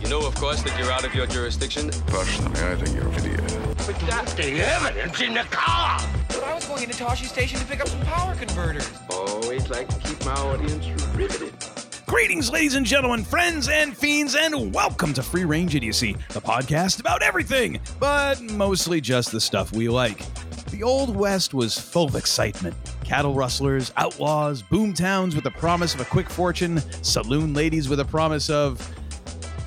You know, of course, that you're out of your jurisdiction. Personally, I think you're an idiot. But that's the evidence in the car. But I was going into Tosche Station to pick up some power converters. Always like to keep my audience riveted. Greetings, ladies and gentlemen, friends and fiends, and welcome to Free Range Idiocy, the podcast about everything, but mostly just the stuff we like. The Old West was full of excitement. Cattle rustlers, outlaws, boom towns with the promise of a quick fortune, saloon ladies with a promise of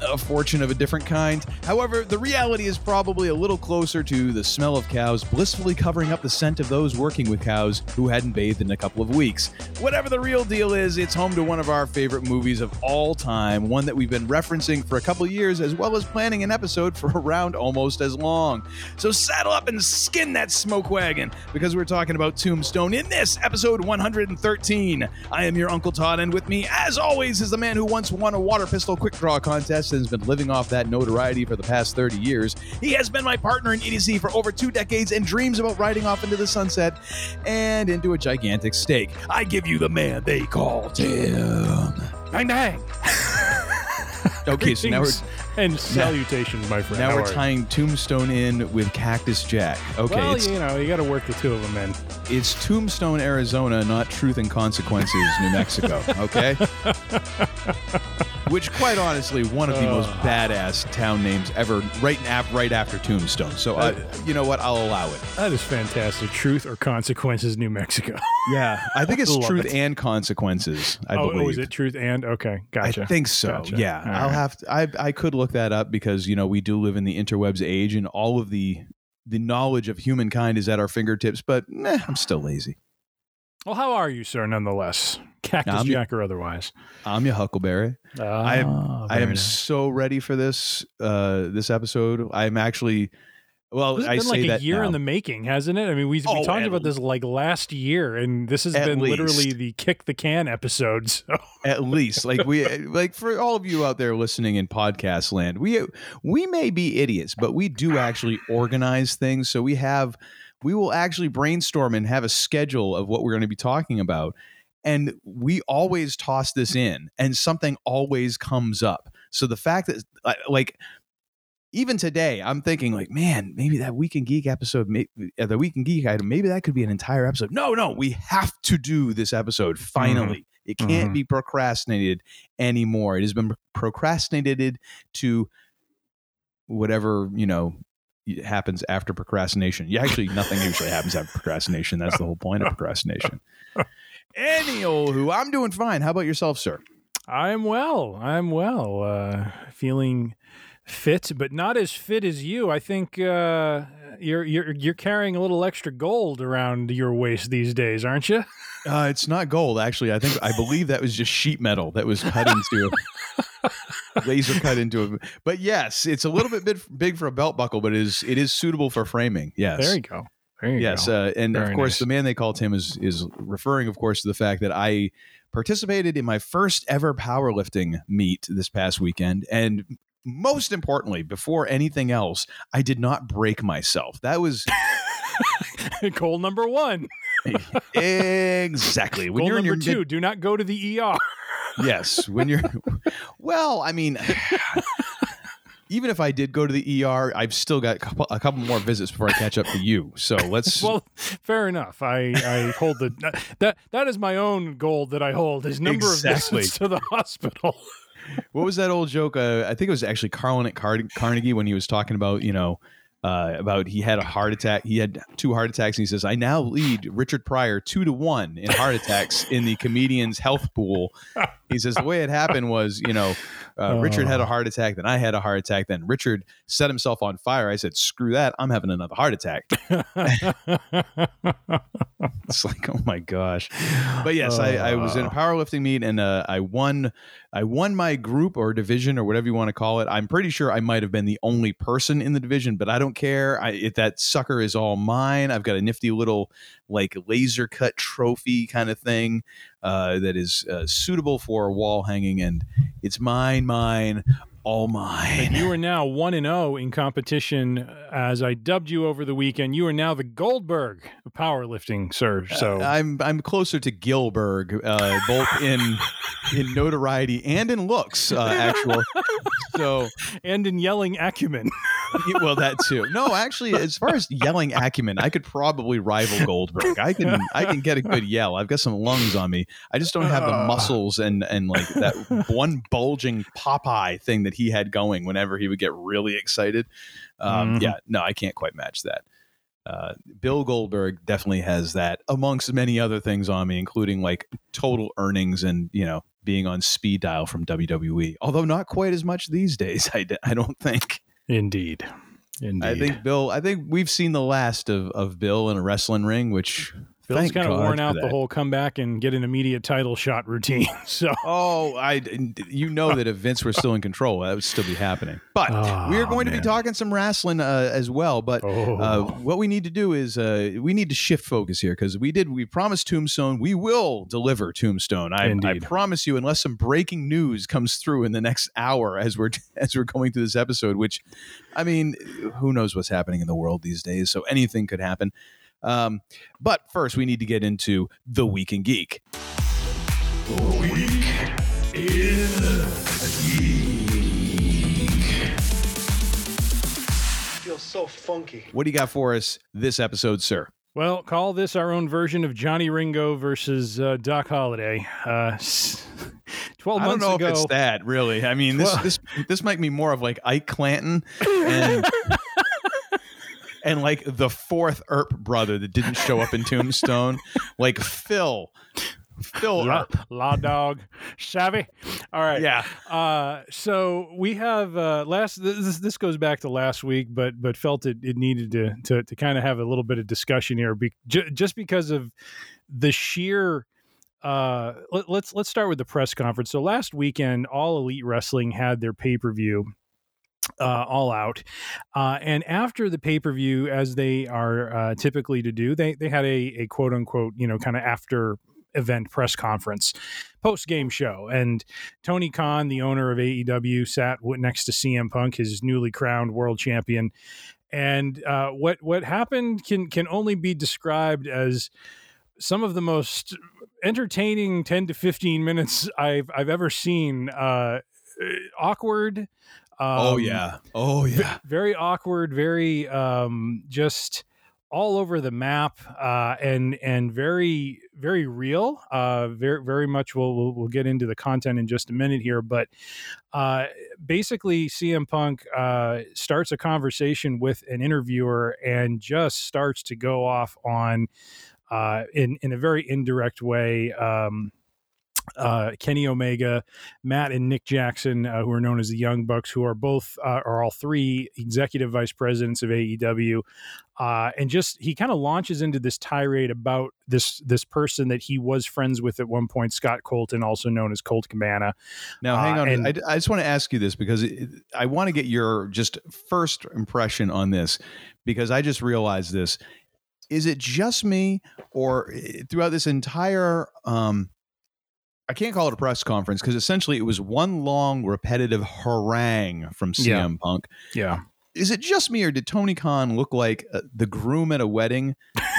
a fortune of a different kind. However, the reality is probably a little closer to the smell of cows blissfully covering up the scent of those working with cows who hadn't bathed in a couple of weeks. Whatever the real deal is, it's home to one of our favorite movies of all time, one that we've been referencing for a couple years, as well as planning an episode for around almost as long. So saddle up and skin that smoke wagon, because we're talking about Tombstone in this episode 113. I am your Uncle Todd, and with me, as always, is the man who once won a water pistol quick draw contest has been living off that notoriety for the past 30 years. He has been my partner in EDC for over two decades and dreams about riding off into the sunset and into a gigantic steak. I give you the man they call Tim. Bang bang. Okay, so now we're and salutations, my friend. now How we're are you? tying Tombstone in with Cactus Jack. Okay, Well, you know, you got to work the two of them in. it's Tombstone, Arizona, not Truth and Consequences, New Mexico. Okay. Which, quite honestly, one of the most badass town names ever, right af- right after Tombstone. So, uh, you know what? I'll allow it. That is fantastic. Truth or consequences, New Mexico. Yeah, I think it's Love Truth it. and Consequences. I oh, believe. oh, is it truth and okay? Gotcha. I think so. Gotcha. Yeah, All I'll right. have to. I I could look that up because you know we do live in the interwebs age, and all of the the knowledge of humankind is at our fingertips. But nah, I'm still lazy. Well, how are you, sir? Nonetheless, Cactus I'm- Jack or otherwise. I'm your Huckleberry. I am- Ah, I am nice. so ready for this uh this episode. I'm actually well. This has I been say like a that year now. in the making, hasn't it? I mean, we, we Oh, talked about this like last year, and this has been literally the kick the can episode. So at least like we like for all of you out there listening in podcast land we we may be idiots but we do actually organize things so we have we will actually brainstorm and have a schedule of what we're going to be talking about and we always toss this in and something always comes up. So the fact that like even today i'm thinking like man maybe that week in geek episode may, uh, the week in geek item maybe that could be an entire episode. No no we have to do this episode finally. It can't Mhm. be procrastinated anymore. It has been procrastinated to whatever you know happens after procrastination. Yeah actually nothing usually happens after procrastination. That's the whole point of procrastination Anywho, i'm doing fine how about yourself sir I'm well. I'm well. Uh, feeling fit, but not as fit as you. I think uh, you're you're you're carrying a little extra gold around your waist these days, aren't you? Uh, it's not gold, actually. I think I believe that was just sheet metal that was cut into laser cut into it. But yes, it's a little bit big, big for a belt buckle, but it is it is suitable for framing. Yes, There you go. Yes, uh, and of course, nice. the man they call Tim is is referring, of course, to the fact that I participated in my first ever powerlifting meet this past weekend, and most importantly, before anything else, I did not break myself. That was Goal number one. exactly when Goal you're in number your two. do not go to the ER. yes when you're well i mean even if i did go to the er i've still got a couple, more visits before i catch up to you so let's well, fair enough. I, I hold the that that is my own goal that I hold is number Exactly. of visits to the hospital. what was that old joke uh, i think it was actually carlin at Car- carnegie when he was talking about you know uh, about he had a heart attack. He had two heart attacks, and he says, "I now lead Richard Pryor two to one in heart attacks in the comedian's health pool." He says the way it happened was, you know, uh, Richard had a heart attack, then I had a heart attack, then Richard set himself on fire. I said, "Screw that! I'm having another heart attack." It's like, oh my gosh. But yes, I, I was in a powerlifting meet and uh, I won I won my group or division or whatever you want to call it. I'm pretty sure I might have been the only person in the division, but I don't care. I, if that sucker is all mine. I've got a nifty little like laser cut trophy kind of thing uh, that is uh, suitable for wall hanging, and it's mine, mine, all mine. And you are now one and zero in competition. As I dubbed you over the weekend, you are now the Goldberg of powerlifting, sir. So Uh, I'm I'm closer to Gilberg, uh, both in in notoriety and in looks, uh, actually. So and in yelling acumen. well, that too. No, actually, as far as yelling acumen, I could probably rival Goldberg. I can I can get a good yell. I've got some lungs on me. I just don't have the muscles and and like that one bulging Popeye thing that he had going whenever he would get really excited. Um, Mhm. Yeah, no, I can't quite match that. Uh, Bill Goldberg definitely has that, amongst many other things on me, including like total earnings and you know being on speed dial from WWE. Although not quite as much these days. I, d- I don't think. Indeed. Indeed. I think Bill. I think we've seen the last of, of Bill in a wrestling ring, which Bill's thank kind of worn out the that. whole comeback and get an immediate title shot routine. So Oh, I you know that if Vince were still in control, that would still be happening. But we are Oh, going to be talking some wrestling uh, as well. But uh, Oh. what we need to do is uh, we need to shift focus here because we did we promised Tombstone. We will deliver Tombstone. I, I promise you, unless some breaking news comes through in the next hour as we're as we're going through this episode. Which, I mean, who knows what's happening in the world these days? So anything could happen. Um, but first, we need to get into the Week in Geek. feels so funky. What do you got for us this episode, sir? Well, call this our own version of Johnny Ringo versus uh, Doc Holliday. Uh, s- Twelve I don't months know ago, if it's that really. I mean, this this this might be more of like Ike Clanton and and like the fourth Earp brother that didn't show up in Tombstone, like Phil. Phil La, Earp. La Dog, Savvy. All right. Yeah. Uh, so we have uh, last. This this goes back to last week, but but felt it, it needed to to, to kind of have a little bit of discussion here, be, ju- just because of the sheer. Uh, let, let's let's start with the press conference. So last weekend, All Elite Wrestling had their pay per view. Uh, all out, uh, and after the pay per view, as they are uh, typically to do, they they had a, a quote unquote you know kind of after event press conference post game show. And Tony Khan, the owner of AEW, sat next to CM Punk, his newly crowned world champion. And uh, what what happened can can only be described as some of the most entertaining 10 to 15 minutes I've I've ever seen. Uh, awkward. Oh um, yeah. Oh yeah. very awkward, very um, just all over the map, uh, and and very very real. Uh, very very much. We'll, we'll we'll get into the content in just a minute here, but uh, basically, CM Punk uh, starts a conversation with an interviewer and just starts to go off on. Uh, in in a very indirect way, um, uh, Kenny Omega, Matt and Nick Jackson, uh, who are known as the Young Bucks, who are both uh, are all three executive vice presidents of AEW, uh, and just he kind of launches into this tirade about this this person that he was friends with at one point, Scott Colton, also known as Colt Cabana. Now, hang Uh, on. and- I, I just want to ask you this because it, I want to get your just first impression on this because I just realized this. Is it just me, or eh, throughout this entire, um, I can't call it a press conference because essentially it was one long repetitive harangue from CM Yeah. Punk. Yeah, Is it just me, or did Tony Khan look like uh, the groom at a wedding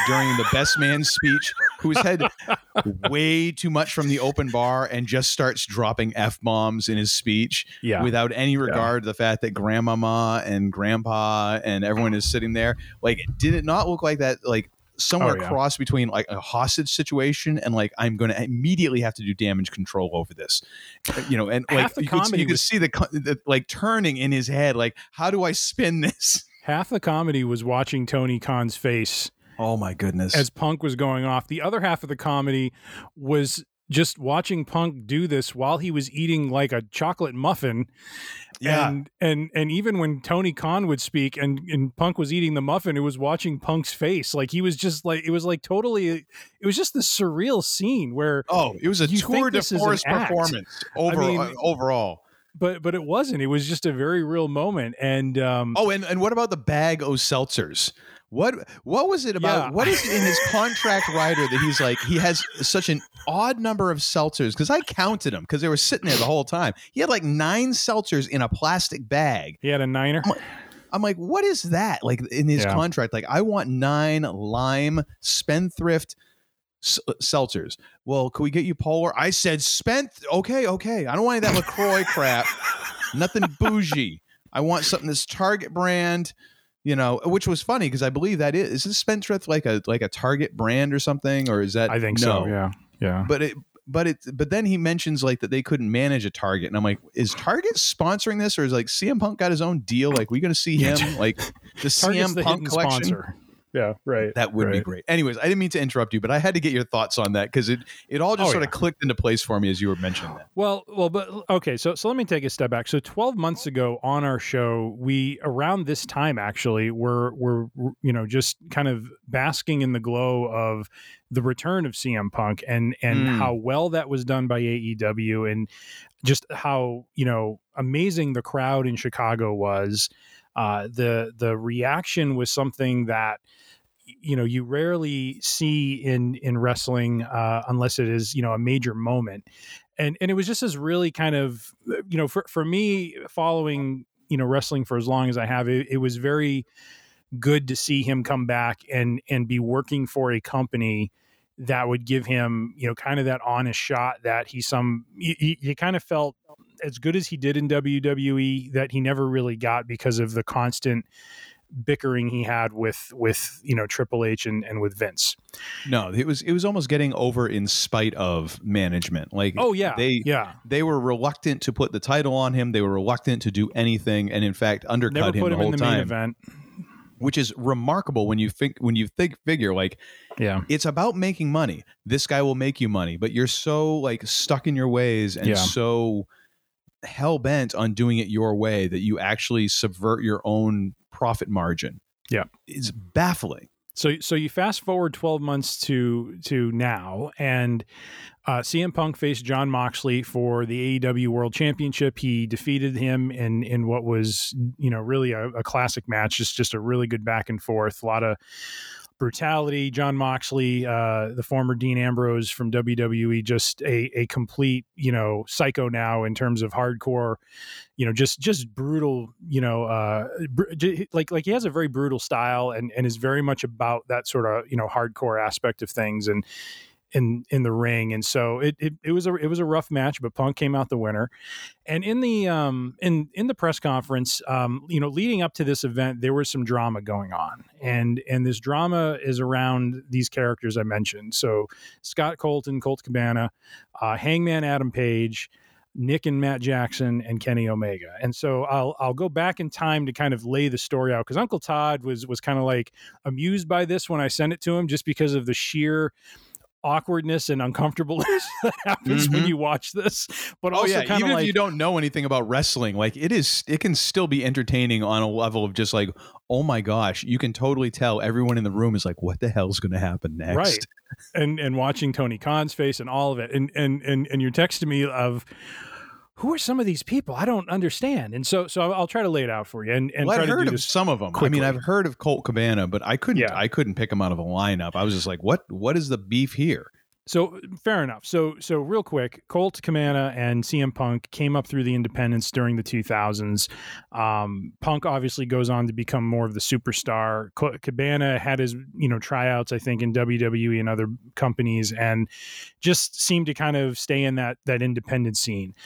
during the best man speech, who's had way too much from the open bar and just starts dropping f bombs in his speech yeah, without any regard to the fact that grandmama and grandpa and everyone is sitting there? Like, did it not look like that? Like somewhere Oh, yeah. cross between like a hostage situation and like I'm going to immediately have to do damage control over this, uh, you know, and like you could, you could was- see the, the like turning in his head, like how do I spin this? half the comedy was watching Tony Khan's face Oh my goodness! as Punk was going off. The other half of the comedy was just watching Punk do this while he was eating like a chocolate muffin. Yeah. And and and even when Tony Khan would speak and, and Punk was eating the muffin, it was watching Punk's face. Like he was just like it was like totally it was just this surreal scene where Oh, it was a tour de force performance over, I mean- uh, overall. but but it wasn't. It was just a very real moment. And um Oh, and, and what about the bag of seltzers? What what was it about? Yeah. What is in his contract rider that he's like he has such an odd number of seltzers? Because I counted them because they were sitting there the whole time. He had like nine seltzers in a plastic bag. he had a niner. I'm like, what is that? Like in his Yeah. contract, like I want nine lime spendthrift s- uh, seltzers. Well, could we get you polar? I said spent. Okay, okay. I don't want any of that Lacroix crap. Nothing bougie. I want something that's Target brand. You know, which was funny because I believe that is is this spendthrift like a like a Target brand or something, or is that I think no. so. Yeah. Yeah. But it but it but then he mentions like that they couldn't manage a Target, and I'm like, is Target sponsoring this, or is like CM Punk got his own deal? Like, we gonna see him like the CM Punk hidden collection? sponsor. Yeah, right. That would be great. Anyways, I didn't mean to interrupt you, but I had to get your thoughts on that because it it all just Oh, sort yeah. of clicked into place for me as you were mentioning that. Well, well, but okay. So, so let me take a step back. So, twelve months ago on our show, we around this time actually were were you know just kind of basking in the glow of the return of CM Punk and and Mm. how well that was done by AEW and just how you know amazing the crowd in Chicago was. Uh, the the reaction was something that you know you rarely see in in wrestling uh, unless it is you know a major moment. And and it was just this really kind of you know for for me following you know wrestling for as long as I have it, it was very good to see him come back and and be working for a company that would give him you know kind of that honest shot that he's some you, kind of felt as good as he did in WWE that he never really got because of the constant bickering he had with with you know Triple H and, and with Vince. No, it was it was almost getting over in spite of management. Like, Oh yeah, they yeah. they were reluctant to put the title on him. They were reluctant to do anything, and in fact, undercut Never him the him whole in the time. main event. Which is remarkable when you think when you think figure like Yeah. it's about making money this guy will make you money but you're so like stuck in your ways and Yeah. so hell bent on doing it your way that you actually subvert your own profit margin Yeah. it's baffling So so you fast forward 12 months to to now and uh, CM Punk faced Jon Moxley for the AEW World Championship. He defeated him in in what was you know really a, a classic match. Just just a really good back and forth. A lot of brutality. Jon Moxley, uh, the former Dean Ambrose from WWE, just a a complete you know psycho now in terms of hardcore. You know, just just brutal. You know, uh, br- like like he has a very brutal style and and is very much about that sort of you know hardcore aspect of things and in in the ring and so it, it it was a it was a rough match but punk came out the winner. And in the um in in the press conference um you know leading up to this event there was some drama going on and and this drama is around these characters i mentioned. So scott colton colt cabana uh, hangman adam page Nick and Matt Jackson and Kenny Omega. And so I'll I'll go back in time to kind of lay the story out because Uncle Todd was was kind of like amused by this when I sent it to him just because of the sheer awkwardness and uncomfortableness that happens when Mhm. you watch this. But oh also yeah kind even of if like you don't know anything about wrestling like it is it can still be entertaining on a level of just like oh my gosh you can totally tell everyone in the room is like what the hell's going to happen next right and and watching Tony Khan's face and all of it and and and and you're texting me of who are some of these people I don't understand and so so I'll, try to lay it out for you and and well, try I've to heard do of some of them. I mean, I've heard of Colt Cabana, but I couldn't. Yeah. I couldn't pick him out of a lineup. I was just like, what? What is the beef here? So fair enough. So so real quick, Colt Cabana and CM Punk came up through the independents during the 2000s. Um, Punk obviously goes on to become more of the superstar. Cabana had his you know tryouts, I think, in WWE and other companies, and just seemed to kind of stay in that that independent scene.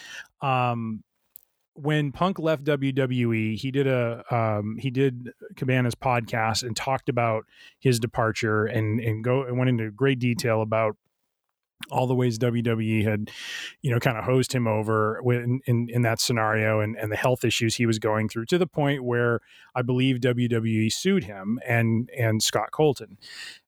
Um, when Punk left WWE, he did a um, he did Cabana's podcast and talked about his departure and and go and went into great detail about all the ways WWE had, you know, kind of hosed him over in, in, in that scenario and, and the health issues he was going through to the point where I believe WWE sued him and and Scott Colton.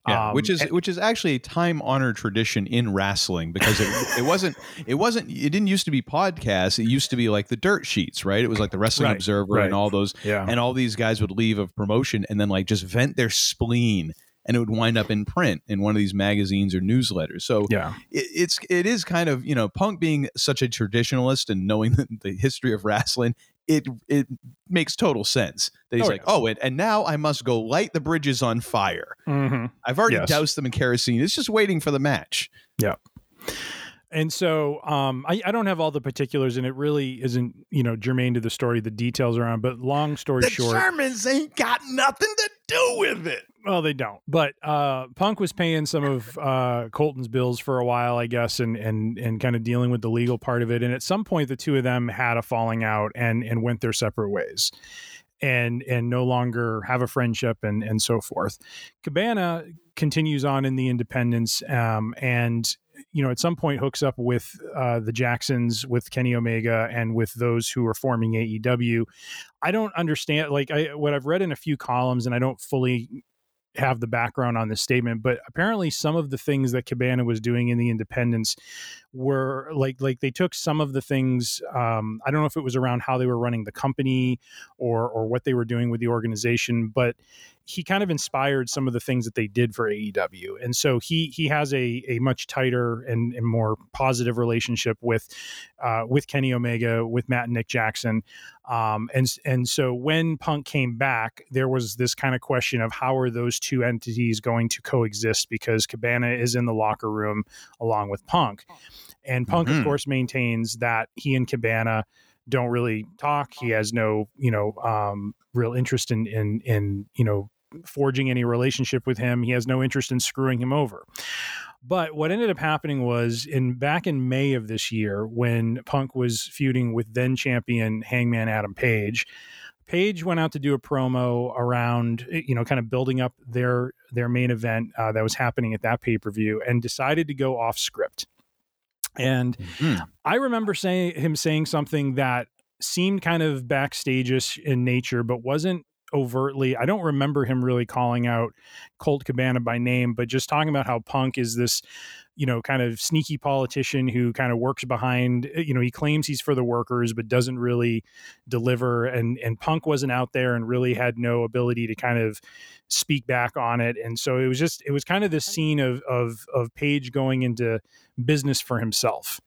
Yeah, Um, which is and- which is actually a time honored tradition in wrestling because it, it wasn't it wasn't it didn't used to be podcasts. It used to be like the dirt sheets, right? It was like the Wrestling Right, Observer right. and all those, Yeah. and all these guys would leave of promotion and then like just vent their spleen, and it would wind up in print in one of these magazines or newsletters. So yeah. it, it's it is kind of you know Punk being such a traditionalist and knowing the, the history of wrestling. It it makes total sense that he's Oh, like, yeah. oh, and, and now I must go light the bridges on fire. Mm-hmm. I've already Yes. doused them in kerosene. It's just waiting for the match. Yeah. And so um, I, I don't have all the particulars, and it really isn't, you know, germane to the story, the details around. But long story The short, Germans ain't got nothing to do with it. well, they don't. But uh, Punk was paying some of uh, Colton's bills for a while, I guess, and and and kind of dealing with the legal part of it. And at some point, the two of them had a falling out and and went their separate ways. And and no longer have a friendship and and so forth. Cabana continues on in the independence, um, and you know at some point hooks up with uh, the Jacksons, with Kenny Omega, and with those who are forming AEW. I don't understand like I what I've read in a few columns, and I don't fully have the background on this statement, but apparently some of the things that Cabana was doing in the independents were like like they took some of the things um, I don't know if it was around how they were running the company or or what they were doing with the organization, but he kind of inspired some of the things that they did for AEW, and so he he has a a much tighter and, and more positive relationship with uh, with Kenny Omega, with Matt and Nick Jackson, um, and and so when Punk came back, there was this kind of question of how are those two entities going to coexist because Cabana is in the locker room along with Punk, and Punk Mhm. of course maintains that he and Cabana don't really talk. He has no you know um, real interest in in in you know forging any relationship with him. He has no interest in screwing him over. But what ended up happening was in back in May of this year, when Punk was feuding with then champion Hangman Adam Page, Page went out to do a promo around, you know, kind of building up their their main event uh, that was happening at that pay per view, and decided to go off script. And Mhm. I remember saying him saying something that seemed kind of backstageish in nature, but wasn't overtly. I don't remember him really calling out Colt Cabana by name, but just talking about how Punk is this, you know, kind of sneaky politician who kind of works behind. Eh, you know, he claims he's for the workers, but doesn't really deliver. And and Punk wasn't out there and really had no ability to kind of speak back on it. And so it was just it was kind of this scene of of of Page going into business for himself.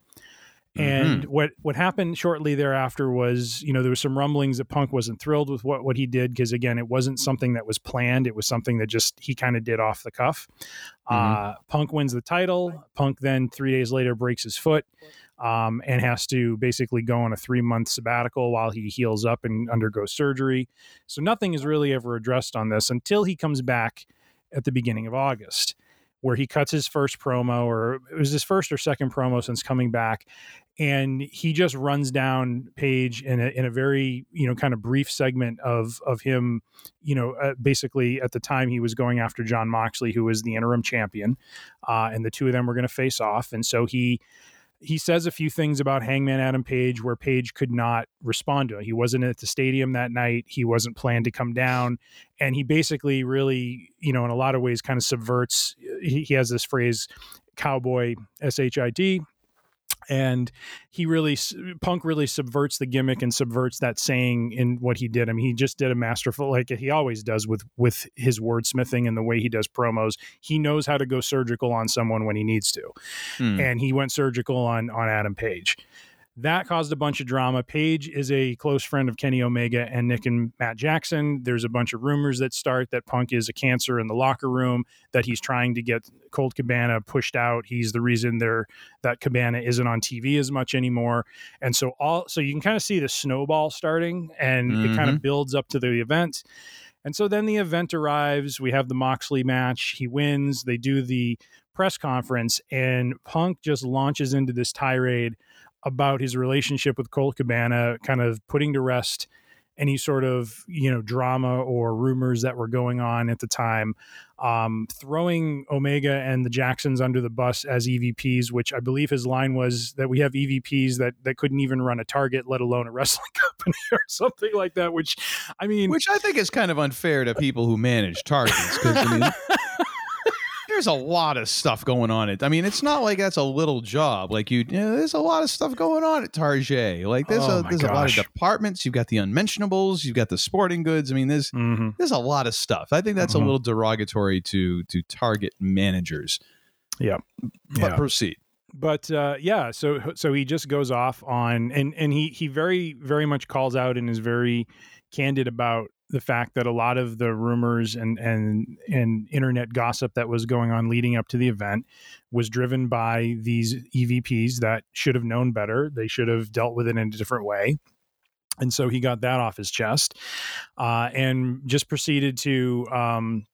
And what what happened shortly thereafter was, you know, there was some rumblings that Punk wasn't thrilled with what what he did because again, it wasn't something that was planned. It was something that just he kind of did off the cuff. Uh, Punk wins the title. Punk then three days later breaks his foot um, and has to basically go on a three month sabbatical while he heals up and undergoes surgery. So nothing is really ever addressed on this until he comes back at the beginning of August, where he cuts his first promo, or it was his first or second promo since coming back, and he just runs down Page in a in a very you know kind of brief segment of of him, you know, uh, basically at the time he was going after Jon Moxley, who was the interim champion, uh, and the two of them were going to face off, and so he he says a few things about Hangman Adam Page where Page could not respond to it. He wasn't at the stadium that night. He wasn't planned to come down. And he basically really, you know, in a lot of ways kind of subverts. He, he has this phrase, cowboy, S H I D. And he really, Punk really subverts the gimmick and subverts that saying in what he did. I mean, he just did a masterful, like he always does with with his wordsmithing and the way he does promos. He knows how to go surgical on someone when he needs to Hmm. and he went surgical on on Adam Page. That caused a bunch of drama. Page is a close friend of Kenny Omega and Nick and Matt Jackson. There's a bunch of rumors that start that Punk is a cancer in the locker room, that he's trying to get Colt Cabana pushed out. He's the reason there that Cabana isn't on TV as much anymore. And so all so you can kind of see the snowball starting and it kind of mm-hmm. builds up to the event. And so then the event arrives. We have the Moxley match. He wins. They do the press conference, and Punk just launches into this tirade about his relationship with Colt Cabana, kind of putting to rest any sort of you know drama or rumors that were going on at the time. Um, throwing Omega and the Jacksons under the bus as EVPs, which I believe his line was that we have EVPs that that couldn't even run a Target, let alone a wrestling company or something like that. Which, I mean, which I think is kind of unfair to people who manage Targets I mean, there's a lot of stuff going on. It. I mean, it's not like that's a little job. Like you, you know, there's a lot of stuff going on at Target. Like there's Oh a there's a lot of departments. You've got the unmentionables. You've got the sporting goods. I mean, there's Mhm. there's a lot of stuff. I think that's Mhm. a little derogatory to to Target managers. Yeah. But Yeah. proceed. but uh, yeah, so so he just goes off on and and he he very very much calls out and is very candid about the fact that a lot of the rumors and and and internet gossip that was going on leading up to the event was driven by these EVPs that should have known better. They should have dealt with it in a different way. And so he got that off his chest, uh, and just proceeded to um,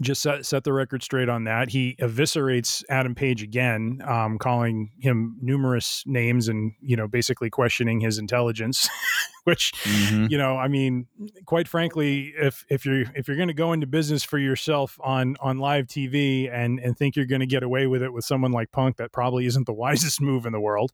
just set, set the record straight on that. He eviscerates Adam Page again, um, calling him numerous names and, you know, basically questioning his intelligence, which, Mhm. you know, I mean, quite frankly, if, if you're, if you're going to go into business for yourself on, on live TV and, and think you're going to get away with it with someone like Punk, that probably isn't the wisest move in the world.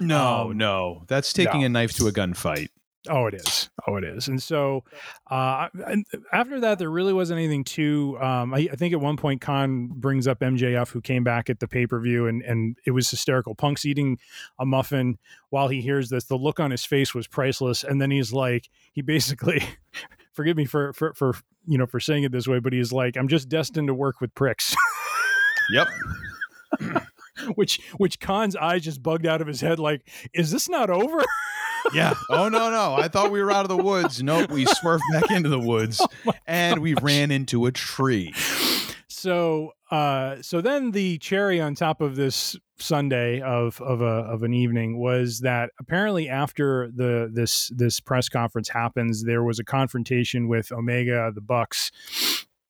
No, Um, no, that's taking no. a knife to a gunfight. Oh, it is. Oh, it is. And so, uh, and after that, there really wasn't anything too. Um, I, I think at one point, Khan brings up MJF, who came back at the pay per view, and and it was hysterical. Punk's eating a muffin while he hears this. The look on his face was priceless, and then he's like, he basically. Forgive me for, for for you know for saying it this way, but he's like, I'm just destined to work with pricks. Yep. which which Khan's eyes just bugged out of his head. Like, is this not over? Yeah. Oh no, no. I thought we were out of the woods. Nope. We swerved back into the woods and we ran into a tree. so uh so then the cherry on top of this sundae of of a of an evening was that apparently after the this this press conference happens there was a confrontation with omega the bucks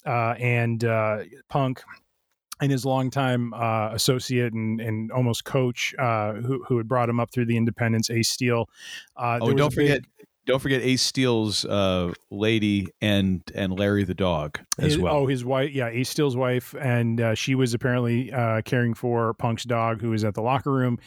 uh and uh punk and his longtime uh, associate and, and almost coach, uh, who, who had brought him up through the independence, Ace Steele. Uh, Oh, don't a big- forget don't forget Ace Steele's uh, lady and and Larry the dog as His- well. Oh, his wife, yeah, Ace Steele's wife, and uh, she was apparently uh, caring for Punk's dog, who was at the locker room.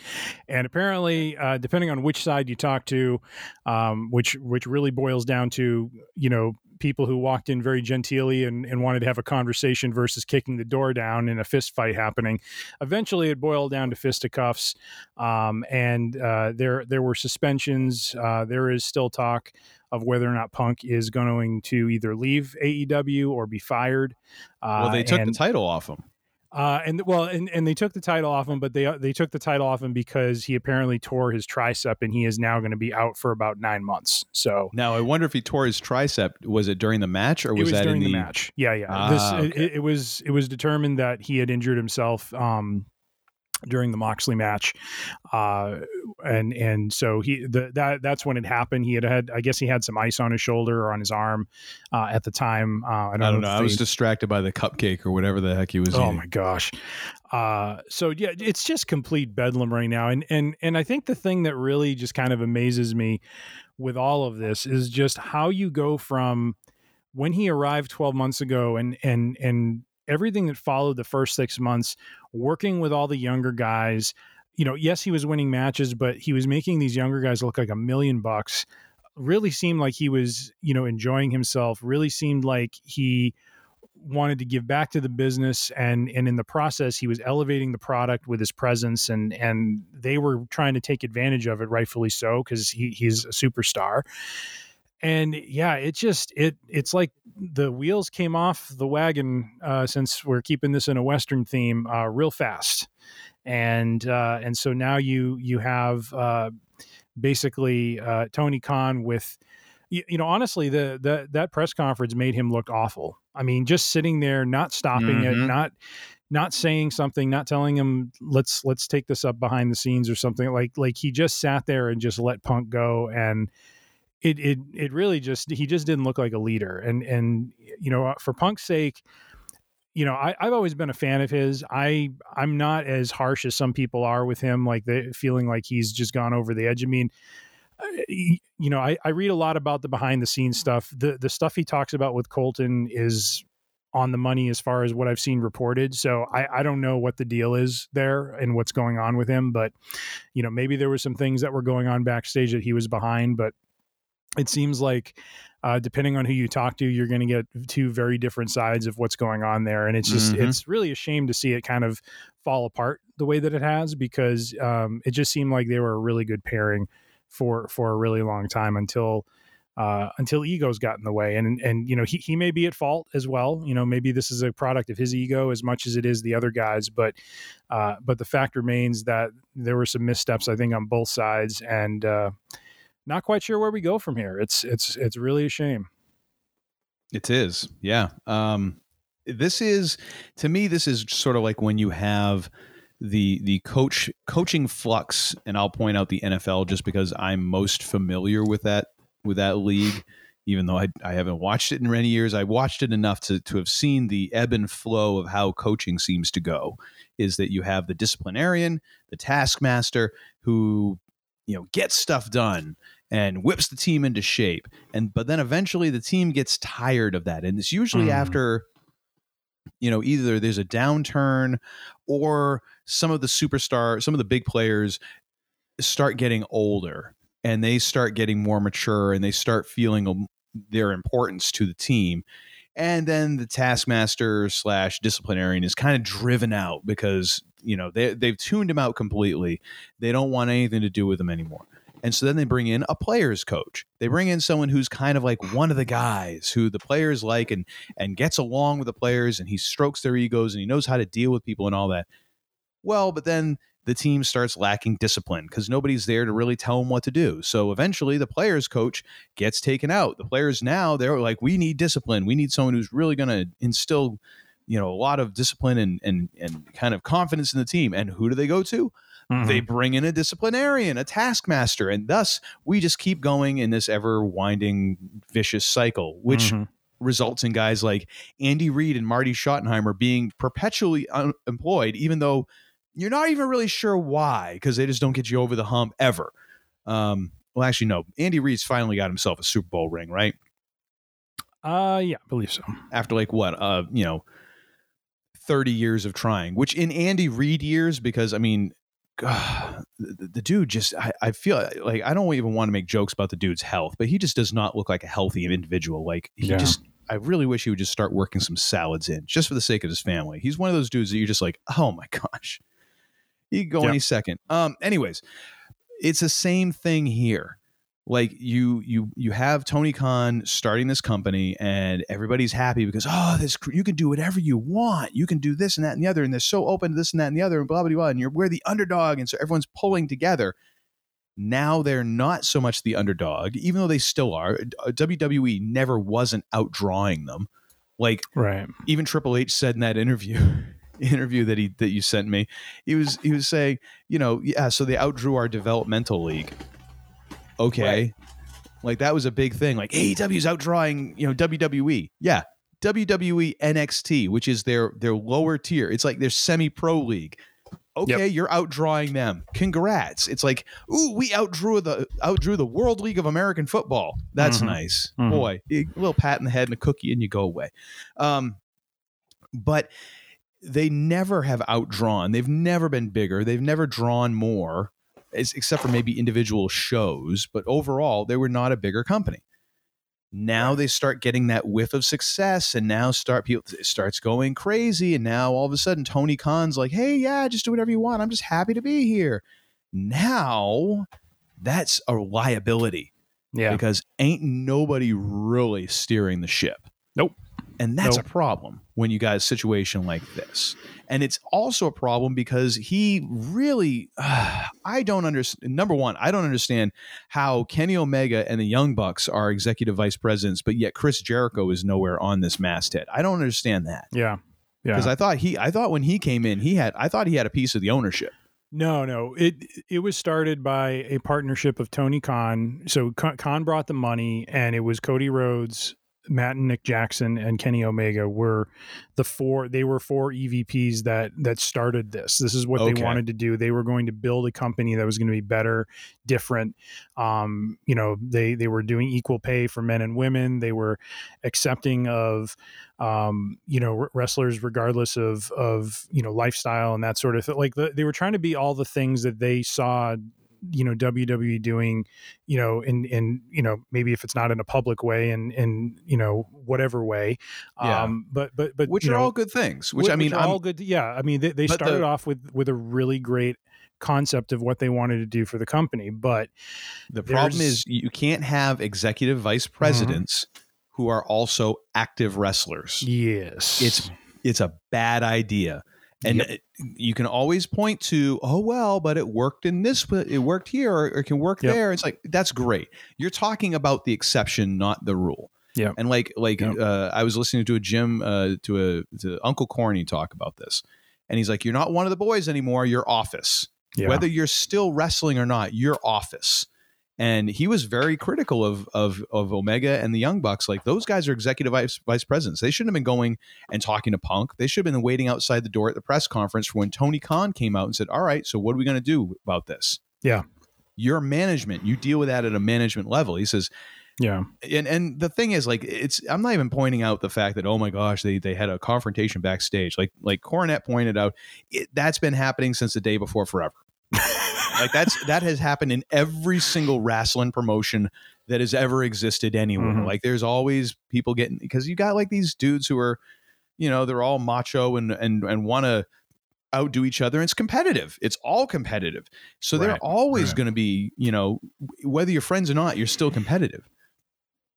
And apparently, uh, depending on which side you talk to, um, which which really boils down to, you know, people who walked in very genteelly and, and wanted to have a conversation versus kicking the door down and a fist fight happening. Eventually, it boiled down to fisticuffs, um, and uh, there there were suspensions. Uh, there is still talk of whether or not Punk is going to either leave AEW or be fired. Uh, well, they took and, the title off him. Uh, and well, and, and they took the title off him, but they they took the title off him because he apparently tore his tricep, and he is now going to be out for about nine months. So Now, I wonder if he tore his tricep. Was it during the match or was, was that during in the, match. Yeah, yeah. this Ah, it, it was it was determined that he had injured himself. Um, during the Moxley match, uh, and and so he the, that that's when it happened. He had had I guess he had some ice on his shoulder or on his arm uh, at the time. Uh, I don't, I don't know. if I was distracted by the cupcake or whatever the heck he was Oh eating. my gosh. Uh, so yeah, it's just complete bedlam right now. And and and I think the thing that really just kind of amazes me with all of this is just how you go from when he arrived 12 months ago and and and everything that followed the first 6 months working with all the younger guys. You know yes he was winning matches but he was making these younger guys look like a million bucks. Really seemed like he was you know enjoying himself. Really seemed like he wanted to give back to the business and and in the process he was elevating the product with his presence and and they were trying to take advantage of it rightfully so because he, he's a superstar and yeah it just it it's like the wheels came off the wagon uh, since we're keeping this in a western theme uh, real fast. And uh, and so now you you have uh, basically uh, Tony Khan with you, you know honestly the, the that press conference made him look awful. I mean just sitting there not stopping it Mhm. not not saying something not telling him let's let's take this up behind the scenes or something like like he just sat there and just let punk go. And it it it really just he just didn't look like a leader and and you know uh, for punk's sake you know I, i've always been a fan of his i i'm not as harsh as some people are with him like they feeling like he's just gone over the edge i mean uh, you know, I, I read a lot about the behind the scenes stuff. The the stuff he talks about with Colton is on the money as far as what I've seen reported. So I, I don't know what the deal is there and what's going on with him. But, you know, maybe there were some things that were going on backstage that he was behind. But it seems like uh, depending on who you talk to, you're going to get two very different sides of what's going on there. And it's just, Mhm. it's really a shame to see it kind of fall apart the way that it has because um, it just seemed like they were a really good pairing for for a really long time until uh, until egos got in the way. And and you know he he may be at fault as well. You know maybe this is a product of his ego as much as it is the other guys. But uh, but the fact remains that there were some missteps I think on both sides and. Not quite sure where we go from here. It's it's it's really a shame. It is, yeah. Um, this is to me, this is sort of like when you have the the coach coaching flux, and I'll point out the NFL just because I'm most familiar with that with that league. Even though I, I haven't watched it in many years, I watched it enough to to have seen the ebb and flow of how coaching seems to go. Is that you have the disciplinarian, the taskmaster, who you know gets stuff done and whips the team into shape. And but then eventually the team gets tired of that. And it's usually Mm. after you know either there's a downturn or some of the superstar some of the big players start getting older and they start getting more mature and they start feeling their importance to the team. And then the taskmaster slash disciplinarian is kind of driven out because you know they, they've tuned him out completely. They don't want anything to do with him anymore and so then they bring in a players coach. They bring in someone who's kind of like one of the guys who the players like and and gets along with the players and he strokes their egos and he knows how to deal with people and all that. Well, but then the team starts lacking discipline because nobody's there to really tell them what to do. So eventually the players coach gets taken out. The players now they're like, we need discipline. We need someone who's really gonna instill, you know, a lot of discipline and and and kind of confidence in the team. And who do they go to? They bring in a disciplinarian, a taskmaster, and thus we just keep going in this ever winding vicious cycle, which Mhm. results in guys like Andy Reid and Marty Schottenheimer being perpetually unemployed, even though you're not even really sure why, because they just don't get you over the hump ever. Um, well, actually, no. Andy Reid's finally got himself a Super Bowl ring, right? Uh yeah, I believe so. After like what, uh, you know, 30 years of trying, which in Andy Reid years, because I mean, God, the, the dude just, I, I feel like I don't even want to make jokes about the dude's health, but he just does not look like a healthy individual. Like he Yeah. just, I really wish he would just start working some salads in just for the sake of his family. He's one of those dudes that you're just like, oh my gosh, he could go any second. Um, anyways, it's the same thing here. Like you, you, you have Tony Khan starting this company, and everybody's happy because oh, this you can do whatever you want. You can do this and that and the other, and they're so open to this and that and the other, and blah blah blah. And you're we're the underdog, and so everyone's pulling together. Now they're not so much the underdog, even though they still are. Uh, WWE never wasn't outdrawing them. Like Right. even Triple H said in that interview interview that he that you sent me, he was he was saying, you know, yeah, so they outdrew our developmental league. Okay. Like that was a big thing. Like AEW's outdrawing, you know, WWE. Yeah. WWE NXT, which is their their lower tier. It's like their semi-pro league. Okay, you're outdrawing them. Congrats. It's like, ooh, we outdrew the outdrew the World League of American Football. That's Mhm. nice. Mhm. Boy, a little pat in the head and a cookie and you go away. Um, but they never have outdrawn. They've never been bigger. They've never drawn more, except for maybe individual shows. But overall, they were not a bigger company. Now they start getting that whiff of success, and now start people it starts going crazy. And now all of a sudden, Tony Khan's like, "Hey, yeah, just do whatever you want. I'm just happy to be here." Now, that's a liability Yeah. because ain't nobody really steering the ship. Nope. And that's Nope. a problem when you got a situation like this. And it's also a problem because he really, I don't understand. Number one, I don't understand how Kenny Omega and the Young Bucks are executive vice presidents, but yet Chris Jericho is nowhere on this masthead. I don't understand that Yeah. Yeah. because I thought he, I thought when he came in, he had, I thought he had a piece of the ownership. No, no. It it was started by a partnership of Tony Khan. So Khan brought the money, and it was Cody Rhodes, Matt and Nick Jackson and Kenny Omega were the four. They were four EVPs that that started this. This is what Okay. they wanted to do. They were going to build a company that was going to be better, different. Um, you know, they they were doing equal pay for men and women. They were accepting of um, you know wrestlers regardless of of you know lifestyle and that sort of thing. Like the, they were trying to be all the things that they saw you know WWE doing, you know, in in you know maybe if it's not in a public way and in you know whatever way, Yeah. um, but but but which are know, all good things. Which whi- I mean, all good. Yeah, I mean they, they started the- off with with a really great concept of what they wanted to do for the company, but the problem is you can't have executive vice presidents who are also active wrestlers. yes, It's it's a bad idea. And it- you can always point to, oh well, but it worked in this, it worked here, or it can work Yep. there. It's like that's great. You're talking about the exception, not the rule. Yeah. And like like Yep. uh, I was listening to a Jim uh, to a to Uncle Corny talk about this, and he's like, "You're not one of the boys anymore. You're office. yeah. Whether you're still wrestling or not, you're office." And he was very critical of of of Omega and the Young Bucks. Like those guys are executive vice, vice presidents. They shouldn't have been going and talking to Punk. They should have been waiting outside the door at the press conference for when Tony Khan came out and said, "All right, so what are we going to do about this?" Yeah. Your management, you deal with that at a management level. He says, yeah, and and the thing is, like, it's I'm not even pointing out the fact that oh my gosh, they they had a confrontation backstage. Like like Cornette pointed out, it, that's been happening since the day before forever. like that's that has happened in every single wrestling promotion that has ever existed anywhere. Mhm. Like there's always people getting because you got like these dudes who are, you know, they're all macho and and and want to outdo each other. It's competitive. It's all competitive. So they're always right. going to be, you know, whether you're friends or not, you're still competitive.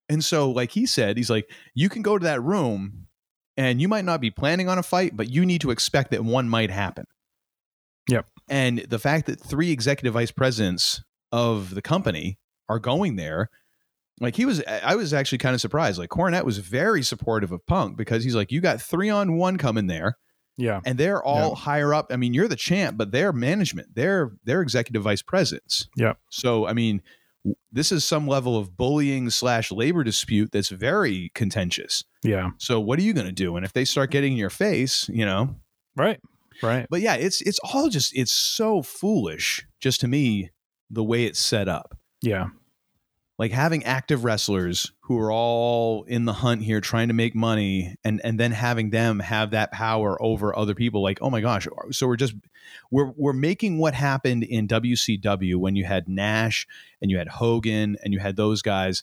And so, like he said, he's like, you can go to that room and you might not be planning on a fight, but you need to expect that one might happen. Yep. And the fact that three executive vice presidents of the company are going there, like he was, I was actually kind of surprised. Like Cornette was very supportive of Punk because he's like, you got three on one coming there yeah, and they're all Yeah. higher up. I mean, you're the champ, but they're management. They're they're executive vice presidents. Yeah. So I mean, this is some level of bullying slash labor dispute that's very contentious. yeah, So what are you going to do? And if they start getting in your face, you know. right, right. But yeah, it's it's all just it's so foolish. Just to me, the way it's set up Yeah, like having active wrestlers who are all in the hunt here trying to make money and and then having them have that power over other people like oh my gosh so we're just we're we're making what happened in WCW when you had Nash and you had Hogan and you had those guys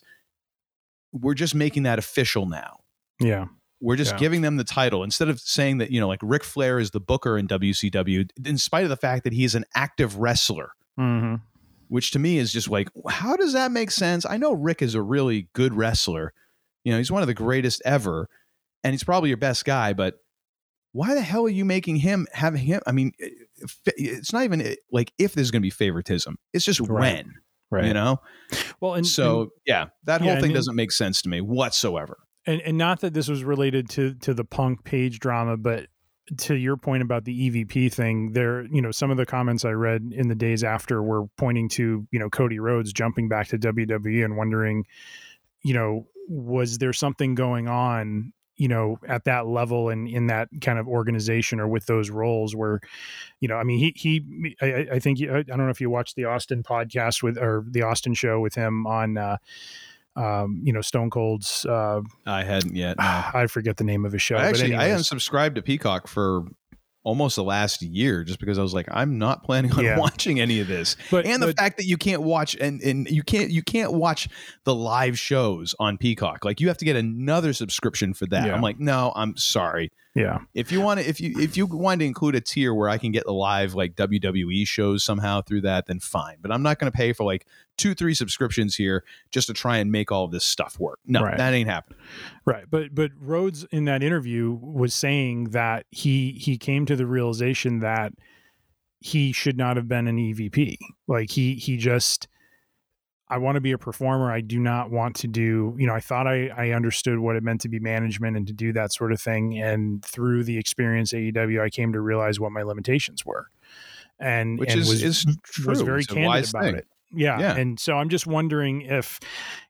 we're just making that official now yeah, we're just Yeah. giving them the title instead of saying that you know like Ric Flair is the booker in WCW in spite of the fact that he is an active wrestler hmm which to me is just like, how does that make sense? I know Rick is a really good wrestler. You know, he's one of the greatest ever, and he's probably your best guy, but why the hell are you making him having him? I mean, eh, eh, it's not even eh, like if there's going to be favoritism, it's just Right. when, right. you know? well, and so, and- yeah, that yeah, whole thing doesn't make sense to me whatsoever. And and not that this was related to to the punk page drama but to your point about the EVP thing there you know some of the comments I read in the days after were pointing to you know Cody Rhodes jumping back to WWE and wondering you know was there something going on you know at that level and in that kind of organization or with those roles where you know I mean he he I, I- think I don't know if you watched the Austin podcast with or the Austin show with him on uh um you know Stone Cold's uh I hadn't yet. no. I forget the name of his show. I actually, but I unsubscribed to Peacock for almost the last year just because I was like, I'm not planning on Yeah. watching any of this. but, and the but- fact that you can't watch and, and you can't you can't watch the live shows on Peacock. Like you have to get another subscription for that. Yeah. I'm like, no, I'm sorry. yeah, If you want to if you if you want to include a tier where I can get the live like WWE shows somehow through that, then fine. But I'm not going to pay for like two, three subscriptions here just to try and make all this stuff work. No, Right. that ain't happening. right. But but Rhodes in that interview was saying that he he came to the realization that he should not have been an EVP. Like he he just I want to be a performer. I do not want to do, you know, I thought I, I understood what it meant to be management and to do that sort of thing. And through the experience at AEW, I came to realize what my limitations were. And Which and is was, is true. was very It's candid wise about thing. it. Yeah. Yeah. And so I'm just wondering if,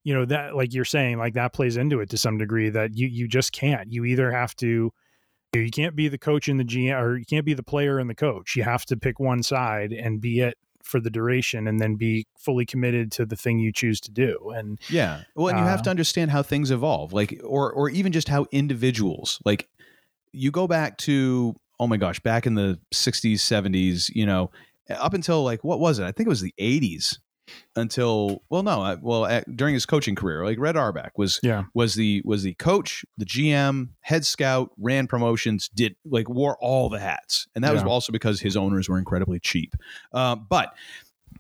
you know, that like you're saying, like that plays into it to some degree that you you just can't. You either have to you can't be the coach and the GM or you can't be the player and the coach. You have to pick one side and be it for the duration and then be fully committed to the thing you choose to do. And Yeah. Well, and you have Uh, to understand how things evolve, like, or or even just how individuals, like, you go back to, oh my gosh, back in the '60s, '70s, you know, up until like what was it? I think it was the '80s. Until well, no, uh, well, uh, during his coaching career, like Red Auerbach was yeah, was the was the coach, the GM, head scout, ran promotions, did like wore all the hats, and that was also because his owners were incredibly cheap. Uh, but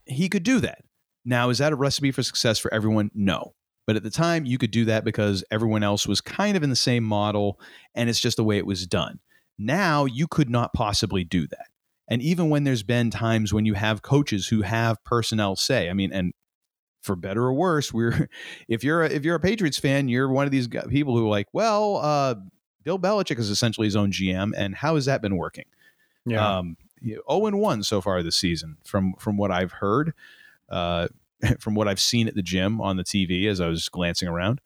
he could do that. Now, is that a recipe for success for everyone? No. But at the time, you could do that because everyone else was kind of in the same model, and it's just the way it was done. Now, you could not possibly do that. And even when there's been times when you have coaches who have personnel say, I mean, and for better or worse, we're if you're a, if you're a Patriots fan, you're one of these people who are like, well, uh, Bill Belichick is essentially his own GM, and how has that been working? yeah, Um, zero and one so far this season, from from what I've heard, uh, from what I've seen at the gym on the TV as I was glancing around.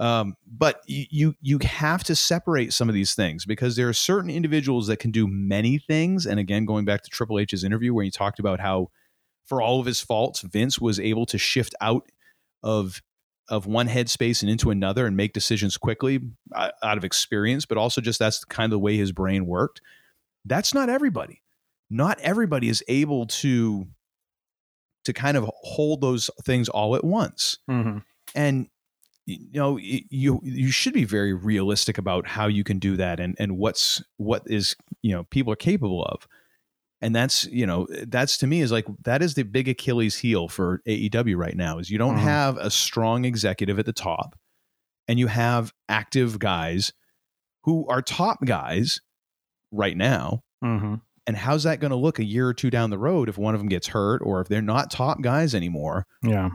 Um, but you you have to separate some of these things because there are certain individuals that can do many things. And again, going back to Triple H's interview where he talked about how, for all of his faults, Vince was able to shift out of of one headspace and into another and make decisions quickly uh, out of experience, but also just that's kind of the way his brain worked. That's not everybody. Not everybody is able to to kind of hold those things all at once. hmm And you know, you you should be very realistic about how you can do that and and what's what is you know people are capable of. And that's you know that's to me is like that is the big Achilles heel for AEW right now is you don't Mhm. have a strong executive at the top, and you have active guys who are top guys right now hmm and how's that going to look a year or two down the road if one of them gets hurt or if they're not top guys anymore? yeah,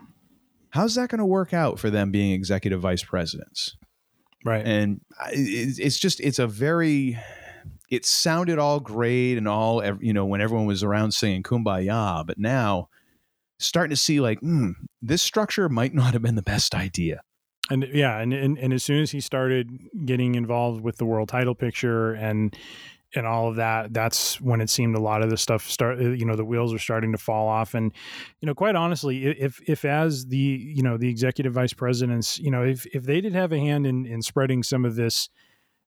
How's that going to work out for them being executive vice presidents? right. And it's just, it's a very, it sounded all great and all, you know, when everyone was around saying kumbaya, but now starting to see like, hmm, this structure might not have been the best idea. and yeah and, and and as soon as he started getting involved with the world title picture and and all of that that's when it seemed a lot of the stuff start uh, you know the wheels are starting to fall off. And you know quite honestly if if as the you know the executive vice presidents you know if if they did have a hand in in spreading some of this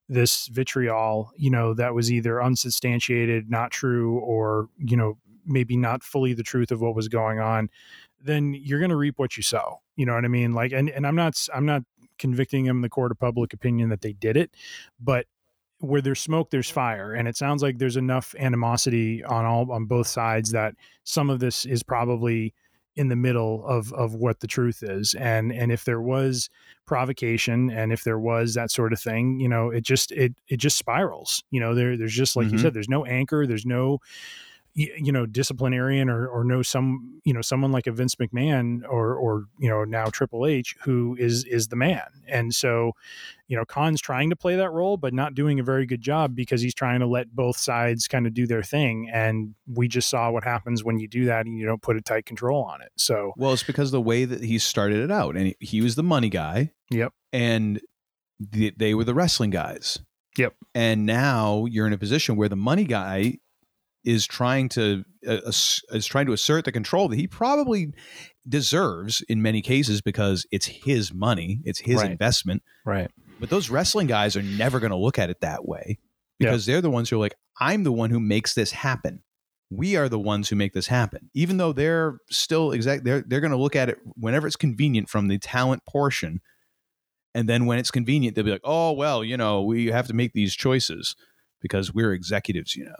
this vitriol you know that was either unsubstantiated not true or you know maybe not fully the truth of what was going on then you're going to reap what you sow. You know what i mean? Like and, and i'm not i'm not convicting them in the court of public opinion that they did it but where there's smoke there's fire and it sounds like there's enough animosity on all on both sides that some of this is probably in the middle of of what the truth is and and if there was provocation and if there was that sort of thing you know it just it it just spirals you know there there's just like you Mhm. said there's no anchor there's no you know disciplinarian or or know some you know someone like a Vince McMahon or or you know now Triple H who is is the man. And so you know Khan's trying to play that role but not doing a very good job because he's trying to let both sides kind of do their thing. And we just saw what happens when you do that and you don't put a tight control on it. So Well, it's because the way that he started it out and he, was the money guy. Yep. And the, they were the wrestling guys. Yep. And now you're in a position where the money guy is trying to uh, is trying to assert the control that he probably deserves in many cases because it's his money, it's his Right. investment. right But those wrestling guys are never going to look at it that way because they're the ones who are like, I'm the one who makes this happen. We are the ones who make this happen. Even though they're still exact, they're they're going to look at it whenever it's convenient from the talent portion, and then when it's convenient, they'll be like, "Oh well, you know, we have to make these choices because we're executives." You know,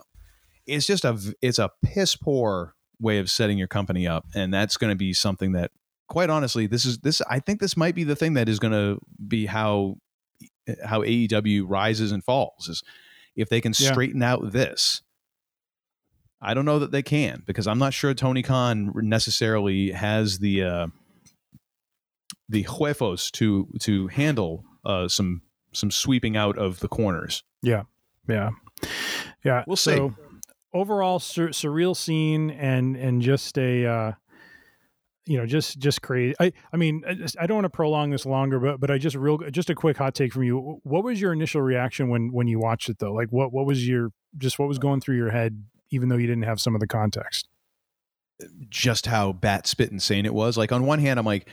it's just a it's a piss poor way of setting your company up, and that's going to be something that, quite honestly, this is this. I think this might be the thing that is going to be how how AEW rises and falls is if they can Yeah. straighten out this. I don't know that they can because I'm not sure Tony Khan necessarily has the uh, the huevos to to handle uh, some some sweeping out of the corners. Yeah, yeah, yeah. We'll see. So, overall, sur- surreal scene and and just a uh, you know, just just crazy. I I mean, I, just, I don't want to prolong this longer, but but I just real just a quick hot take from you. What was your initial reaction when when you watched it though? Like what what was your just what was going through your head, even though you didn't have some of the context? Just how bat spit insane it was. Like on one hand, I'm like,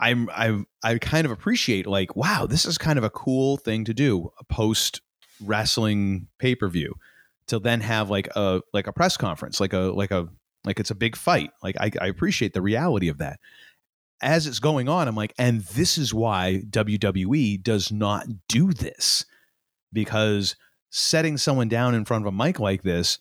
I'm I I kind of appreciate like, wow, this is kind of a cool thing to do a post wrestling pay per view to then have like a like a press conference, like a like a like it's a big fight. Like I, I appreciate the reality of that. As it's going on, I'm like, and this is why WWE does not do this because setting someone down in front of a mic like this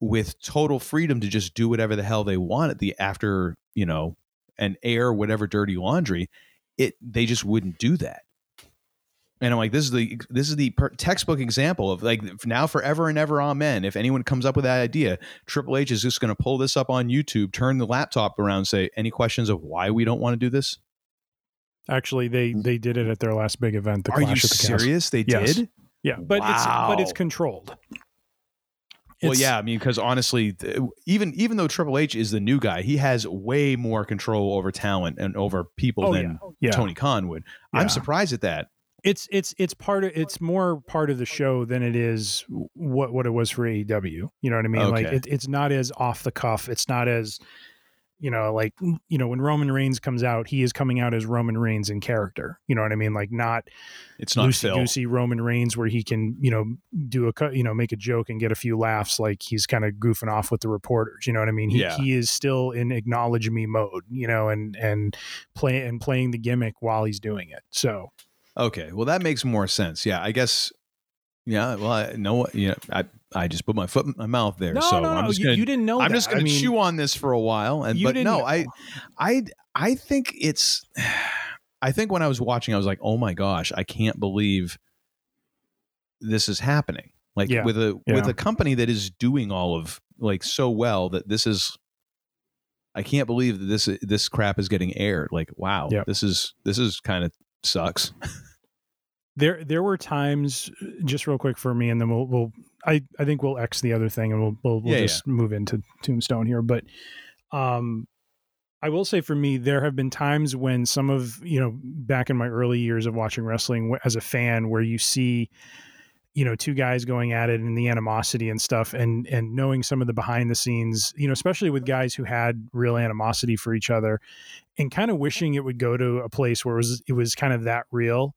with total freedom to just do whatever the hell they want at the after you know and air whatever dirty laundry it they just wouldn't do that and I'm like, this is the this is the per- textbook example of like now forever and ever, amen. If anyone comes up with that idea, Triple H is just going to pull this up on YouTube, turn the laptop around, say, any questions of why we don't want to do this? Actually, they they did it at their last big event. The Are Clash you of the serious? They Yes. did. Yeah, but it's but it's Wow. controlled. Well, yeah, I mean, because honestly, even even though Triple H is the new guy, he has way more control over talent and over people Oh, than yeah. Oh, yeah. Tony Khan would. Yeah. I'm surprised at that. It's it's it's part of it's more part of the show than it is what what it was for AEW. You know what I mean? Like it, it's not as off the cuff. It's not as you know like you know when Roman Reigns comes out, he is coming out as Roman Reigns in character. You know what I mean? Like not It's not loosey goosey Roman Reigns where he can you know do a you know make a joke and get a few laughs like he's kind of goofing off with the reporters. You know what I mean? He Yeah. he is still in acknowledge me mode. You know and and play and playing the gimmick while he's doing it. So. Okay, well that makes more sense. Yeah, I guess. Yeah, well, I know. Yeah, I I just put my foot in my mouth there. No, so no, I'm no, just you- gonna, you didn't know I'm that. just gonna chew on this for a while. And You but no, didn't I, know. I, I think it's. I think when I was watching, I was like, oh my gosh, I can't believe this is happening. Like Yeah, with a yeah. with a company that is doing all of like so well that this is. I can't believe that this this crap is getting aired. Like, wow, Yep. this is this is kind of sucks. there there were times just real quick for me and then we'll we'll I I think we'll X the other thing and we'll we'll, we'll Yeah, just move into Tombstone here but um I will say for me there have been times when some of you know back in my early years of watching wrestling as a fan where you see you know two guys going at it and the animosity and stuff and and knowing some of the behind the scenes you know especially with guys who had real animosity for each other and kind of wishing it would go to a place where it was it was kind of that real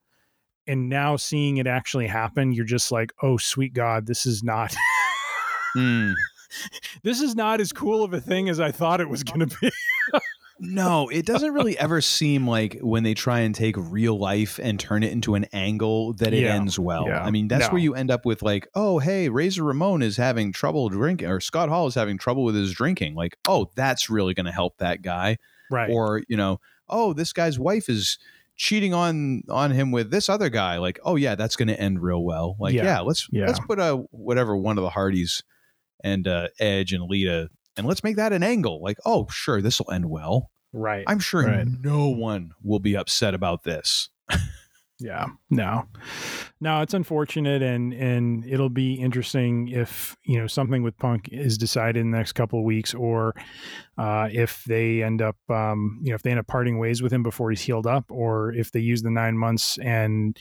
and now seeing it actually happen you're just like oh sweet god this is not Hmm. this is not as cool of a thing as i thought it was going to be No, it doesn't really ever seem like when they try and take real life and turn it into an angle that it Yeah, ends well. yeah. I mean, that's No. where you end up with like, oh, hey, Razor Ramon is having trouble drinking, or Scott Hall is having trouble with his drinking. Like, oh, that's really going to help that guy. right Or you know, oh, this guy's wife is cheating on on him with this other guy. Like, oh yeah, that's going to end real well. Like, Yeah, yeah, let's let's put a whatever one of the Hardys and uh, Edge and Lita. And let's make that an angle. Like, oh, sure, this will end well. Right I'm sure Right. no one will be upset about this. yeah no no it's unfortunate and and it'll be interesting if you know something with punk is decided in the next couple of weeks or uh if they end up um you know if they end up parting ways with him before he's healed up or if they use the nine months and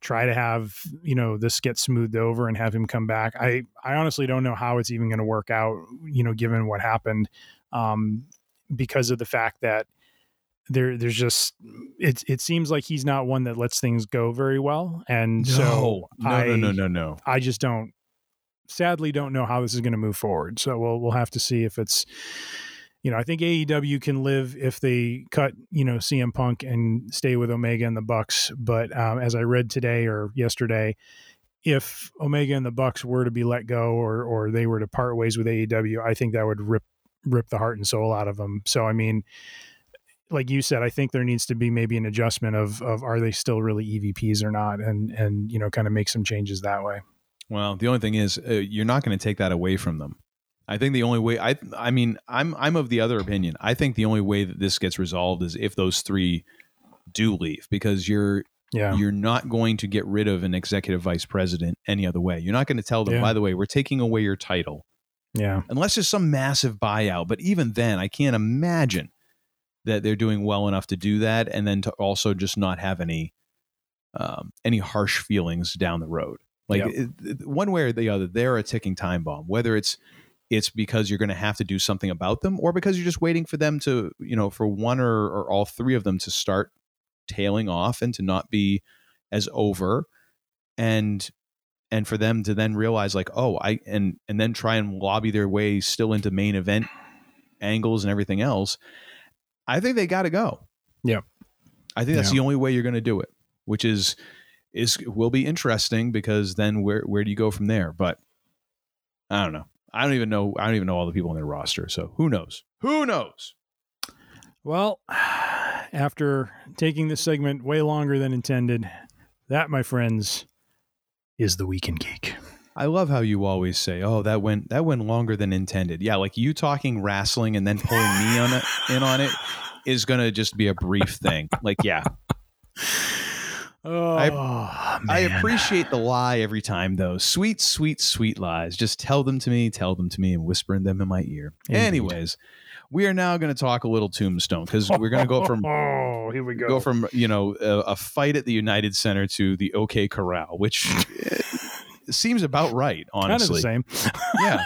try to have you know this get smoothed over and have him come back i i honestly don't know how it's even going to work out you know given what happened um because of the fact that there there's just it it seems like he's not one that lets things go very well and so no, I, no, no, no, no. I just don't sadly don't know how this is going to move forward. So we'll we'll have to see if it's you know, I think AEW can live if they cut, you know, CM Punk and stay with Omega and the Bucks, but um, as I read today or yesterday, if Omega and the Bucks were to be let go or or they were to part ways with AEW, I think that would rip rip the heart and soul out of them. So I mean, like you said, I think there needs to be maybe an adjustment of of are they still really EVPs or not, and and you know, kind of make some changes that way. Well, the only thing is, uh, you're not going to take that away from them. I think the only way I I mean I'm I'm of the other opinion. I think the only way that this gets resolved is if those three do leave because you're Yeah. you're not going to get rid of an executive vice president any other way. You're not going to tell them Yeah. by the way, we're taking away your title Yeah. unless there's some massive buyout, but even then I can't imagine that they're doing well enough to do that, and then to also just not have any um, any harsh feelings down the road. Like Yeah. it, it- one way or the other, they're a ticking time bomb. Whether it's it's because you're going to have to do something about them, or because you're just waiting for them to, you know, for one or, or all three of them to start tailing off and to not be as over, and and for them to then realize like, oh, I and and then try and lobby their way still into main event angles and everything else. I think they got to go. Yeah. I think that's Yeah. the only way you're going to do it, which is is will be interesting because then where where do you go from there? But I don't know. I don't even know. I don't even know all the people on their roster. So who knows? Who knows? Well, after taking this segment way longer than intended, that, my friends, is the weekend geek. I love how you always say, "Oh, that went that went longer than intended." Yeah, like you talking wrestling and then pulling me on it in on it is going to just be a brief thing. Like, yeah, Oh, I man. appreciate the lie every time, though. Sweet, sweet, sweet lies. Just tell them to me, tell them to me, and whispering them in my ear. Indeed. Anyways, we are now going to talk a little Tombstone because we're going to go from Oh, here we go. go from you know a, a fight at the United Center to the OK Corral, which seems about right, Honestly, kind of the same. Yeah.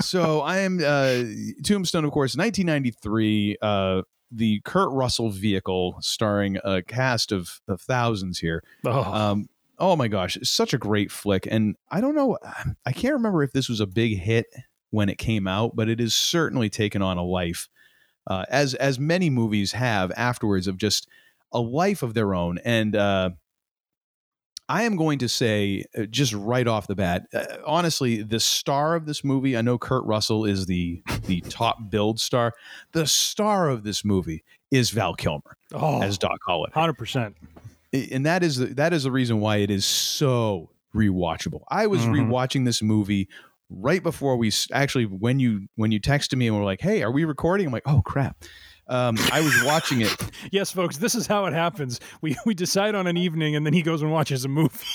so I am uh, Tombstone, of course, 1993. Uh, the Kurt Russell vehicle, starring a cast of, of thousands here. Oh, Um, oh my gosh, it's such a great flick, and I don't know, I can't remember if this was a big hit when it came out, but it has certainly taken on a life, uh, as as many movies have afterwards of just a life of their own. And uh, I am going to say, uh, just right off the bat, uh, honestly, the star of this movie, I know Kurt Russell is the the top build star. The star of this movie is Val Kilmer oh, as Doc Holliday hundred percent. and that is the, that is the reason why it is so rewatchable. I was Mhm. rewatching this movie right before we actually when you when you texted me and were like, "Hey, are we recording?" I'm like, "Oh crap." Um, I was watching it. Yes, folks, this is how it happens. We we decide on an evening, and then he goes and watches a movie.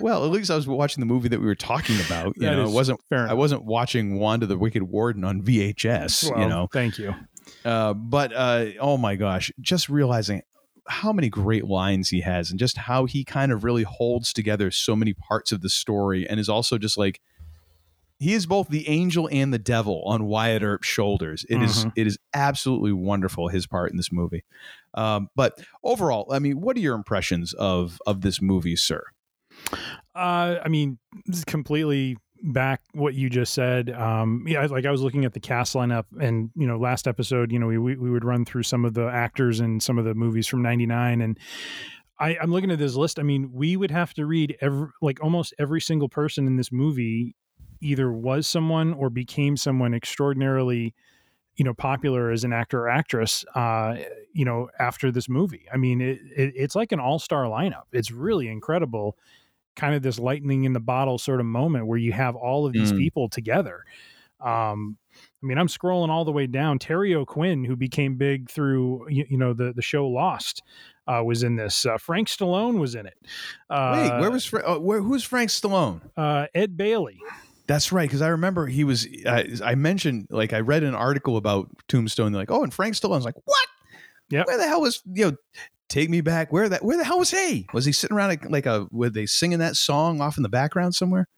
Well, at least I was watching the movie that we were talking about. You That know, it wasn't. fair I wasn't watching Wanda the Wicked Warden on VHS. Well, you know, thank you. Uh, but uh, oh my gosh, just realizing how many great lines he has and just how he kind of really holds together so many parts of the story and is also just like he is both the angel and the devil on Wyatt Earp's shoulders. It is Mhm. it is absolutely wonderful his part in this movie. Um, but overall, I mean, what are your impressions of of this movie, sir? Uh, I mean, this is completely back what you just said. Um, yeah, like I was looking at the cast lineup, and you know, last episode, you know, we we, we would run through some of the actors and some of the movies from '99, and I, I'm looking at this list. I mean, we would have to read every like almost every single person in this movie either was someone or became someone extraordinarily you know popular as an actor or actress uh you know after this movie i mean it, it it's like an all-star lineup it's really incredible kind of this lightning in the bottle sort of moment where you have all of these Mm. people together um I mean, I'm scrolling all the way down. Terry O'Quinn, who became big through you, you know the the show Lost, uh, was in this. Uh, Frank Stallone was in it. Uh, Wait, where was Fra- uh, where, who's Frank Stallone? uh, Ed Bailey? That's right, because I remember he was. I I mentioned like I read an article about Tombstone. They're like, oh, and Frank Stallone's like, what? Yep. Where the hell was you know? Take me back. Where that? Where the hell was he? Was he sitting around like, like a? Were they singing that song off in the background somewhere?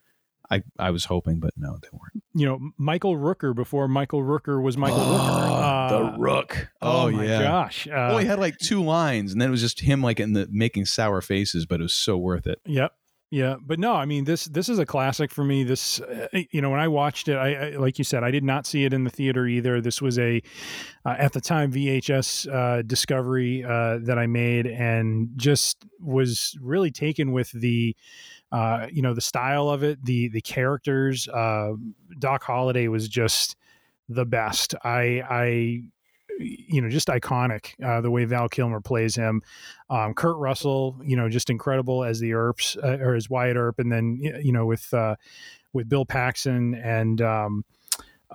I I was hoping, but no, they weren't. You know, Michael Rooker before Michael Rooker was Michael Rooker. Uh, the Rook. oh, Oh, my yeah. gosh! Uh, he had like two lines, and then it was just him like in the making sour faces, but it was so worth it. Yep. Yeah, but no, I mean this this is a classic for me. This uh, you know when I watched it, I, I like you said, I did not see it in the theater either. This was a uh, at the time VHS uh, discovery uh, that I made, and just was really taken with the uh, you know the style of it, the the characters. Doc Holliday was just the best. I I you know just iconic uh, the way Val Kilmer plays him. Um, Kurt Russell, you know, just incredible as the Earps uh, or as Wyatt Earp, and then you know with uh, with Bill Paxton and um,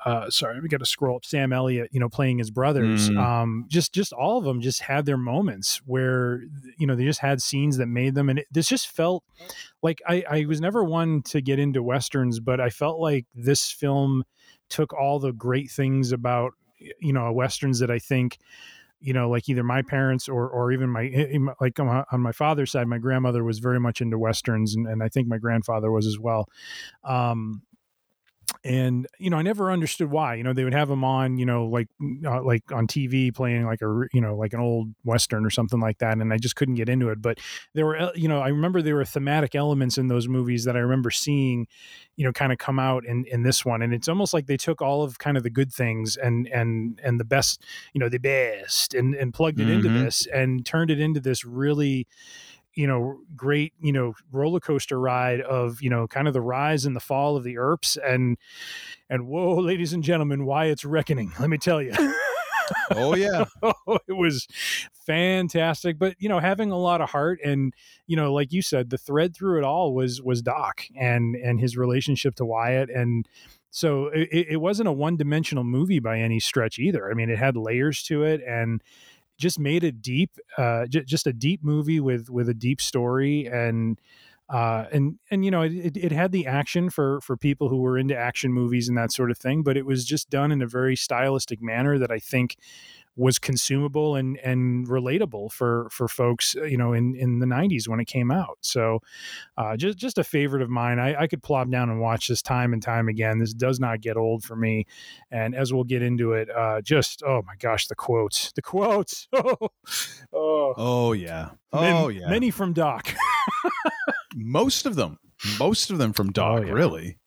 uh, sorry, we got to scroll up. Sam Elliott, you know, playing his brothers. Mm. Um, just just all of them just had their moments where you know they just had scenes that made them, and it, this just felt like I, I was never one to get into westerns, but I felt like this film took all the great things about you know westerns that I think you know like either my parents or or even my eh, like on my father's side my grandmother was very much into westerns and, and I think my grandfather was as well. Um and you know i never understood why you know they would have them on you know like uh, like on tv playing like a you know like an old western or something like that and i just couldn't get into it but there were you know i remember there were thematic elements in those movies that i remember seeing you know kind of come out in in this one and it's almost like they took all of kind of the good things and and and the best you know the best and and plugged it mm-hmm. into this and turned it into this really you know great you know roller coaster ride of you know kind of the rise and the fall of the Earps and and whoa ladies and gentlemen Wyatt's reckoning let me tell you oh yeah. Oh, it was fantastic but you know having a lot of heart and you know like you said the thread through it all was was doc and and his relationship to wyatt and so it, it wasn't a one-dimensional movie by any stretch either. I mean it had layers to it and just made a deep, uh, j- just a deep movie with with a deep story and uh, and and you know it, it had the action for for people who were into action movies and that sort of thing, but it was just done in a very stylistic manner that I think was consumable and and relatable for for folks uh, you know in in the 90s when it came out. So uh, just just a favorite of mine. I, I could plop down and watch this time and time again. This does not get old for me. And as we'll get into it uh, just oh my gosh the quotes the quotes. Oh oh, oh yeah. Oh many, yeah. many from doc. Most of them. Most of them from doc oh, yeah. really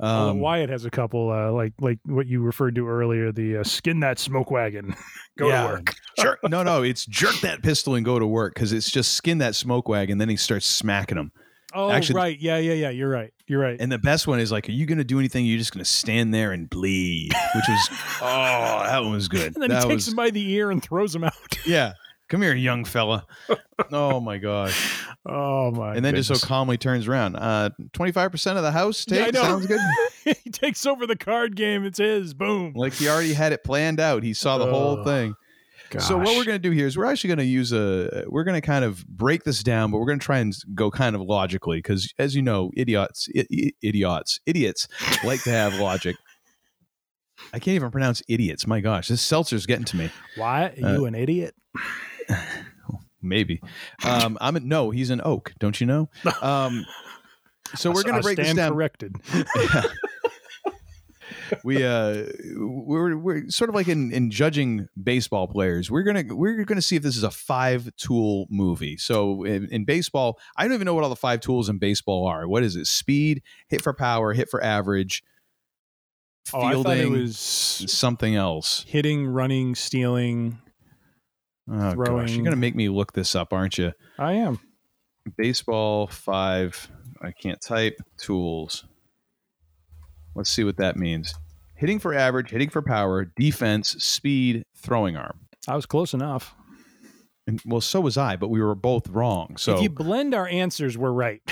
um, Wyatt has a couple, uh, like like what you referred to earlier, the uh, skin that smoke wagon, go yeah, to work. jerk, no, no, it's jerk that pistol and go to work because it's just skin that smoke wagon. Then he starts smacking them. Oh, Actually, right, yeah, yeah, yeah. You're right. You're right. And the best one is like, are you going to do anything? You're just going to stand there and bleed, which was oh, that one was good. And then that he was, takes him by the ear and throws him out. yeah, Come here, young fella. oh my gosh. Oh my. And then goodness. just so calmly turns around. Uh, twenty-five percent of the house take yeah, sounds good. he takes over the card game. It's his. Boom. Like he already had it planned out. He saw the whole thing. Gosh. So what we're going to do here is we're actually going to use a we're going to kind of break this down, but we're going to try and go kind of logically because, as you know, idiots, I- idiots, idiots like to have logic. I can't even pronounce idiots. My gosh, this seltzer's getting to me. Why are uh, you an idiot? Maybe. Um, I'm a, no. He's an oak. Don't you know? Um, so we're going to break this down. Corrected. we uh we're we're sort of like in in judging baseball players we're gonna we're gonna see if this is a five tool movie so in, in, baseball i don't even know what all the five tools in baseball are what is it speed hit for power hit for average fielding oh, it was something else hitting running stealing Oh throwing. gosh, you're gonna make me look this up, aren't you? I am. Baseball five. I can't type tools. Let's see what that means. Hitting for average, hitting for power, defense, speed, throwing arm. I was close enough. And, well, so was I, but we were both wrong. So if you blend our answers, we're right.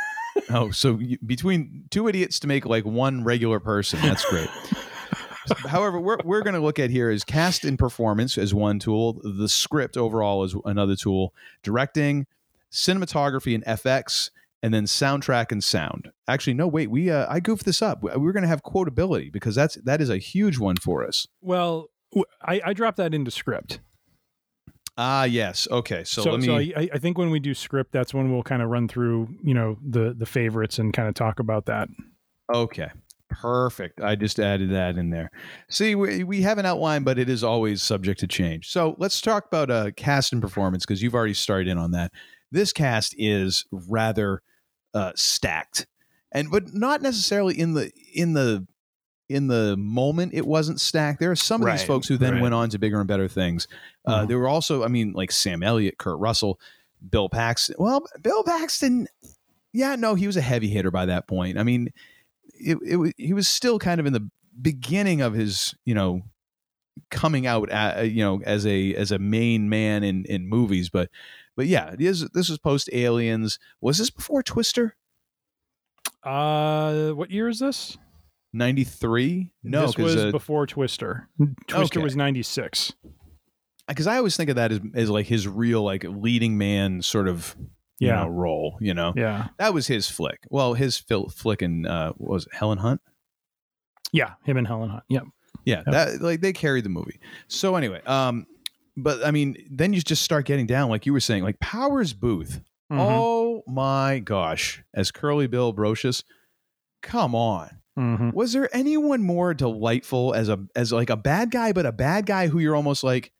oh, so you, between two idiots to make like one regular person, that's great. However, we're, we're going to look at here is cast and performance as one tool, the script overall is another tool, directing, cinematography and FX, and then soundtrack and sound. Actually, no, wait, we uh, I goofed this up. We're going to have quotability because that's that is a huge one for us. Well, I, I dropped that into script. Ah, yes. Okay, so, so let me. So I, I think when we do script, that's when we'll kind of run through, you know, the the favorites and kind of talk about that. Okay. Perfect. I just added that in there. See, we, we have an outline, but it is always subject to change. So let's talk about uh, cast and performance because you've already started in on that. This cast is rather uh, stacked, and but not necessarily in the in the in the moment it wasn't stacked. There are some of right, these folks who then right. went on to bigger and better things. Uh, mm-hmm. There were also, I mean, like Sam Elliott, Kurt Russell, Bill Paxton. Well, Bill Paxton, yeah, no, he was a heavy hitter by that point. I mean, it, it he was still kind of in the beginning of his you know coming out at, you know as a as a main man in in movies but but yeah it is this was post aliens was this before twister? Uh what year is this? 93 no this was uh, before twister. Twister okay. was 96 because i always think of that as, as like his real like leading man sort of yeah. Know, role. You know, yeah, that was his flick. Well, his fil- flick and uh, was it Helen Hunt? Yeah, him and Helen Hunt. Yep. Yeah, that like they carried the movie. So anyway, um, but I mean, then you just start getting down, like you were saying, like Powers Boothe. Mhm. Oh my gosh, as Curly Bill Brocius, come on. Mhm. Was there anyone more delightful as a as like a bad guy, but a bad guy who you're almost like,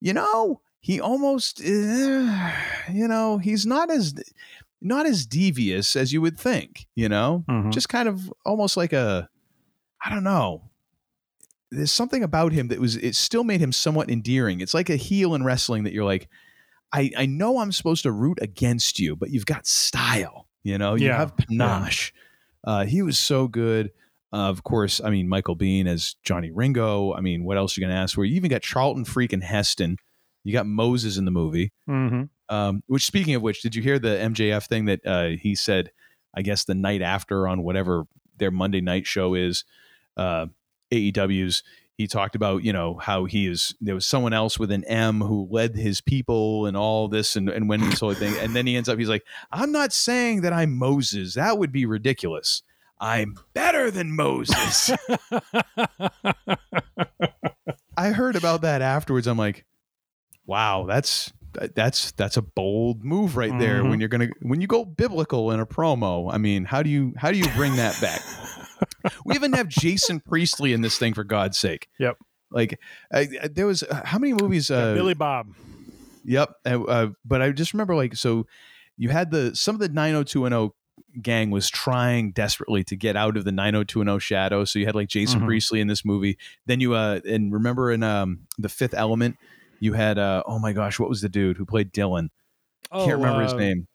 you know, he almost, eh, you know, he's not as not as devious as you would think. You know, Mhm. just kind of almost like a, I don't know. There's something about him that was it still made him somewhat endearing. It's like a heel in wrestling that you're like, I I know I'm supposed to root against you, but you've got style. You know, you Yeah, have panache. Uh, he was so good. Uh, of course, I mean Michael Biehn as Johnny Ringo. I mean, what else are you gonna ask for? You even got Charlton freaking Heston. You got Moses in the movie. hmm Um, which, speaking of which, did you hear the MJF thing that uh, he said? I guess the night after on whatever their Monday night show is, uh, AEW's. He talked about you know how he is. There was someone else with an M who led his people and all this and and went this whole thing. And then he ends up. He's like, I'm not saying that I'm Moses. That would be ridiculous. I'm better than Moses. I heard about that afterwards. I'm like, wow, that's that's that's a bold move right there. Mhm. When you're gonna when you go biblical in a promo, I mean, how do you how do you bring that back? we even have Jason Priestley in this thing for God's sake. Yep. Like I, I- there was uh, how many movies? Uh, Billy Bob. Yep. Uh, uh, but I just remember like so you had the some of the 90210 gang was trying desperately to get out of the 90210 shadow. So you had like Jason Mhm. Priestley in this movie. Then you uh and remember in um the Fifth Element you had uh oh my gosh what was the dude who played Dylan? Can't remember his uh, name.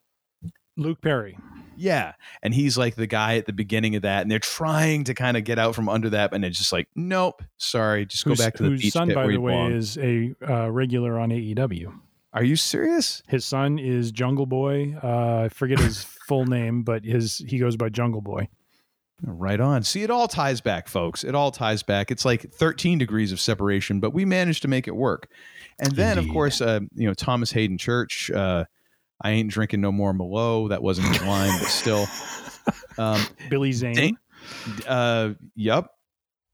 Luke Perry. Yeah. And he's like the guy at the beginning of that and they're trying to kind of get out from under that and it's just like nope, sorry, just go back to the whose beach son, by the way, belong. is a uh, regular on AEW. Are you serious? His son is Jungle Boy. Uh, I forget his full name, but his he goes by Jungle Boy. Right on. See, it all ties back, folks. It all ties back. It's like 13 degrees of separation, but we managed to make it work. And then, of course, uh, you know, Thomas Haden Church, uh, I ain't drinking no more Malo. That wasn't his line, but still. Um, Billy Zane. Dan- uh, yep.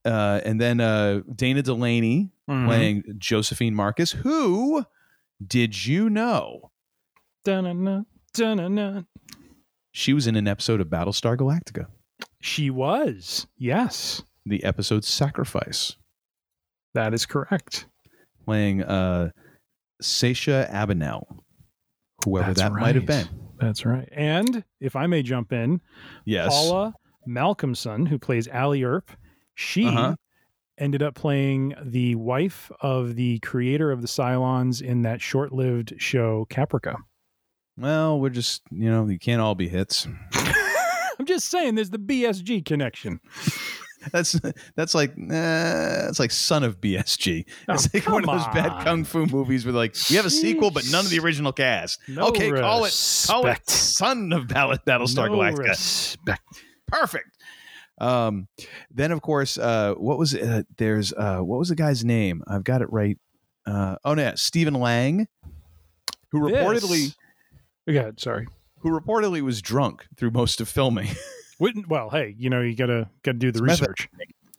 Uh, and then uh, Dana Delany Mhm. playing Josephine Marcus, who did you know Dun-dun-dun, dun-dun-dun. she was in an episode of Battlestar Galactica, She was. Yes, the episode Sacrifice. that is correct. playing uh Sesha Abinell, whoever That's that might have been. That's right. And if I may jump in, Yes. Paula Malcomson, who plays Allie Earp, she Uh-huh. ended up playing the wife of the creator of the Cylons in that short-lived show Caprica. Well, we're just, you know, you can't all be hits. Just saying, there's the BSG connection. That's that's like uh, that's like Son of BSG. It's Oh, like one of those bad kung fu movies with like we have a sequel, but none of the original cast. No okay, call it call it. Son of Battlestar No Galactica. respect. Perfect. Um, then of course, uh, what was uh, there's uh, what was the guy's name? I've got it right. Uh, oh no, yeah, Stephen Lang, who reportedly This- Go ahead, sorry. Who reportedly was drunk through most of filming. Wouldn't- Well, hey, you know, you gotta gotta do the It's method research.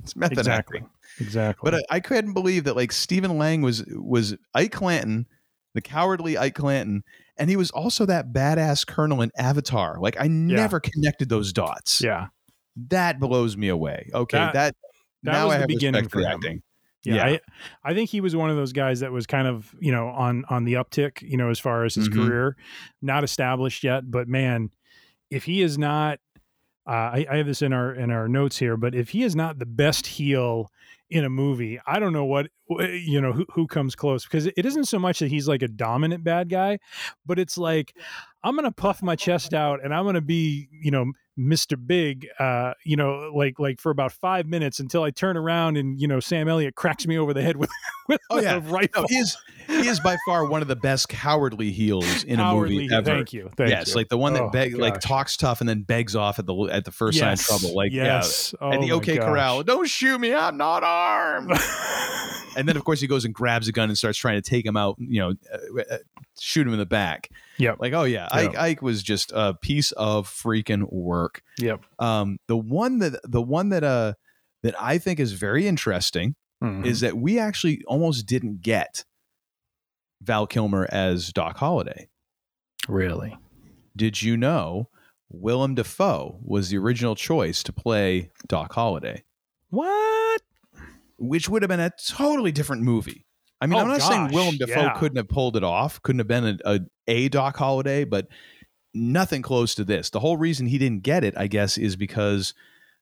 it's method Exactly. acting. Exactly. But I, I couldn't believe that like Stephen Lang was was Ike Clanton, the cowardly Ike Clanton, and he was also that badass colonel in Avatar. Like I never connected those dots. yeah. That blows me away. Okay, That- that, now was I the have beginning respect for for acting. Yeah, Yeah. I, I think he was one of those guys that was kind of you know on on the uptick, you know, as far as his Mhm. career, not established yet. But man, if he is not, uh, I, I have this in our in our notes here, but if he is not the best heel in a movie, I don't know what wh- you know who who comes close because it isn't so much that he's like a dominant bad guy, but it's like I'm gonna puff my chest out and I'm gonna be you know Mr. Big, uh, you know, like like for about five minutes until I turn around and you know Sam Elliott cracks me over the head with with Oh yeah, a rifle. no, he is he is by far one of the best cowardly heels in a movie ever. Thank you. Thank yes, you. like the one that Oh, beg, like talks tough and then begs off at the at the first sign of trouble. Like yes. yeah, at Oh the OK gosh. Corral, don't shoot me, I'm not armed. and then of course he goes and grabs a gun and starts trying to take him out. You know, uh, uh, shoot him in the back. Yep. Like oh yeah, Yep. Ike, Ike was just a piece of freaking work. Yep. Um, the one that the one that uh that I think is very interesting Mhm. is that we actually almost didn't get Val Kilmer as Doc Holliday. really Did you know Willem Dafoe was the original choice to play Doc Holliday, what? Which would have been a totally different movie. I mean, Oh, I'm not saying gosh, Willem Dafoe yeah. couldn't have pulled it off, couldn't have been a, a, a Doc Holliday, but nothing close to this. The whole reason he didn't get it, I guess, is because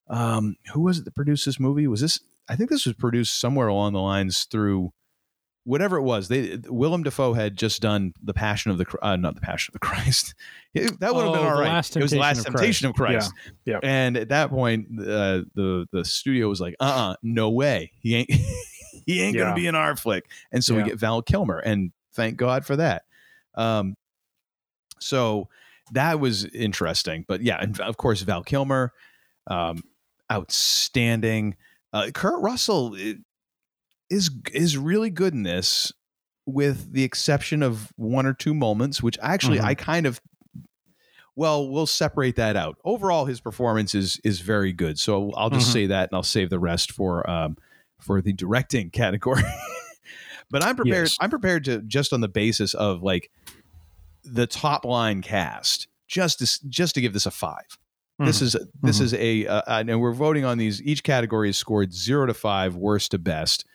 um, who was it that produced this movie? Was this? I think this was produced somewhere along the lines through whatever it was. They Willem Dafoe had just done the Passion of the uh, not the Passion of the Christ. It- that would have Oh, been all The right. It was the Last of Temptation of Christ. Christ. Yeah. Yeah. And at that point, uh, the the studio was like, "Uh, uh no way. He ain't he ain't Yeah. gonna be in our flick." And so Yeah. we get Val Kilmer, and thank God for that. Um, so that was interesting. But yeah, and of course Val Kilmer, um, outstanding. Uh, Kurt Russell i- is is really good in this, with the exception of one or two moments, which actually Mhm. I kind of. Well, we'll separate that out. Overall, his performance is is very good. So I'll just Mhm. say that, and I'll save the rest for um, for the directing category. but I'm prepared. Yes. I'm prepared to just on the basis of like the top line cast, just to, just to give this a five. This Mhm. is this Mhm. is a uh, and we're voting on these. Each category is scored zero to five, worst to best,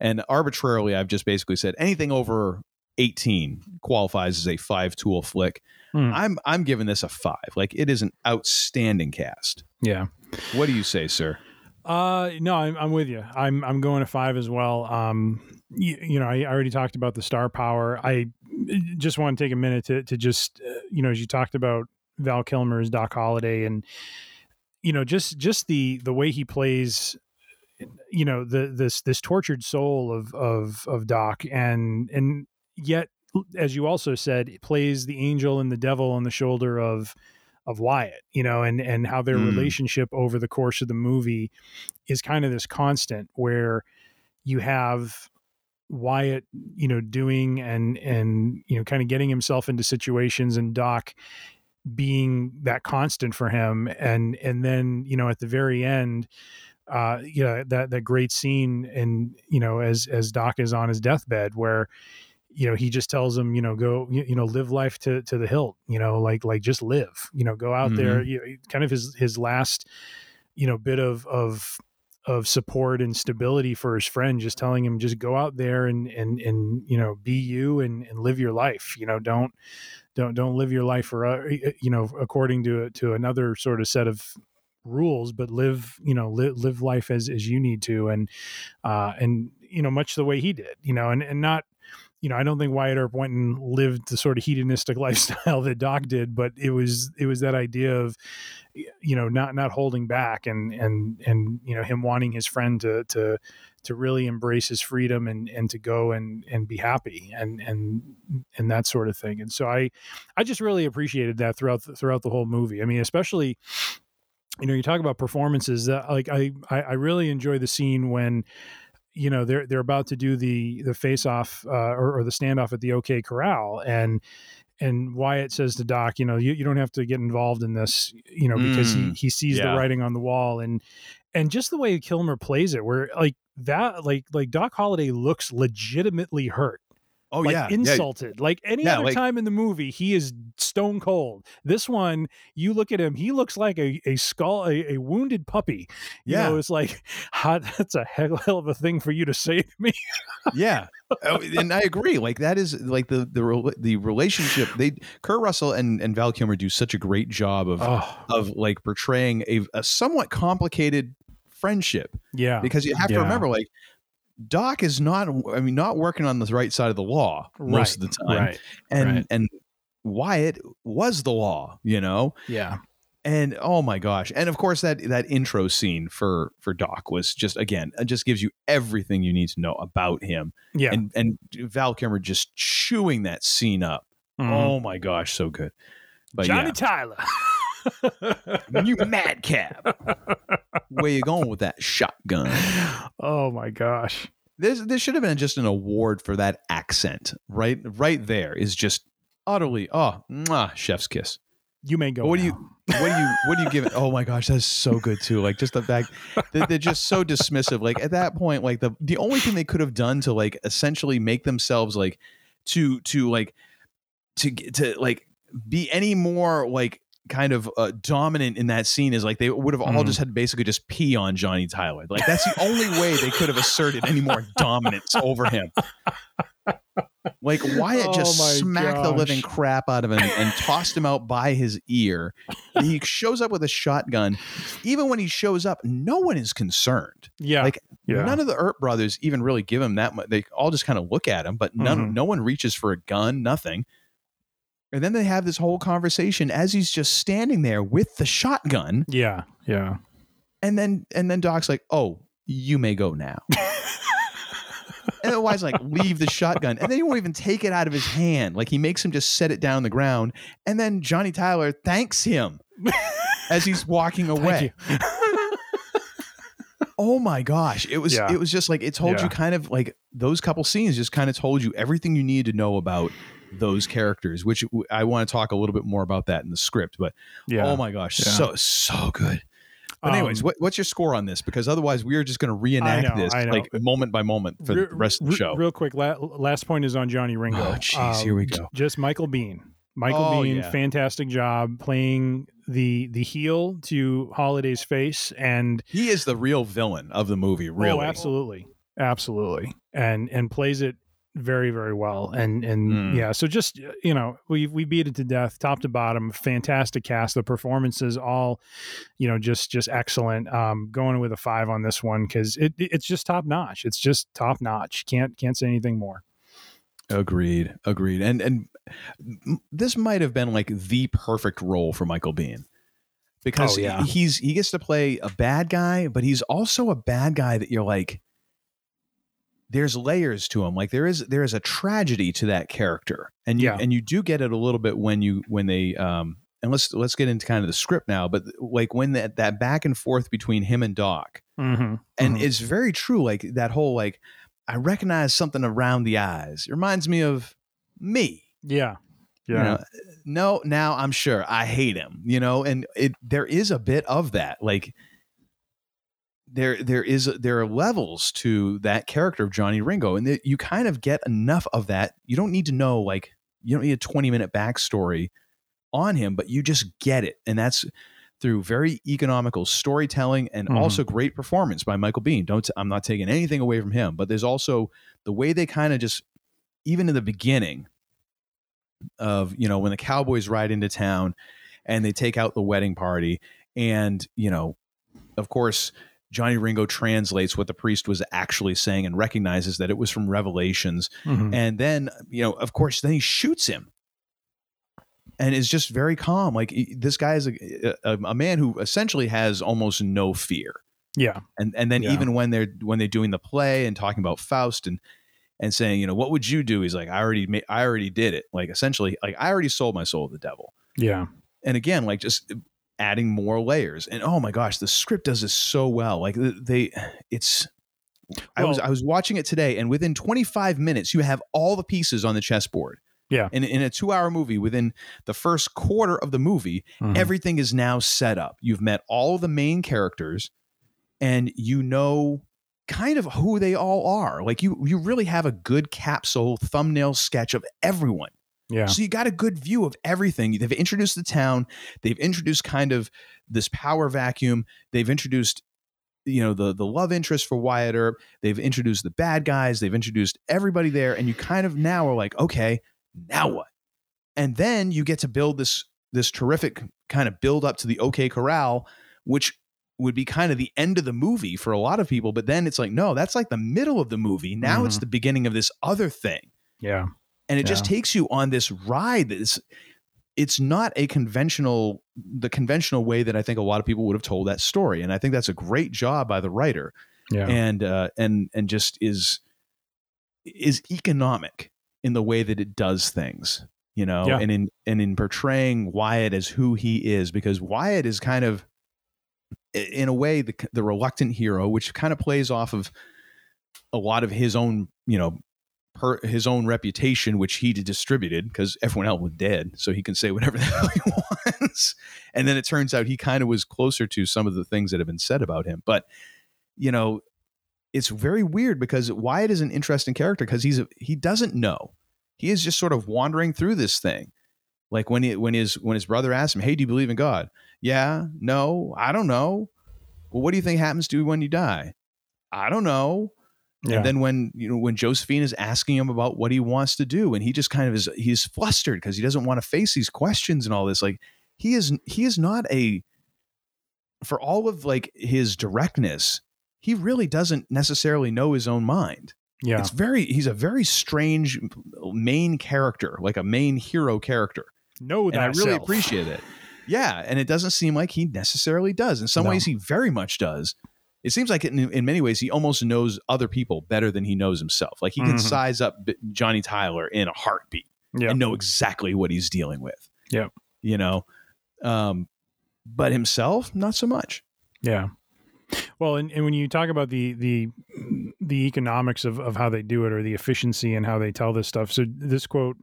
and arbitrarily, I've just basically said anything over eighteen qualifies as a five tool flick. Hmm. I'm I'm giving this a five. Like it is an outstanding cast. Yeah. What do you say, sir? Uh, no, I'm, I'm with you. I'm I'm going to five as well. Um, you, you know, I already talked about the star power. I just want to take a minute to to just uh, you know, as you talked about Val Kilmer's Doc Holliday, and you know, just just the the way he plays. You know, the this this tortured soul of of of Doc, and and yet, as you also said, it plays the angel and the devil on the shoulder of of Wyatt, you know, and and how their Mm. relationship over the course of the movie is kind of this constant where you have Wyatt, you know, doing and and you know, kind of getting himself into situations and Doc being that constant for him and and then you know at the very end uh you know that that great scene and you know as as doc is on his deathbed where you know he just tells him you know go you, you know live life to to the hilt you know like like just live you know go out there you know, kind of his his last you know bit of of of support and stability for his friend just telling him just go out there and and and you know be you and and live your life you know don't don't don't live your life for uh, you know according to to another sort of set of rules but live you know live, live life as as you need to and uh and you know much the way he did you know and and not you know, I don't think Wyatt Earp went and lived the sort of hedonistic lifestyle that Doc did, but it was it was that idea of, you know, not not holding back and and and you know him wanting his friend to to to really embrace his freedom and and to go and and be happy and and and that sort of thing. And so I I just really appreciated that throughout the, throughout the whole movie. I mean, especially you know, you talk about performances that like I I, I really enjoy the scene when you know they're they're about to do the the face off uh, or, or the standoff at the OK Corral and and Wyatt says to Doc, you know, you, you don't have to get involved in this, you know, because he Mm, he sees yeah. the writing on the wall and and just the way Kilmer plays it, where like that, like like Doc Holliday looks legitimately hurt. Oh like yeah, yeah. insulted. Like any Yeah, other like- time in the movie, he is stone cold. This one, you look at him, he looks like a, a skull, a, a wounded puppy. You Yeah. know, it's like how, that's a hell of a thing for you to say to me. yeah oh, and i agree like that is like the the the relationship they kurt russell and and val kilmer do such a great job of Oh, of like portraying a, a somewhat complicated friendship yeah. because you have to remember like doc is not i mean not working on the right side of the law most of the time Right. and right. and wyatt was the law you know Yeah. and oh my gosh and of course that that intro scene for for doc was just again it just gives you everything you need to know about him Yeah. and and val kilmer just chewing that scene up Mhm. oh my gosh so good but Johnny yeah Tyler. you madcap where you going with that shotgun oh my gosh. this this should have been just an award for that accent right right there is just utterly oh mwah, chef's kiss You may go. What do you what do you what do you give it? Oh my gosh, that's so good too. Like just the fact that they're just so dismissive. Like at that point, like the the only thing they could have done to like essentially make themselves like to to like to get- to like be any more like kind of uh, dominant in that scene is like they would have all Mhm. just had to basically just pee on Johnny Tyler. Like that's the only way they could have asserted any more dominance over him. Like Wyatt Oh just smacked the living crap out of him and tossed him out by his ear. He shows up with a shotgun. Even when he shows up, no one is concerned. Yeah. Like yeah. none of the Earp brothers even really give him that much. They all just kind of look at him, but none, Mhm. no one reaches for a gun, nothing. And then they have this whole conversation as he's just standing there with the shotgun, yeah. Yeah. and then and then Doc's like, "Oh, you may go now." and then Wyatt's like, "Leave the shotgun," and then he won't even take it out of his hand. Like he makes him just set it down on the ground, and then Johnny Tyler thanks him as he's walking away. Thank you. Oh my gosh. It was Yeah. it was just like it told Yeah. you kind of like those couple scenes just kind of told you everything you need to know about those characters, which I want to talk a little bit more about that in the script, but Yeah. oh my gosh, Yeah. so so good. But anyways, Um, what, what's your score on this? Because otherwise, we are just going to reenact know, this like moment by moment for Re- the rest of the re- show. Real quick, la- last point is on Johnny Ringo. Oh, jeez, here we go. Just Michael Biehn. Michael Oh, Biehn, yeah. fantastic job playing the the heel to Holliday's face, and he is the real villain of the movie, really. oh, absolutely, absolutely, and and plays it very very well. And and Mm. yeah, so just you know, we we beat it to death, top to bottom. Fantastic cast. The performances all, you know, just just excellent. Um, going with a five on this one because it it's just top notch. It's just top notch. Can't can't say anything more. Agreed. Agreed. And and this might have been like the perfect role for Michael Biehn. Because Oh, yeah. he's he gets to play a bad guy, but he's also a bad guy that you're like there's layers to him. Like there is there is a tragedy to that character. And you Yeah. and you do get it a little bit when you when they um and let's let's get into kind of the script now, but like when that that back and forth between him and Doc Mm-hmm. and it's very true like that whole like i recognize something around the eyes it reminds me of me yeah, you yeah, know? no now i'm sure i hate him you know and it there is a bit of that like there there is there are levels to that character of johnny ringo and that you kind of get enough of that you don't need to know like you don't need a 20 minute backstory on him but you just get it and that's through very economical storytelling and Mhm. also great performance by michael biehn don't i'm not taking anything away from him but there's also the way they kind of just even in the beginning of you know when the cowboys ride into town and they take out the wedding party and you know of course johnny ringo translates what the priest was actually saying and recognizes that it was from revelations. Mhm. and then you know of course then he shoots him. And is just very calm. Like this guy is a, a, a man who essentially has almost no fear. Yeah, and and then Yeah. even when they're when they're doing the play and talking about Faust and and saying you know what would you do? He's like I already ma- I already did it. Like essentially like I already sold my soul to the devil. Yeah. and again like just adding more layers. And oh my gosh the script does this so well. Like they it's I was I was watching it today and within 25 minutes you have all the pieces on the chessboard. Yeah. in, in a two hour movie within the first quarter of the movie Mhm. everything is now set up. You've met all the main characters and you know kind of who they all are. Like you you really have a good capsule thumbnail sketch of everyone yeah. so you got a good view of everything. They've introduced the town. They've introduced kind of this power vacuum. They've introduced, you know, the the love interest for Wyatt Earp. They've introduced the bad guys. They've introduced everybody there, and you kind of now are like, okay, now what? And then you get to build this this terrific kind of build up to the OK Corral, which would be kind of the end of the movie for a lot of people. But then it's like, no, that's like the middle of the movie. Now it's mm-hmm. the beginning of this other thing Yeah. And it just takes you on this ride that's it's not a conventional the conventional way that I think a lot of people would have told that story and I think that's a great job by the writer Yeah. and uh and and just is is economic in the way that it does things you know Yeah. and in and in portraying Wyatt as who he is because Wyatt is kind of in a way the the reluctant hero which kind of plays off of a lot of his own you know per his own reputation which he distributed because everyone else was dead so he can say whatever the hell he wants. And then it turns out he kind of was closer to some of the things that have been said about him. But, you know, it's very weird because Wyatt is an interesting character because he's a, he doesn't know. He is just sort of wandering through this thing. Like when he, when his when his brother asks him, "Hey, do you believe in God?" Yeah, no, I don't know. Well, what do you think happens to you when you die? I don't know. Yeah. And then when you know when Josephine is asking him about what he wants to do, and he just kind of is he's flustered because he doesn't want to face these questions and all this. Like he is he is not a for all of like his directness, he really doesn't necessarily know his own mind. Yeah. It's very he's a very strange main character, like a main hero character. No, and I really appreciate it. Yeah, and it doesn't seem like he necessarily does. In some No. ways, he very much does. It seems like in, in many ways he almost knows other people better than he knows himself. Like he can Mhm. size up Johnny Tyler in a heartbeat Yeah. and know exactly what he's dealing with. Yeah. You know, um, but himself, not so much. Yeah. Well, and, and when you talk about the the the economics of, of how they do it or the efficiency and how they tell this stuff. So this quote,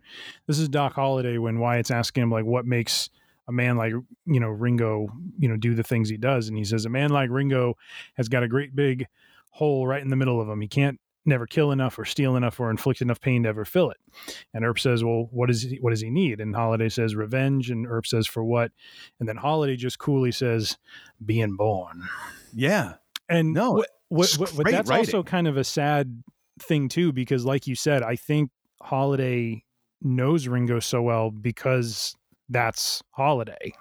this is Doc Holliday when Wyatt's asking him like what makes a man like you know Ringo, you know, do the things he does, and he says a man like Ringo has got a great big hole right in the middle of him. He can't never kill enough or steal enough or inflict enough pain to ever fill it. And Earp says, "Well, what does he, what does he need?" And Holliday says, "Revenge." And Earp says, "For what?" And then Holliday just coolly says, "Being born." Yeah. And No, what, what, what, that's also kind of a sad thing too, because like you said, I think Holliday knows Ringo so well because that's Holliday.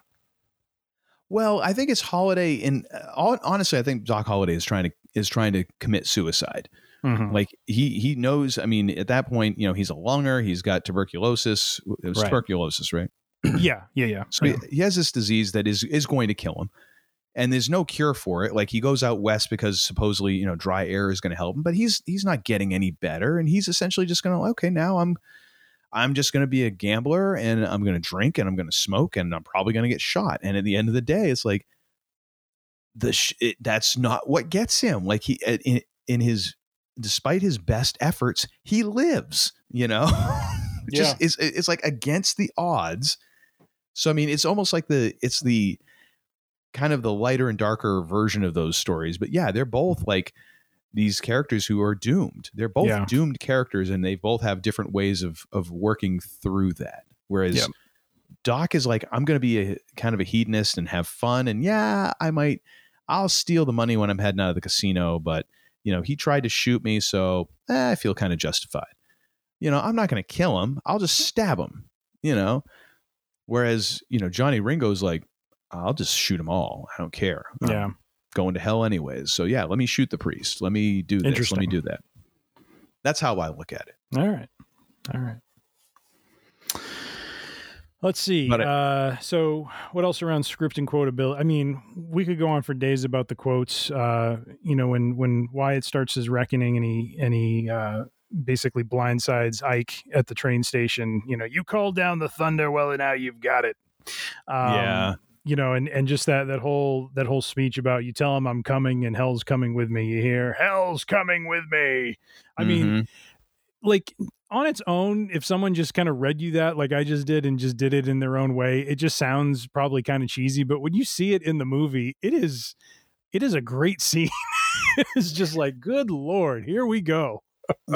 Well, I think it's Holliday. In uh, honestly, I think Doc Holliday is trying to is trying to commit suicide. Mhm. Like he he knows. I mean, at that point, you know, he's a lunger. He's got tuberculosis. It was Right. tuberculosis, right? yeah, yeah, yeah. So he, he has this disease that is is going to kill him, and there's no cure for it. Like he goes out west because supposedly you know dry air is going to help him, but he's he's not getting any better, and he's essentially just going to okay now I'm I'm just going to be a gambler and I'm going to drink and I'm going to smoke and I'm probably going to get shot. And at the end of the day, it's like the sh- it, that's not what gets him. Like he in, in his despite his best efforts, he lives. You know, just it's it's like against the odds. So I mean, it's almost like the it's the kind of the lighter and darker version of those stories. But yeah, they're both like these characters who are doomed. They're both Yeah. doomed characters, and they both have different ways of of working through that. Whereas Yep. Doc is like, I'm going to be a kind of a hedonist and have fun, and yeah, I might, I'll steal the money when I'm heading out of the casino, but you know, he tried to shoot me, so eh, I feel kind of justified. You know, I'm not going to kill him. I'll just stab him. You know, whereas you know Johnny Ringo's like, I'll just shoot them all. I don't care. Yeah. Going to hell anyways. So yeah, let me shoot the priest. Let me do this. Let me do that. That's how I look at it. All right. All right. Let's see. But I- uh, so, what else around script and quotability? I mean, we could go on for days about the quotes. Uh, you know, when when Wyatt starts his reckoning and he and he uh, basically blindsides Ike at the train station. You know, you called down the thunder. Well, and now you've got it. Um, Yeah. You know, and and just that that whole that whole speech about you tell him I'm coming and hell's coming with me. You hear hell's coming with me. I mean, Mhm. like on its own, if someone just kind of read you that, like I just did, and just did it in their own way, it just sounds probably kind of cheesy. But when you see it in the movie, it is, it is a great scene. it's just like, good lord, here we go.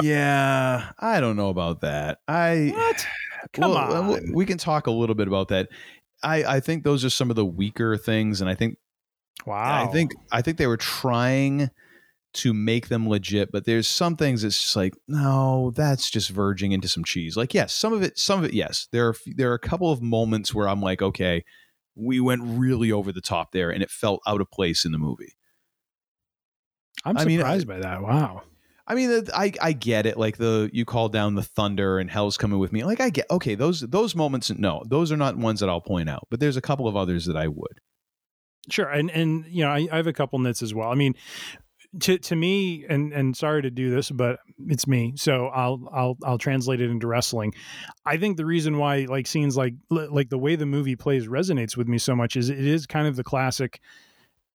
yeah, I don't know about that. I What? Come well, on. we can talk a little bit about that. I I think those are some of the weaker things, and I think Wow. I think I think they were trying to make them legit, but there's some things that's just like, no, that's just verging into some cheese. Like, yes, some of it, some of it, yes. There are there are a couple of moments where I'm like, okay, we went really over the top there, and it felt out of place in the movie. I'm I mean, surprised by that. Wow. I mean, I I get it. Like the you call down the thunder and hell's coming with me. Like I get okay. Those those moments, no, those are not ones that I'll point out. But there's a couple of others that I would. Sure, and and you know, I, I have a couple nits as well. I mean, to to me, and and sorry to do this, but it's me, so I'll I'll I'll translate it into wrestling. I think the reason why like scenes like like the way the movie plays resonates with me so much is it is kind of the classic,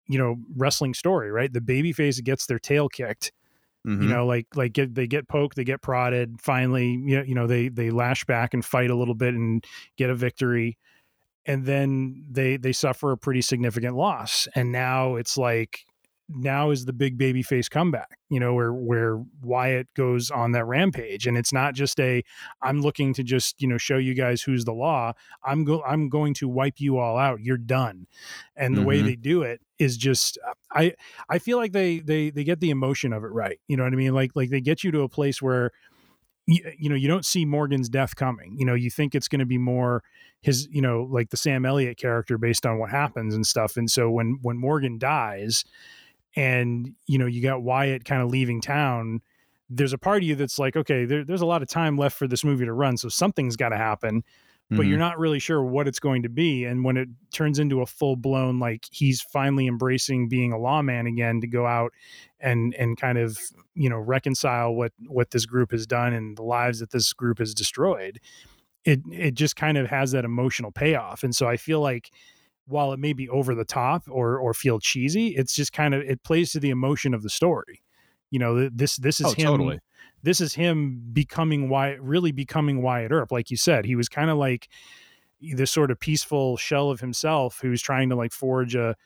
you know, wrestling story, right? The babyface gets their tail kicked. Mhm. You know, like like get, they get poked, they get prodded. Finally, you know, you know, they they lash back and fight a little bit and get a victory and then they they suffer a pretty significant loss and now it's like now is the big baby face comeback you know where where wyatt goes on that rampage. And it's not just a i'm looking to just you know show you guys who's the law. I'm go i'm going to wipe you all out. You're done. And the way Mhm. they do it is just i i feel like they they they get the emotion of it right. You know what i mean? Like like they get you to a place where you, you know you don't see morgan's death coming. You know you think it's going to be more his you know like the sam elliott character based on what happens and stuff. And so when when morgan dies and you know you got wyatt kind of leaving town there's a part of you that's like okay there, there's a lot of time left for this movie to run so something's got to happen but Mhm. you're not really sure what it's going to be and when it turns into a full blown like he's finally embracing being a lawman again to go out and and kind of you know reconcile what what this group has done and the lives that this group has destroyed it it just kind of has that emotional payoff and so i feel like while it may be over the top or or feel cheesy it's just kind of it plays to the emotion of the story you know this this is Oh, him totally. this is him becoming Wyatt, really becoming Wyatt Earp. Like you said, he was kind of like this sort of peaceful shell of himself who's trying to like forge a,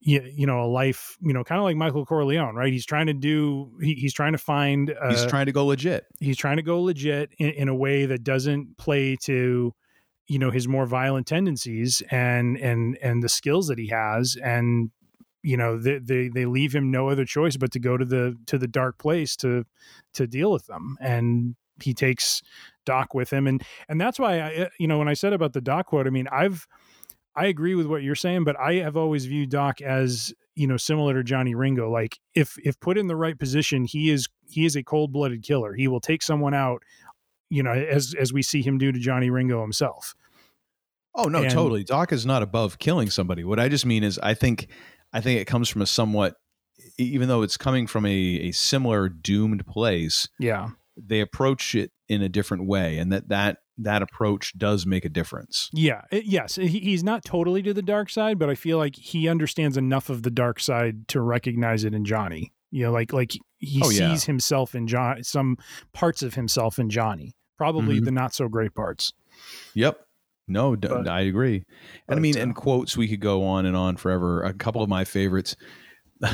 you, you know, a life, you know, kind of like Michael Corleone, right? He's trying to do, he, he's trying to find, uh, He's trying to go legit. he's trying to go legit in, in a way that doesn't play to, you know, his more violent tendencies and, and, and the skills that he has. And, you know, they, they, they leave him no other choice but to go to the, to the dark place to, to deal with them. And he takes Doc with him. And, and that's why I, uh, you know, when I said about the Doc quote, I mean, I've, I agree with what you're saying, but I have always viewed Doc as, you know, similar to Johnny Ringo. Like if, if put in the right position, he is, he is a cold blooded killer. He will take someone out, you know, as, as we see him do to Johnny Ringo himself. Oh no, And- totally. Doc is not above killing somebody. What I just mean is, I think, I think it comes from a somewhat, even though it's coming from a, a similar doomed place, Yeah. they approach it in a different way, and that that that approach does make a difference. Yeah. It- yes. He, he's not totally to the dark side, but I feel like he understands enough of the dark side to recognize it in Johnny. You know, like, like he Oh, yeah. sees himself in John, some parts of himself in Johnny, probably Mhm. the not so great parts. Yep. No, d- But- I agree. And I mean, uh, in quotes, we could go on and on forever. A couple of my favorites.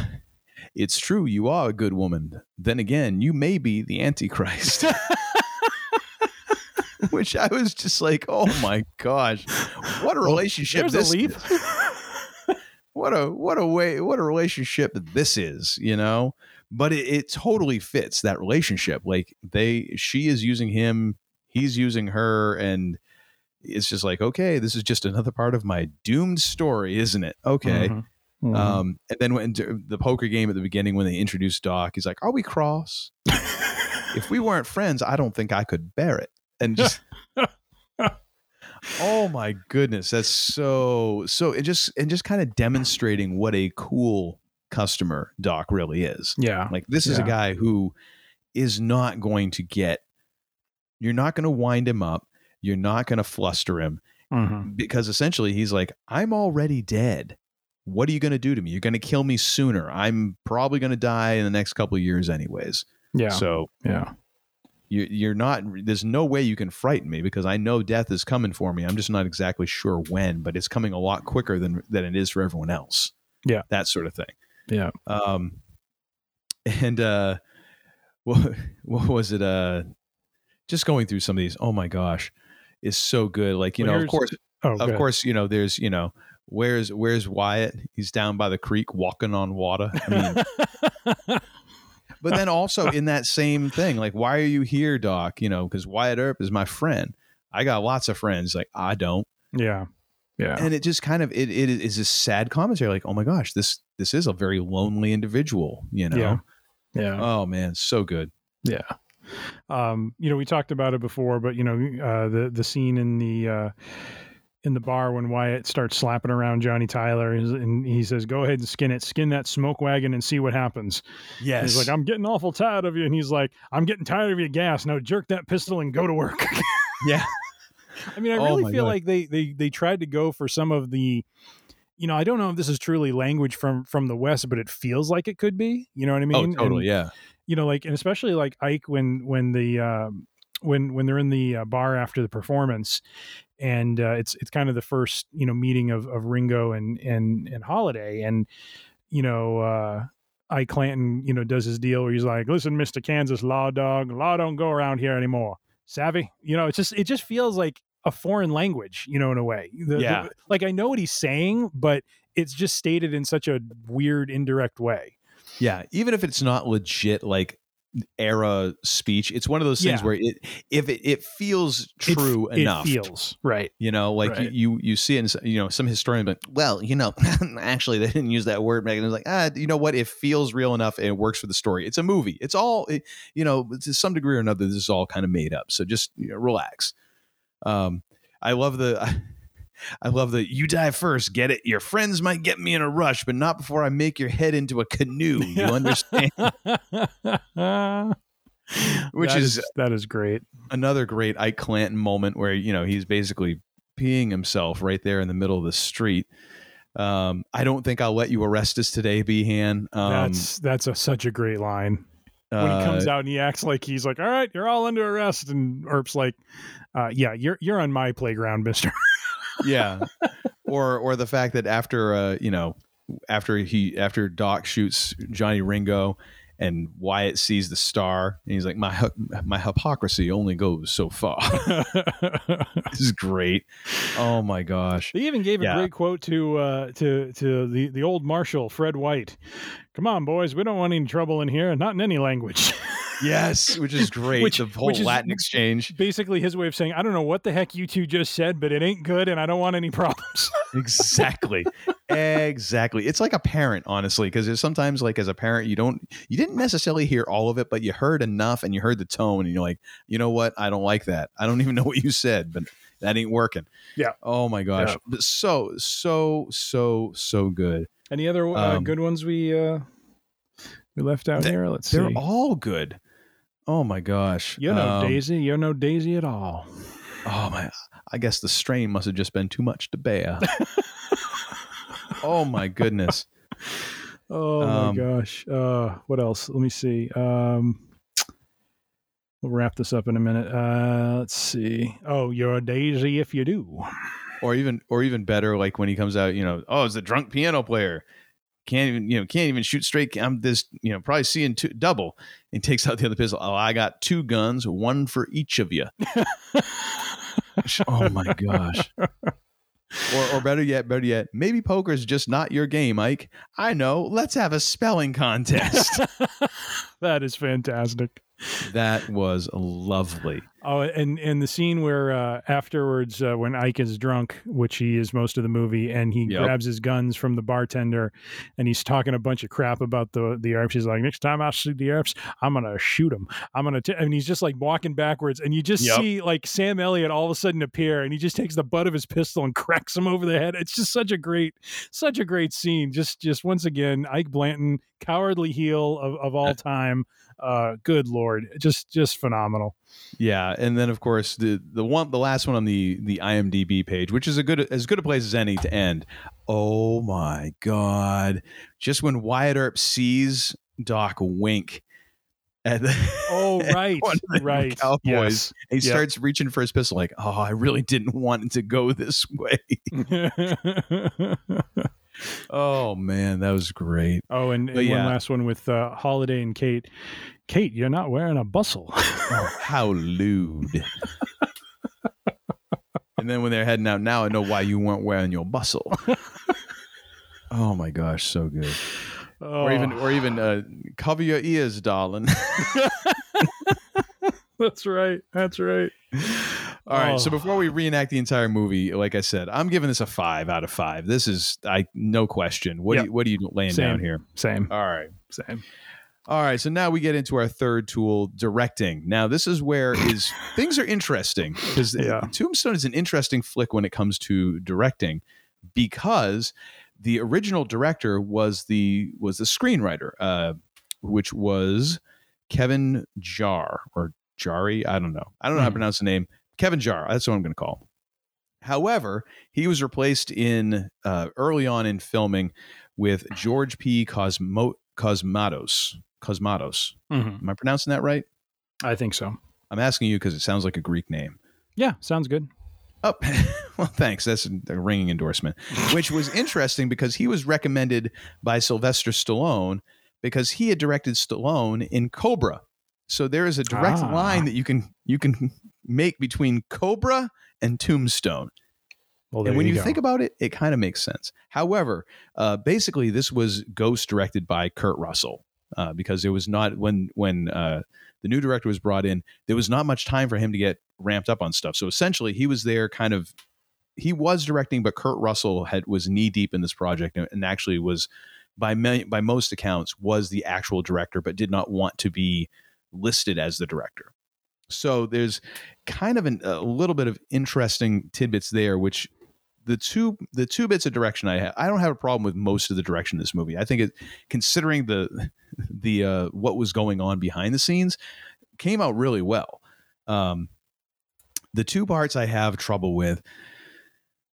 it's true, you are a good woman. Then again, you may be the Antichrist. Which I was just like, oh my gosh, what a relationship There's this is. what a what a way what a relationship this is you know but it, it totally fits that relationship like they she is using him he's using her and it's just like okay this is just another part of my doomed story isn't it okay Mhm. Mhm. um and then when the poker game at the beginning when they introduced doc he's like are we cross if we weren't friends i don't think i could bear it and just oh my goodness that's so so it just and just kind of demonstrating what a cool customer doc really is yeah. like this is a guy who is not going to get you're not going to wind him up you're not going to fluster him Mhm. because essentially he's like i'm already dead what are you going to do to me you're going to kill me sooner i'm probably going to die in the next couple of years anyways Yeah. so yeah. you, you're not there's no way you can frighten me because i know death is coming for me i'm just not exactly sure when but it's coming a lot quicker than than it is for everyone else Yeah. that sort of thing Yeah. um and uh what, what was it uh just going through some of these oh my gosh is so good like you Well, know of course Oh, of course you know there's you know where's where's wyatt he's down by the creek walking on water i mean but then also in that same thing like why are you here doc you know because wyatt earp is my friend i got lots of friends like i don't yeah. Yeah. and it just kind of it, it is this sad commentary like oh my gosh this this is a very lonely individual you know Yeah. Yeah. oh man so good Yeah. Um, you know, we talked about it before, but you know, uh, the the scene in the uh, in the bar when Wyatt starts slapping around Johnny Tyler, and he says, "Go ahead and skin it, skin that smoke wagon, and see what happens." yes He's like, "I'm getting awful tired of you," and he's like, "I'm getting tired of your gas. Now jerk that pistol and go to work." yeah I mean, I Oh really my feel God. like they they they tried to go for some of the, you know, I don't know if this is truly language from from the West, but it feels like it could be. You know what I mean? oh totally And, yeah you know like and especially like ike when when the um when when they're in the uh, bar after the performance, and uh, it's it's kind of the first you know meeting of of Ringo and and and Holliday, and you know. uh Ike Clanton, you know, does his deal where he's like, "Listen, Mister Kansas Law Dog, law don't go around here anymore." Savvy, you know, it's just it just feels like a foreign language, you know, in a way. The- Yeah. the- like I know what he's saying, but it's just stated in such a weird, indirect way. Yeah, even if it's not legit like era speech, it's one of those things Yeah. where it if it, it feels true it enough. It feels right. You know, like Right. you, you you see it, in, you know, some historian, but well, you know, actually they didn't use that word. megan it's like, ah, you know what? It feels real enough, and it works for the story. It's a movie. It's all, it, you know, to some degree or another, this is all kind of made up. So just you know, relax. Um, I love the, I love the you die first. Get it? Your friends might get me in a rush, but not before I make your head into a canoe. You understand? Which That is that is great. another great Ike Clanton moment where you know he's basically peeing himself right there in the middle of the street. Um, I don't think I'll let you arrest us today, Behan. Um, that's that's a, such a great line. When he uh, comes out and he acts like he's like, "All right, you're all under arrest," and Earp's like, uh, "Yeah, you're you're on my playground, Mister." yeah, or or the fact that after uh, you know after he after Doc shoots Johnny Ringo. And Wyatt sees the star, and he's like, "My my hypocrisy only goes so far." this is great. Oh my gosh! They even gave a great quote to uh, to to the the old marshal Fred White. Come on, boys, we don't want any trouble in here, not in any language. Yes, which is great. Which- the whole Latin exchange. Basically, his way of saying, "I don't know what the heck you two just said, but it ain't good, and I don't want any problems." exactly exactly it's like a parent honestly because sometimes like as a parent you don't you didn't necessarily hear all of it but you heard enough and you heard the tone and you're like you know what i don't like that i don't even know what you said but that ain't working Yeah. oh my gosh Yeah. so so so so good any other uh, Um, good ones we uh, we left out They- here? Let's see. they're all good oh my gosh You know Um, Daisy. You're no Daisy at all. oh my i guess the strain must have just been too much to bear oh my goodness Oh Um, my gosh. Uh, what else? Let me see. Um, we'll wrap this up in a minute. Uh, let's see. Oh, you're a daisy if you do. Or even or even better like when he comes out you know oh it's a drunk piano player. Can't even you know can't even shoot straight. I'm this you know probably seeing two double. And takes out the other pistol. Oh i got two guns one for each of you oh my gosh. Or, or better yet better yet maybe poker's just not your game mike i know. Let's have a spelling contest. That is fantastic. That was lovely Oh, and and the scene where uh, afterwards, uh, when Ike is drunk, which he is most of the movie, and he Yep. grabs his guns from the bartender, and he's talking a bunch of crap about the the Earps. He's like, next time I see the Earps, I'm gonna shoot him. I'm gonna, t-, and he's just like walking backwards, and you just Yep. see like Sam Elliott all of a sudden appear, and he just takes the butt of his pistol and cracks him over the head. It's just such a great, such a great scene. Just just once again, Ike Clanton, cowardly heel of, of all time. Uh, good lord, just just phenomenal. Yeah, and then of course the the one the last one on the the IMDb page, which is a good as good a place as any to end. Oh my god! Just when Wyatt Earp sees Doc wink at the Oh, right, right. Cowboys, Yes. he Yep. starts reaching for his pistol, like, oh, I really didn't want it to go this way. oh man, that was great. oh, and, and yeah. one last one with uh, Holliday and Kate. Kate, you're not wearing a bustle. Oh, how lewd. and then when they're heading out, now I know why you weren't wearing your bustle. oh my gosh, so good. Or even, Oh, or even, uh, cover your ears, darling. that's right. That's right. All right. So Oh. before we reenact the entire movie, like I said, I'm giving this a five out of five. This is, I no question. What Yep. do you, what are you laying Same. down here? Same. All right. Same. All right, so now we get into our third tool, directing. Now, this is where is things are interesting because Yeah. Tombstone is an interesting flick when it comes to directing because the original director was the was the screenwriter, uh, which was Kevin Jar or Jari. I don't know. I don't know how to Hmm. pronounce the name. Kevin Jar. That's what I'm going to call. him. However, he was replaced in uh, early on in filming with George P. Cosmo Cosmatos. Cosmatos. Mhm. Am I pronouncing that right? I think so. I'm asking you because it sounds like a Greek name. Yeah, sounds good. Oh, well, thanks. That's a ringing endorsement, which was interesting because he was recommended by Sylvester Stallone because he had directed Stallone in Cobra. So there is a direct Ah. line that you can you can make between Cobra and Tombstone. Well, and when you, go. think about it, it kind of makes sense. However, uh, basically, this was ghost directed by Kurt Russell uh, because it was not when when uh, the new director was brought in, there was not much time for him to get ramped up on stuff. So essentially, he was there, kind of. He was directing, but Kurt Russell had was knee deep in this project, and, and actually was by ma- by most accounts was the actual director, but did not want to be listed as the director. So there's kind of an, a little bit of interesting tidbits there, which the two the two bits of direction I have, I don't have a problem with most of the direction in this movie. I think it, considering the the uh, what was going on behind the scenes, came out really well. Um, the two parts I have trouble with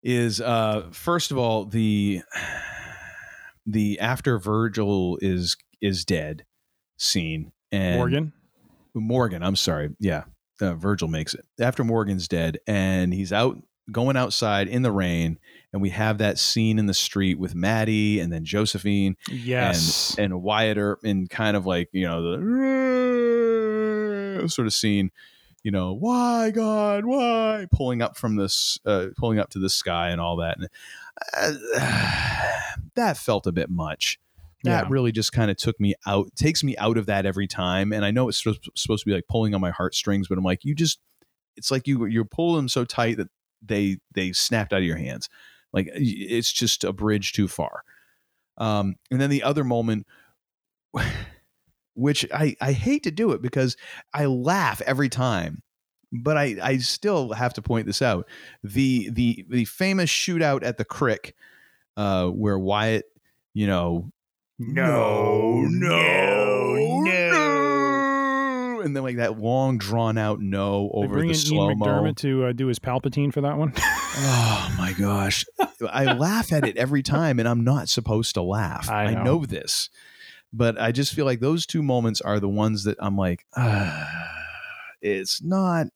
is uh, first of all the the after Virgil is is dead scene and Morgan. Morgan, I'm sorry. Yeah. Uh, Virgil makes it. After Morgan's dead and he's out going outside in the rain and we have that scene in the street with Maddie and then Josephine Yes. and and Wyatt Earp in kind of like, you know, the sort of scene, you know, why God, why pulling up from this uh, pulling up to the sky and all that. And uh, that felt a bit much that Yeah. really just kind of took me out takes me out of that every time and i know it's supposed supposed to be like pulling on my heartstrings but i'm like you just it's like you you pull them so tight that they they snapped out of your hands. Like it's just a bridge too far. Um and then the other moment which i i hate to do it because i laugh every time but i i still have to point this out. The the the famous shootout at the crick uh where wyatt you know no, no, no, and then like that long drawn out no over the slow mo. McDermott to uh, do his Palpatine for that one. Oh my gosh, I laugh at it every time, and I'm not supposed to laugh. I I know. know, this, but I just feel like those two moments are the ones that I'm like, ah, it's not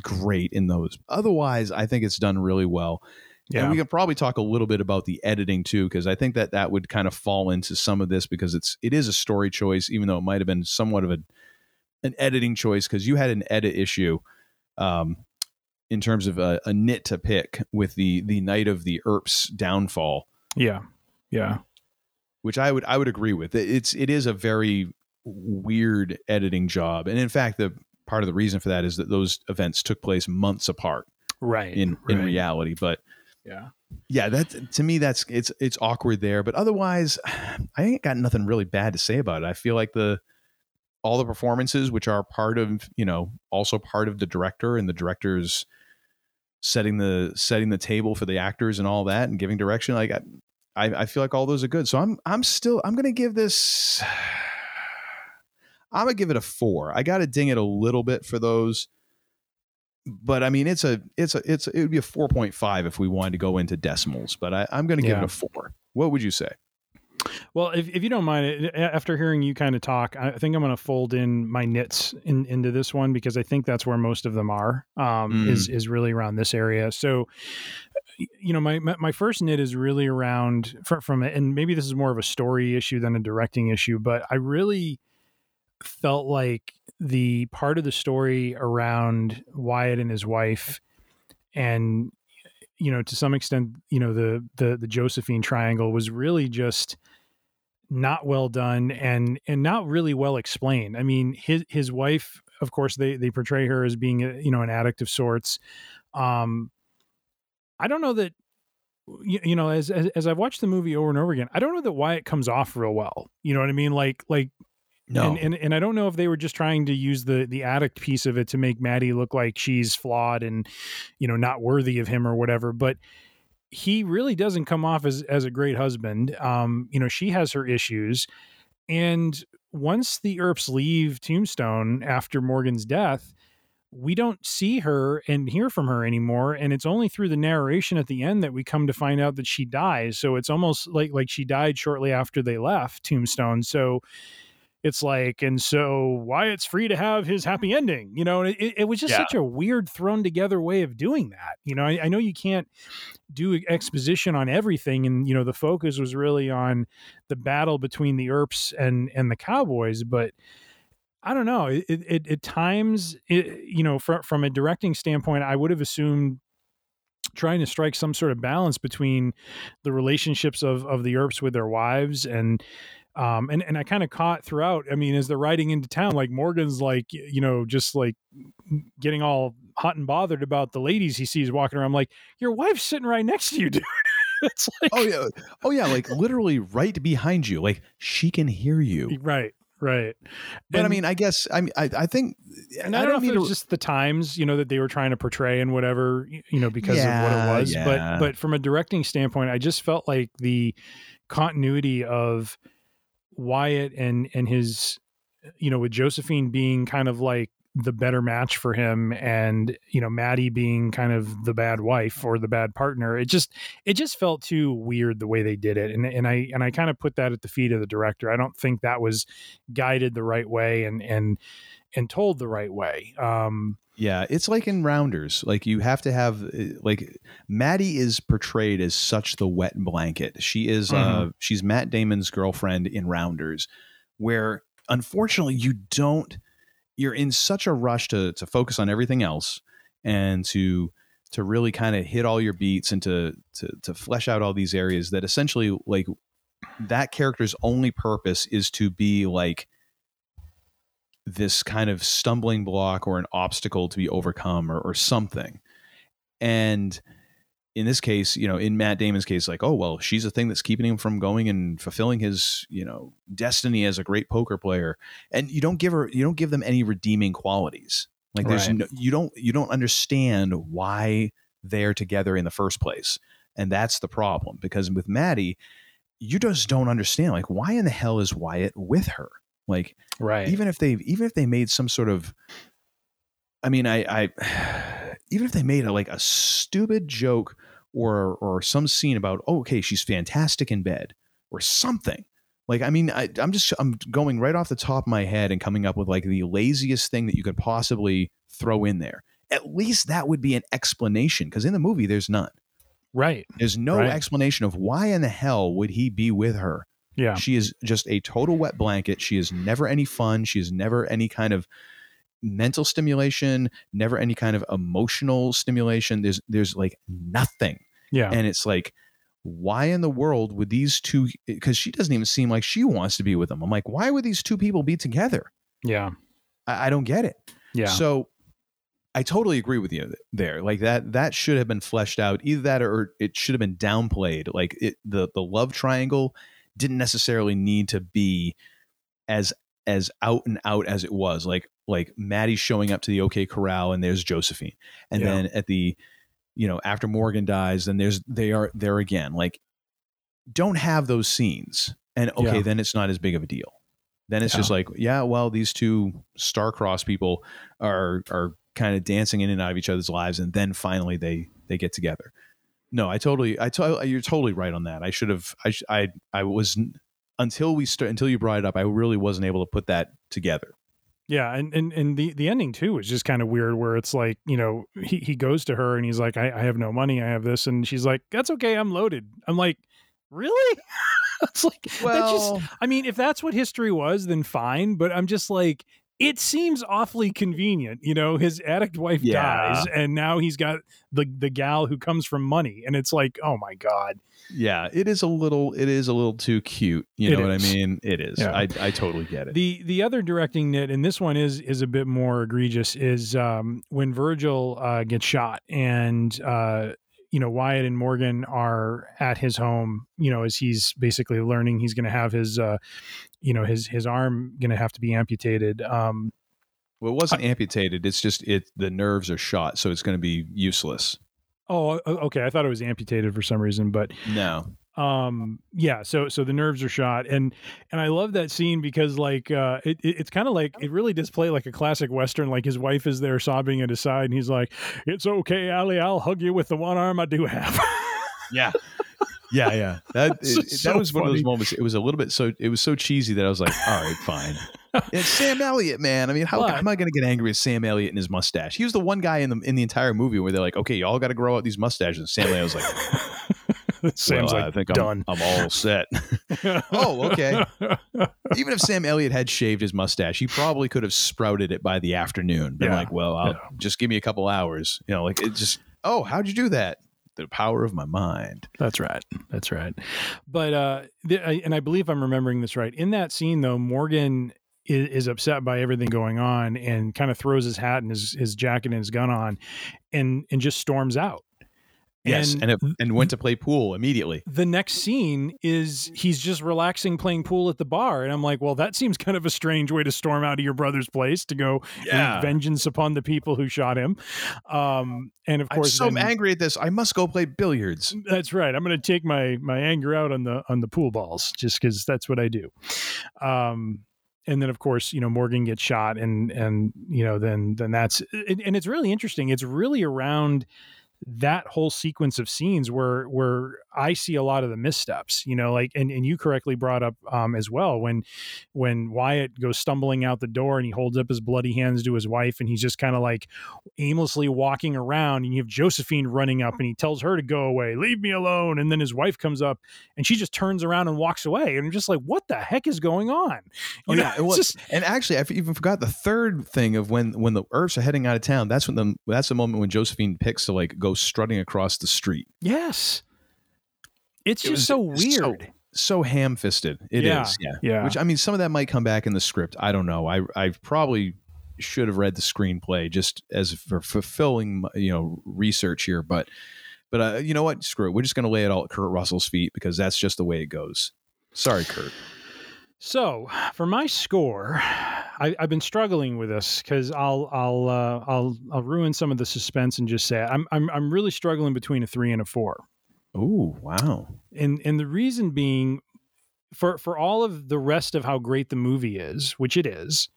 great in those. Otherwise, I think it's done really well. Yeah. And we could probably talk a little bit about the editing too, because I think that that would kind of fall into some of this because it's it is a story choice, even though it might have been somewhat of a an editing choice because you had an edit issue, um, in terms of a, a nit to pick with the the night of the Earp's downfall, yeah. Yeah. which I would I would agree with. It's it is a very weird editing job, and in fact, the part of the reason for that is that those events took place months apart Right. in in reality, but Yeah. yeah that to me that's it's it's awkward there but otherwise i ain't got nothing really bad to say about it. I feel like the all the performances which are part of you know also part of the director and the director's setting the setting the table for the actors and all that and giving direction like i i, I feel like all those are good. So i'm i'm still i'm gonna give this i'm gonna give it a four. I gotta ding it a little bit for those but I mean, it's a, it's a, it's it would be a four point five if we wanted to go into decimals. But I, I'm going to give Yeah. it a four. What would you say? Well, if, if you don't mind, after hearing you kind of talk, I think I'm going to fold in my nits in, into this one because I think that's where most of them are. Um, Mm. Is is really around this area. So, you know, my my, my first nit is really around from, from and maybe this is more of a story issue than a directing issue, but I really felt like the part of the story around Wyatt and his wife and you know to some extent you know the the the Josephine triangle was really just not well done and and not really well explained. I mean his his wife of course they they portray her as being a, you know an addict of sorts. Um I don't know that you, you know as, as as I've watched the movie over and over again, I don't know that Wyatt comes off real well. You know what I mean? Like like No, and, and and I don't know if they were just trying to use the the addict piece of it to make Maddie look like she's flawed and you know not worthy of him or whatever, but he really doesn't come off as as a great husband. Um, you know, she has her issues, and once the Earps leave Tombstone after Morgan's death, we don't see her and hear from her anymore. And it's only through the narration at the end that we come to find out that she dies. So it's almost like like she died shortly after they left tombstone. So it's like, and so Wyatt's free to have his happy ending, you know, it, it was just Yeah. such a weird thrown together way of doing that. You know, I, I know you can't do exposition on everything, and you know, the focus was really on the battle between the earps and and the Cowboys, but I don't know. It, it, it at times, it, you know, from from a directing standpoint, I would have assumed trying to strike some sort of balance between the relationships of of the earps with their wives and um and and I kind of caught throughout. I mean, as they're riding into town, like Morgan's like you know just like getting all hot and bothered about the ladies he sees walking around. I'm like, your wife's sitting right next to you, dude. it's like, oh yeah, oh yeah, like literally right behind you. Like she can hear you. right, right. But I mean, I guess I mean I, I think and I don't, know if mean it was to- just the times, you know, that they were trying to portray and whatever, you know, because of what it was. yeah. But but from a directing standpoint, I just felt like the continuity of Wyatt and and his, you know, with Josephine being kind of like the better match for him and you know Maddie being kind of the bad wife or the bad partner it just it just felt too weird the way they did it. And and I and I kind of put that at the feet of the director. I don't think that was guided the right way and and and told the right way. Um Yeah, it's like in Rounders. Like you have to have uh, like Maddie is portrayed as such the wet blanket. She is uh Mhm. she's Matt Damon's girlfriend in Rounders, where unfortunately you don't you're in such a rush to to focus on everything else and to to really kind of hit all your beats and to to to flesh out all these areas that essentially like that character's only purpose is to be like this kind of stumbling block or an obstacle to be overcome or, or something. And in this case, you know, in Matt Damon's case, like, oh, well, she's the thing that's keeping him from going and fulfilling his, you know, destiny as a great poker player. And you don't give her, you don't give them any redeeming qualities. Like there's Right. no, you don't, you don't understand why they're together in the first place. And that's the problem because with Maddie, you just don't understand. Like, why in the hell is Wyatt with her? Like, right. even if they even if they made some sort of i mean i i even if they made a, like a stupid joke or or some scene about oh, okay she's fantastic in bed or something. Like i mean I, i'm just i'm going right off the top of my head and coming up with like the laziest thing that you could possibly throw in there. At least that would be an explanation because in the movie there's none. Right. There's no Right. explanation of why in the hell would he be with her yeah she is just a total wet blanket. She is never any fun. She is never any kind of mental stimulation, never any kind of emotional stimulation. There's there's like nothing. yeah And it's like, why in the world would these two because she doesn't even seem like she wants to be with them. I'm like, why would these two people be together? yeah I, I don't get it. yeah So I totally agree with you there. Like that that should have been fleshed out. Either that or it should have been downplayed. Like it the the love triangle didn't necessarily need to be as as out and out as it was. Like like Maddie showing up to the OK Corral and there's Josephine. And Yeah. then at the you know, after Morgan dies, then there's they are there again. Like don't have those scenes. And okay, Yeah. then it's not as big of a deal. Then it's Yeah. just like, yeah, well, these two star-crossed people are are kind of dancing in and out of each other's lives, and then finally they they get together. No, I totally, I to, you're totally right on that. I should have, I, I, I was until we start until you brought it up, I really wasn't able to put that together. Yeah, and, and and the the ending too is just kind of weird, where it's like you know he he goes to her and he's like, I, I have no money, I have this, and she's like, That's okay, I'm loaded. I'm like, really? it's like that just. I mean, if that's what history was, then fine. But I'm just like, it seems awfully convenient. You know, his addict wife Yeah. dies, and now he's got the the gal who comes from money, and it's like, oh my god. yeah, it is a little, it is a little too cute. You It know what I mean? It is. Yeah. I, I totally get it. The the other directing nit, and this one is is a bit more egregious, is um, when Virgil uh, gets shot, and uh, you know Wyatt and Morgan are at his home. You know, as he's basically learning, he's going to have his, uh, you know, his his arm going to have to be amputated. Um, well, it wasn't amputated. It's just it. The nerves are shot, so it's going to be useless. oh, okay. I thought it was amputated for some reason, but No. um yeah so so the nerves are shot and and i love that scene because like uh it, it- it's kind of like it really does play like a classic western like his wife is there sobbing at his side and he's like it's okay ali i'll hug you with the one arm i do have Yeah. Yeah, yeah. That it- just that so was one of those moments. It was a little bit so it was so cheesy that I was like, all right, fine. it's Sam Elliott, man. I mean, how What? am I going to get angry at Sam Elliott and his mustache? He was the one guy in the in the entire movie where they're like, okay, y'all got to grow out these mustaches. And Sam Elliott was like, Sam's well, like, I think done. I'm, done. I'm all set. oh, okay. Even if Sam Elliott had shaved his mustache, he probably could have sprouted it by the afternoon. Been Yeah. like, well, I'll Yeah. just give me a couple hours. You know, like it just. Oh, how'd you do that? The power of my mind. That's right. That's right. But uh, th- I- and I believe I'm remembering this right. In that scene, though, Morgan is, is upset by everything going on and kind of throws his hat and his, his jacket and his gun on, and and just storms out. Yes, and it, and went to play pool immediately. the next scene is he's just relaxing playing pool at the bar and i'm like well that seems kind of a strange way to storm out of your brother's place to go Yeah. vengeance upon the people who shot him um and of course, I'm so then- angry at this. I must go play billiards. that's right i'm going to take my my anger out on the on the pool balls just because that's what i do um and then of course you know morgan gets shot and and you know then then that's and, and it's really interesting it's really around that whole sequence of scenes where where I see a lot of the missteps, you know, like and, and you correctly brought up um, as well when when Wyatt goes stumbling out the door and he holds up his bloody hands to his wife and he's just kind of like aimlessly walking around and you have Josephine running up and he tells her to go away, leave me alone, and then his wife comes up and she just turns around and walks away and I'm just like, what the heck is going on? Oh know, yeah, it was, just- and actually, I even forgot the third thing of when when the Earps are heading out of town. That's when the that's the moment when Josephine picks to like go strutting across the street. yes, it's It just was so so- weird. So ham fisted. It is, Yeah, yeah, yeah. Which I mean, some of that might come back in the script. I don't know. I I probably should have read the screenplay just as for fulfilling you know research here, but but uh, you know what? Screw it. We're just going to lay it all at Kurt Russell's feet because that's just the way it goes. Sorry, Kurt. So for my score, I, I've been struggling with this because I'll I'll uh, I'll I'll ruin some of the suspense and just say it. I'm I'm I'm really struggling between a three and a four, Oh wow. and and the reason being, for for all of the rest of how great the movie is, which it is,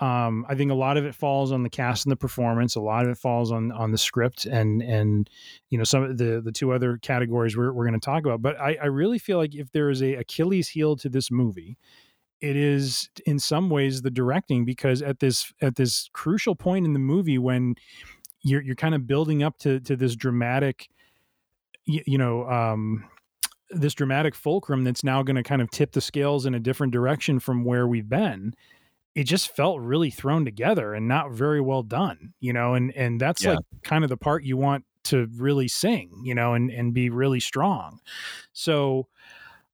um, I think a lot of it falls on the cast and the performance. A lot of it falls on on the script and and you know some of the the two other categories we're we're going to talk about. But I, I really feel like if there is a Achilles heel to this movie, it is in some ways the directing because at this at this crucial point in the movie when you're you're kind of building up to to this dramatic, you, you know. Um, this dramatic fulcrum that's now going to kind of tip the scales in a different direction from where we've been it just felt really thrown together and not very well done, you know, and and that's Yeah. like kind of the part you want to really sing, you know, and and be really strong. So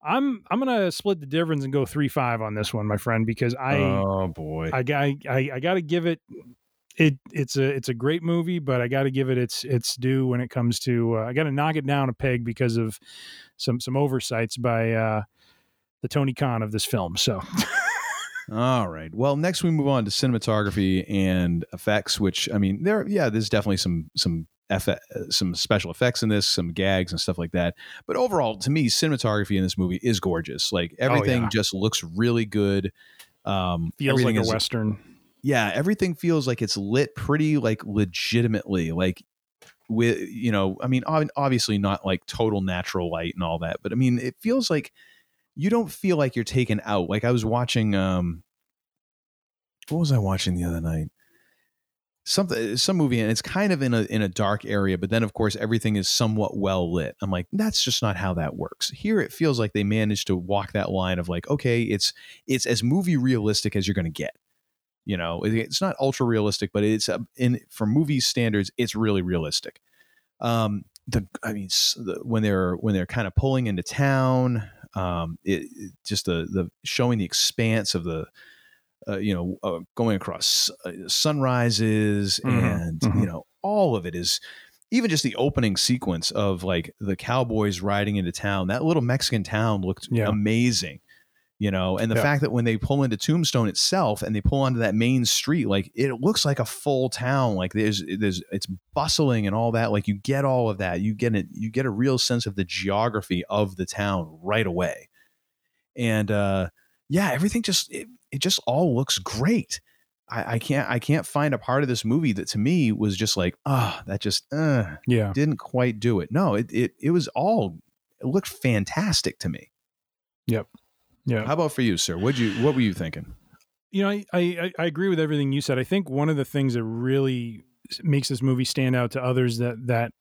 I'm I'm gonna split the difference and go three five on this one, my friend, because I oh boy. I got I, I got to give it it it's a it's a great movie, but I got to give it its its due when it comes to uh, I got to knock it down a peg because of some some oversights by uh, the Tony Khan of this film. So All right. Well, next we move on to cinematography and effects, which I mean, there, yeah, there's definitely some some effe- uh, some special effects in this, some gags and stuff like that. But overall, to me, cinematography in this movie is gorgeous. Like everything Oh, yeah. just looks really good. Um, feels like a western. Yeah, everything feels like it's lit pretty like legitimately. Like with you know, I mean, obviously not like total natural light and all that, but I mean, it feels like you don't feel like you're taken out. Like I was watching um what was I watching the other night? Something some movie and it's kind of in a in a dark area, but then of course everything is somewhat well lit. I'm like, that's just not how that works. Here it feels like they managed to walk that line of like, okay, it's it's as movie realistic as you're gonna get. You know, it's not ultra realistic, but it's uh, in for movie standards, it's really realistic. Um, the I mean, the, when they're when they're kind of pulling into town, um, it, it- just the the showing the expanse of the, uh, you know, uh, going across uh, sunrises Mhm, and mhm. you know all of it is even just the opening sequence of like the cowboys riding into town. That little Mexican town looked Yeah. amazing you know and the Yeah. fact that when they pull into tombstone itself and they pull onto that main street like it looks like a full town like there's there's it's bustling and all that like you get all of that you get it you get a real sense of the geography of the town right away and uh yeah everything just it, it just all looks great I, I can't I can't find a part of this movie that to me was just like ah that just uh Yeah. didn't quite do it no it it, it was all it looked fantastic to me. Yep. Yeah. How about for you, sir? What you what were you thinking? You know, I, I I agree with everything you said. I think one of the things that really makes this movie stand out to others that that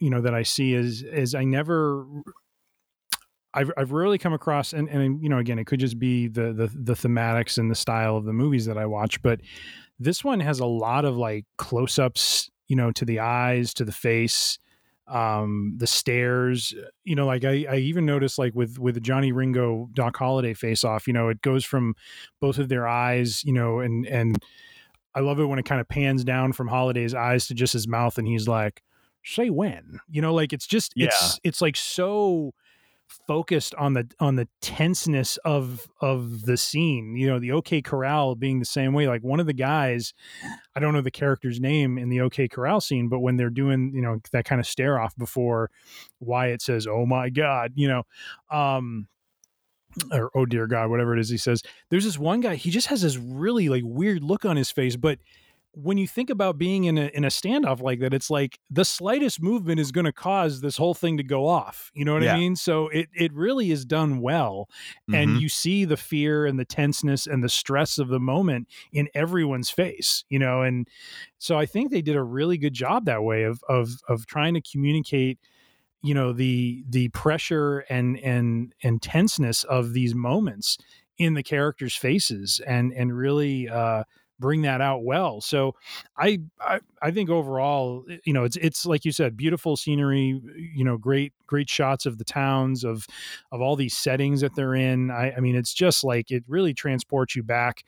you know that I see is is I never I've I've rarely come across and and you know again it could just be the the the thematics and the style of the movies that I watch, but this one has a lot of like close ups, you know, to the eyes, to the face, um, the stairs. You know, like I I even noticed like with with the Johnny Ringo Doc Holliday face off, you know, it goes from both of their eyes, you know, and and I love it when it kind of pans down from Holliday's eyes to just his mouth, and he's like, "Say when," you know, like it's just Yeah. it's it's like so focused on the on the tenseness of of the scene you know the ok corral being the same way like one of the guys i don't know the character's name in the ok corral scene but when they're doing you know that kind of stare off before wyatt says oh my god you know um or oh dear god whatever it is he says there's this one guy he just has this really like weird look on his face but when you think about being in a in a standoff like that, it's like the slightest movement is going to cause this whole thing to go off. You know what Yeah. I mean? So it it really is done well, and Mhm. you see the fear and the tenseness and the stress of the moment in everyone's face. You know, and so I think they did a really good job that way of of of trying to communicate you know the the pressure and and and tenseness of these moments in the characters faces and and really uh bring that out well. So I, I i think overall eh, you know it's it's like you said beautiful scenery eh, you know great great shots of the towns of of all these settings that they're in. I i mean it's just like it really transports you back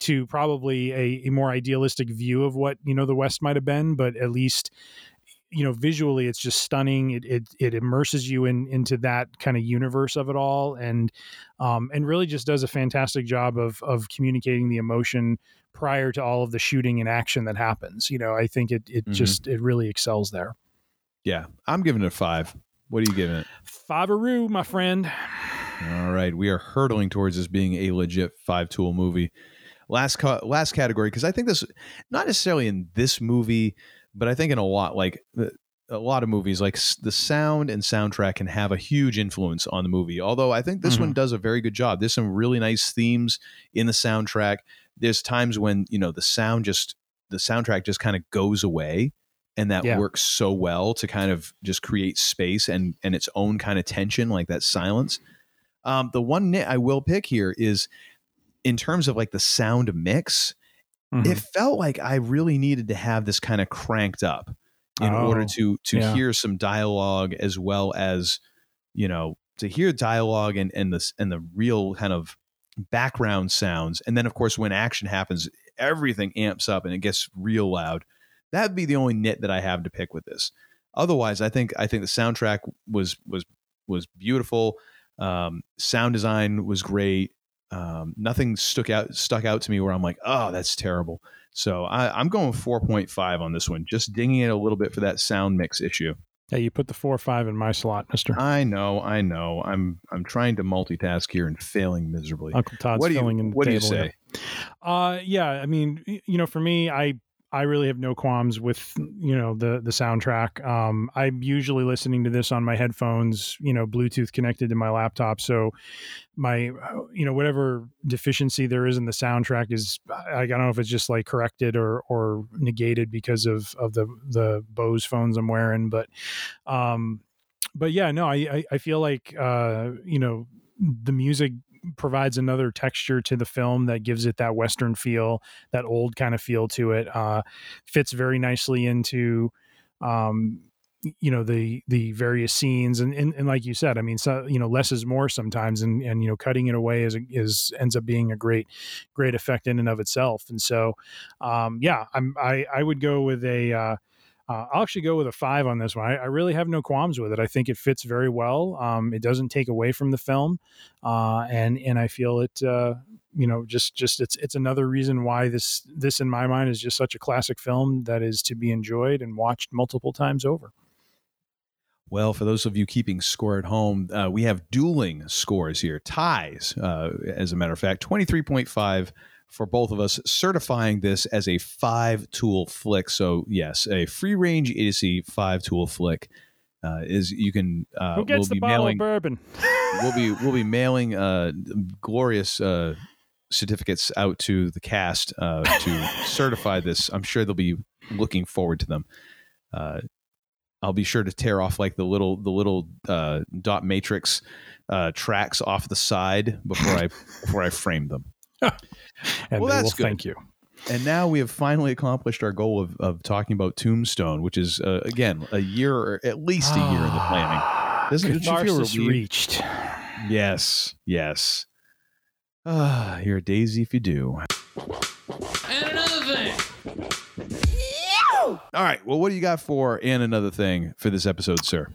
to probably a, a more idealistic view of what you know the west might have been but at least you know visually it's just stunning it it, it immerses you in into that kind of universe of it all and um and really just does a fantastic job of of communicating the emotion prior to all of the shooting and action that happens you know i think it it Mhm. just it really excels there Yeah, I'm giving it a five. What are you giving it? Favaroo, my friend All right, we are hurtling towards this being a legit five tool movie. Last ca- last category because I think this not necessarily in this movie, but I think in a lot like a lot of movies like the sound and soundtrack can have a huge influence on the movie. Although I think this one does a very good job. There's some really nice themes in the soundtrack. There's times when you know the sound just the soundtrack just kind of goes away and that Yeah. works so well to kind of just create space and and its own kind of tension like that silence um, the one nit I will pick here is in terms of like the sound mix, Mhm. it felt like I really needed to have this kind of cranked up in Oh, order to to yeah. hear some dialogue as well as you know to hear dialogue and and the and the real kind of background sounds. And then of course when action happens everything amps up and it gets real loud. That'd be the only nit that i have to pick with this. Otherwise i think i think the soundtrack was was was beautiful. Um, sound design was great um, nothing stuck out stuck out to me where i'm like oh that's terrible. So I, i'm going 4.5 on this one just dinging it a little bit for that sound mix issue. Hey, you put the four or five in my slot mister. I know i know. I'm i'm trying to multitask here and failing miserably. Uncle todd's what do you, filling in the what do you say. Uh, yeah, I mean, you know, for me, I I really have no qualms with you know the the soundtrack. Um, I'm usually listening to this on my headphones, you know, Bluetooth connected to my laptop, so my uh, you know whatever deficiency there is in the soundtrack is I, don't know if it's just like corrected or or negated because of of the the Bose phones I'm wearing, but um, but yeah, no, I I, I feel like uh, you know the music provides another texture to the film that gives it that western feel that old kind of feel to it uh fits very nicely into um you know the the various scenes. And, and and like you said i mean so you know less is more sometimes and and you know cutting it away is is ends up being a great great effect in and of itself. And so um yeah i'm i i would go with a uh uh, I'll actually go with a five on this one. I, I really have no qualms with it. I think it fits very well. Um, it doesn't take away from the film, uh, and and I feel it. Uh, you know, just just it's it's another reason why this this in my mind is just such a classic film that is to be enjoyed and watched multiple times over. Well, for those of you keeping score at home, uh, we have dueling scores here, ties, uh, as a matter of fact, 23.5 for both of us, certifying this as a five tool flick. So, yes, a free range idiocy five tool flick. uh, is you can uh, Who gets we'll the be bottle mailing of bourbon? we'll be we'll be mailing uh, glorious uh, certificates out to the cast uh, to certify this. I'm sure they'll be looking forward to them. Uh, I'll be sure to tear off like the little the little uh, dot matrix uh, tracks off the side before I before I frame them. And Well, that's good. thank you. And now we have finally accomplished our goal of, of talking about Tombstone, which is uh, again a year or at least a year in the planning. Doesn't it you feel relieved? reached. Yes, yes. Ah, you're a daisy if you do. And another thing. All right. Well, what do you got for and another thing for this episode, sir?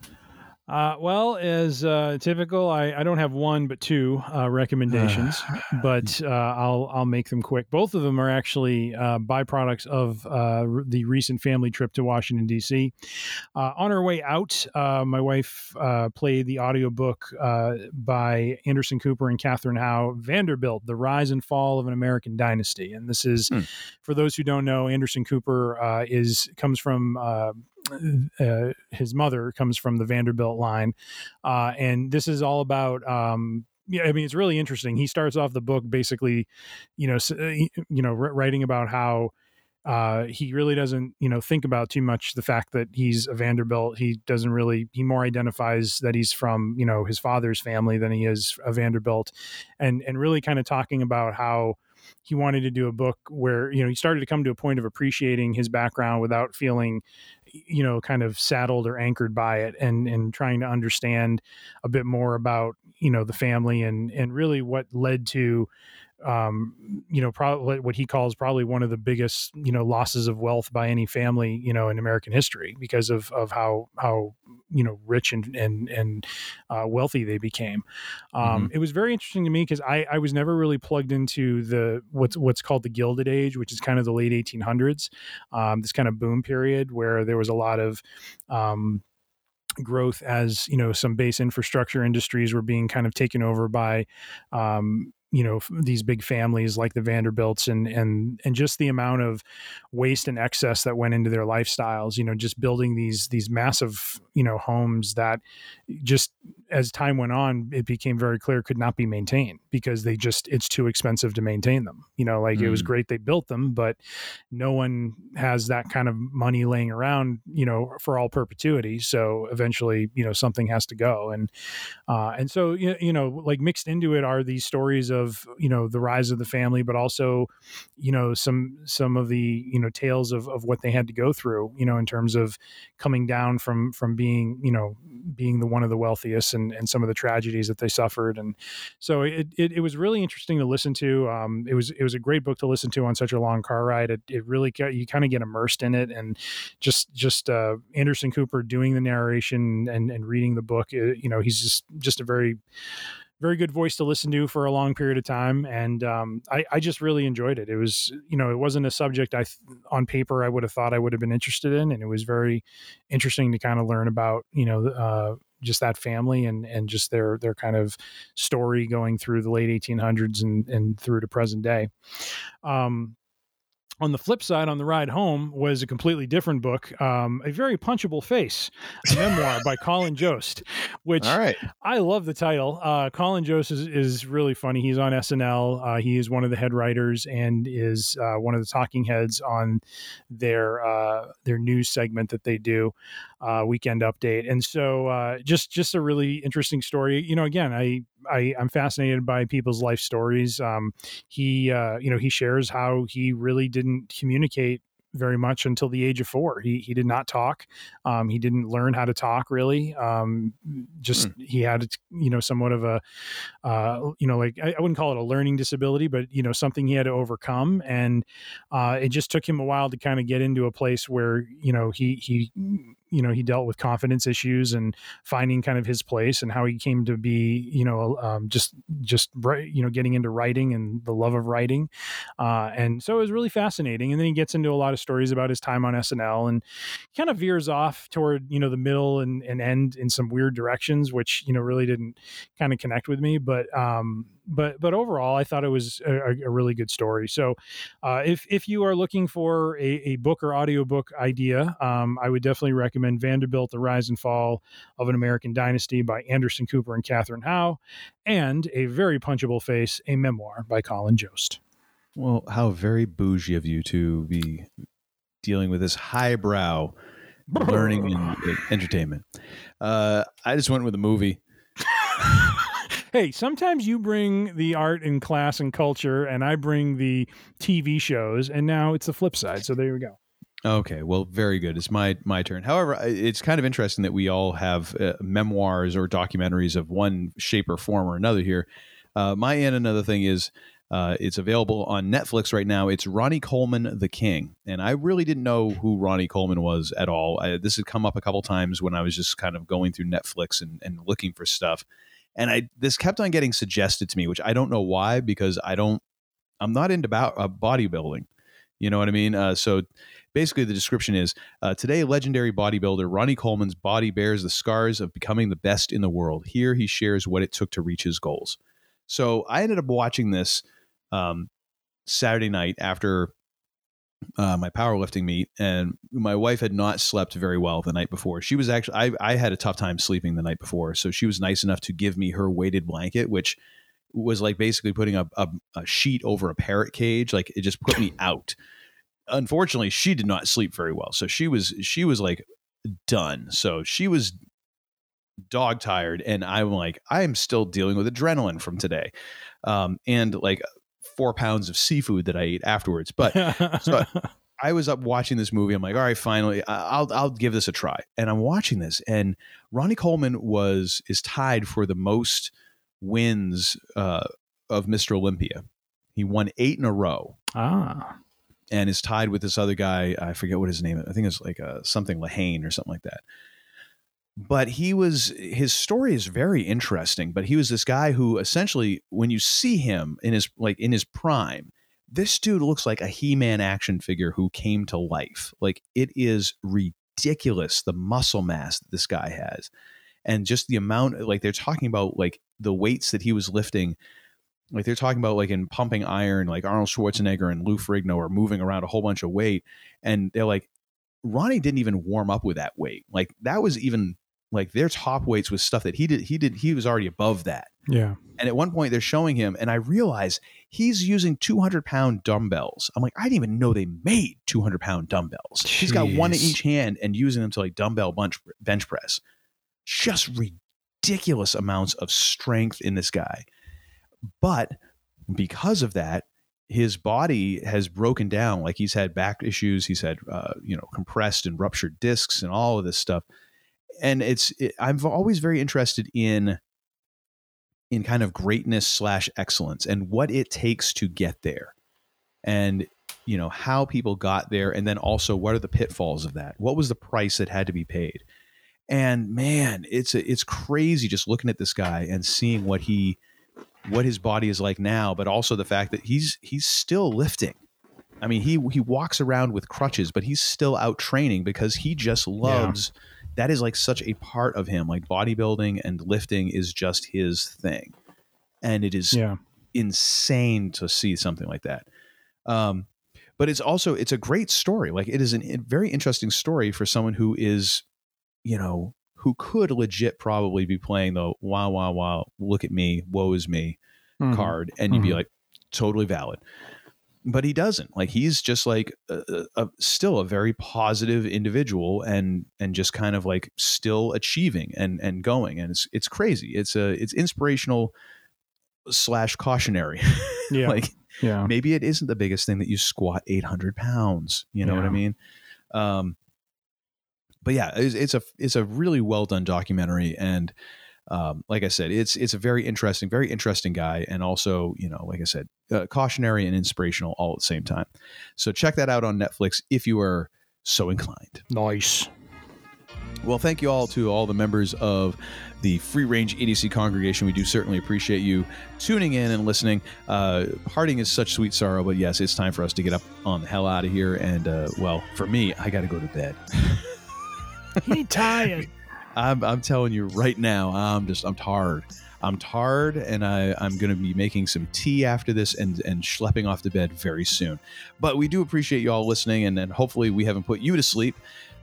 Uh, well, as uh, typical, I, I don't have one but two uh, recommendations, but uh, I'll I'll make them quick. Both of them are actually uh, byproducts of uh, r- the recent family trip to Washington D.C. Uh, on our way out, uh, my wife uh, played the audiobook uh, by Anderson Cooper and Katherine Howe, Vanderbilt: The Rise and Fall of an American Dynasty, and this is for those who don't know, Anderson Cooper uh, is comes from. Uh, his mother comes from the Vanderbilt line, uh, and this is all about. Um, yeah, I mean, it's really interesting. He starts off the book basically, you know, uh, you know, writing about how uh, he really doesn't, you know, think about too much the fact that he's a Vanderbilt. He doesn't really. He more identifies that he's from, you know, his father's family than he is a Vanderbilt, and and really kind of talking about how he wanted to do a book where you know he started to come to a point of appreciating his background without feeling you know kind of saddled or anchored by it and and trying to understand a bit more about you know the family and and really what led to um you know probably what he calls probably one of the biggest you know losses of wealth by any family you know in american history because of of how how you know rich and and and uh, wealthy they became. Um it was very interesting to me because i i was never really plugged into the what's what's called the gilded age which is kind of the late 1800s um this kind of boom period where there was a lot of um growth as you know some base infrastructure industries were being kind of taken over by um, you know these big families like the Vanderbilts and and and just the amount of waste and excess that went into their lifestyles you know just building these these massive you know homes that just as time went on it became very clear could not be maintained because they just it's too expensive to maintain them. You know like it was Mm. great they built them but no one has that kind of money laying around you know for all perpetuity. So eventually you know something has to go. And uh, and so you you know like mixed into it are these stories of you know the rise of the family but also you know some some of the you know tales of, of what they had to go through you know in terms of coming down from from being you know being the one of the wealthiest and and some of the tragedies that they suffered. And so it, it, it was really interesting to listen to. Um it was it was a great book to listen to on such a long car ride. It, it really you kind of get immersed in it and just just uh anderson cooper doing the narration and and reading the book. Uh, you know he's just just a very very good voice to listen to for a long period of time. And um, I, I just really enjoyed it. It was you know it wasn't a subject i on paper i would have thought i would have been interested in. And it was very interesting to kind of learn about you know uh, just that family and and just their their kind of story going through the late 1800s and and through to present day um on the flip side, on the ride home, was a completely different book, um, a very punchable face, a memoir by Colin Jost, which All right. I love the title. Uh, Colin Jost is, is really funny. He's on SNL. Uh, he is one of the head writers and is uh, one of the talking heads on their uh, their news segment that they do, uh, Weekend Update. And so, uh, just just a really interesting story. You know, again, I. I, I'm fascinated by people's life stories. Um, he, uh, you know, he shares how he really didn't communicate very much until the age of four. He he did not talk. Um, he didn't learn how to talk really. Um, just he had you know somewhat of a uh, you know like I, I wouldn't call it a learning disability, but you know something he had to overcome, and uh, it just took him a while to kind of get into a place where you know he he you know he dealt with confidence issues and finding kind of his place and how he came to be you know um, just just you know getting into writing and the love of writing. Uh, and so it was really fascinating. And then he gets into a lot of stories about his time on snl and kind of veers off toward you know the middle and, and end in some weird directions which you know really didn't kind of connect with me. But um but but overall i thought it was a, a really good story so uh, if if you are looking for a, a book or audiobook idea um, i would definitely recommend recommend Vanderbilt: The Rise and Fall of an American Dynasty by Anderson Cooper and Katherine Howe, and A Very Punchable Face, a memoir by Colin Jost. Well, how very bougie of you to be dealing with this highbrow learning and entertainment. Uh, I just went with a movie. hey, sometimes you bring the art and class and culture, and I bring the TV shows, and now it's the flip side. So there we go. Okay, well, very good. It's my my turn. However, it's kind of interesting that we all have uh, memoirs or documentaries of one shape or form or another here. Uh, my and another thing is uh, it's available on Netflix right now. It's Ronnie Coleman, the King, and I really didn't know who Ronnie Coleman was at all. I, this had come up a couple times when I was just kind of going through Netflix and, and looking for stuff, and I this kept on getting suggested to me, which I don't know why because I don't, I'm not into bo- uh, bodybuilding. You know what I mean? Uh, so basically, the description is uh, today, legendary bodybuilder Ronnie Coleman's body bears the scars of becoming the best in the world. Here, he shares what it took to reach his goals. So I ended up watching this um, Saturday night after uh, my powerlifting meet, and my wife had not slept very well the night before. She was actually I, I had a tough time sleeping the night before, so she was nice enough to give me her weighted blanket, which was like basically putting a, a, a sheet over a parrot cage. Like it just put me out. Unfortunately, she did not sleep very well, so she was she was like done. So she was dog tired, and I'm like I am still dealing with adrenaline from today, um, and like four pounds of seafood that I ate afterwards. But so I was up watching this movie. I'm like, all right, finally, I'll I'll give this a try. And I'm watching this, and Ronnie Coleman was is tied for the most wins uh, of Mr. Olympia. He won eight in a row. Ah. And is tied with this other guy. I forget what his name is. I think it's like a, uh, something Lahane or something like that but he was his story is very interesting but he was this guy who essentially when you see him in his like in his prime this dude looks like a he-man action figure who came to life. Like it is ridiculous the muscle mass that this guy has. And just the amount like they're talking about like the weights that he was lifting. Like they're talking about like in pumping iron like arnold schwarzenegger and lou ferrigno are moving around a whole bunch of weight and they're like ronnie didn't even warm up with that weight. Like that was even like their top weights was stuff that he did he did he was already above that. Yeah. And at one point they're showing him and i realize he's using 200 pound dumbbells. I'm like i didn't even know they made 200 pound dumbbells. Jeez. he's got one in each hand and using them to like dumbbell bench, bench press. Just ridiculous amounts of strength in this guy. But because of that his body has broken down. Like he's had back issues he's had uh, you know compressed and ruptured discs and all of this stuff and it's it, I'm always very interested in in kind of greatness slash excellence and what it takes to get there, and you know how people got there, and then also what are the pitfalls of that? What was the price that had to be paid? And man, it's it's crazy just looking at this guy and seeing what he what his body is like now, but also the fact that he's he's still lifting. I mean, he he walks around with crutches, but he's still out training because he just loves. Yeah that is like such a part of him. Like bodybuilding and lifting is just his thing, and it is yeah. insane to see something like that. Um, but it's also it's a great story. Like it is an, a very interesting story for someone who is, you know, who could legit probably be playing the wow wow wow look at me woe is me mm-hmm. card, and you'd mm-hmm. be like totally valid but he doesn't. Like he's just like a, a, still a very positive individual and and just kind of like still achieving and and going. And it's it's crazy. It's a it's inspirational slash cautionary. Yeah. Like yeah. maybe it isn't the biggest thing that you squat 800 pounds. You know yeah. what i mean? Um but yeah it's, it's a it's a really well done documentary and um, like I said, it's it's a very interesting, very interesting guy, and also you know, like I said, uh, cautionary and inspirational all at the same time. So check that out on Netflix if you are so inclined. Nice. Well, thank you all to all the members of the Free Range EDC congregation. We do certainly appreciate you tuning in and listening. Uh, parting is such sweet sorrow, but yes, it's time for us to get up on the hell out of here. And uh, well, for me, I got to go to bed. he tired. I'm, I'm telling you right now, I'm just I'm tired. I'm tired, and I, I'm going to be making some tea after this and and schlepping off to bed very soon. But we do appreciate you all listening, and, and hopefully we haven't put you to sleep.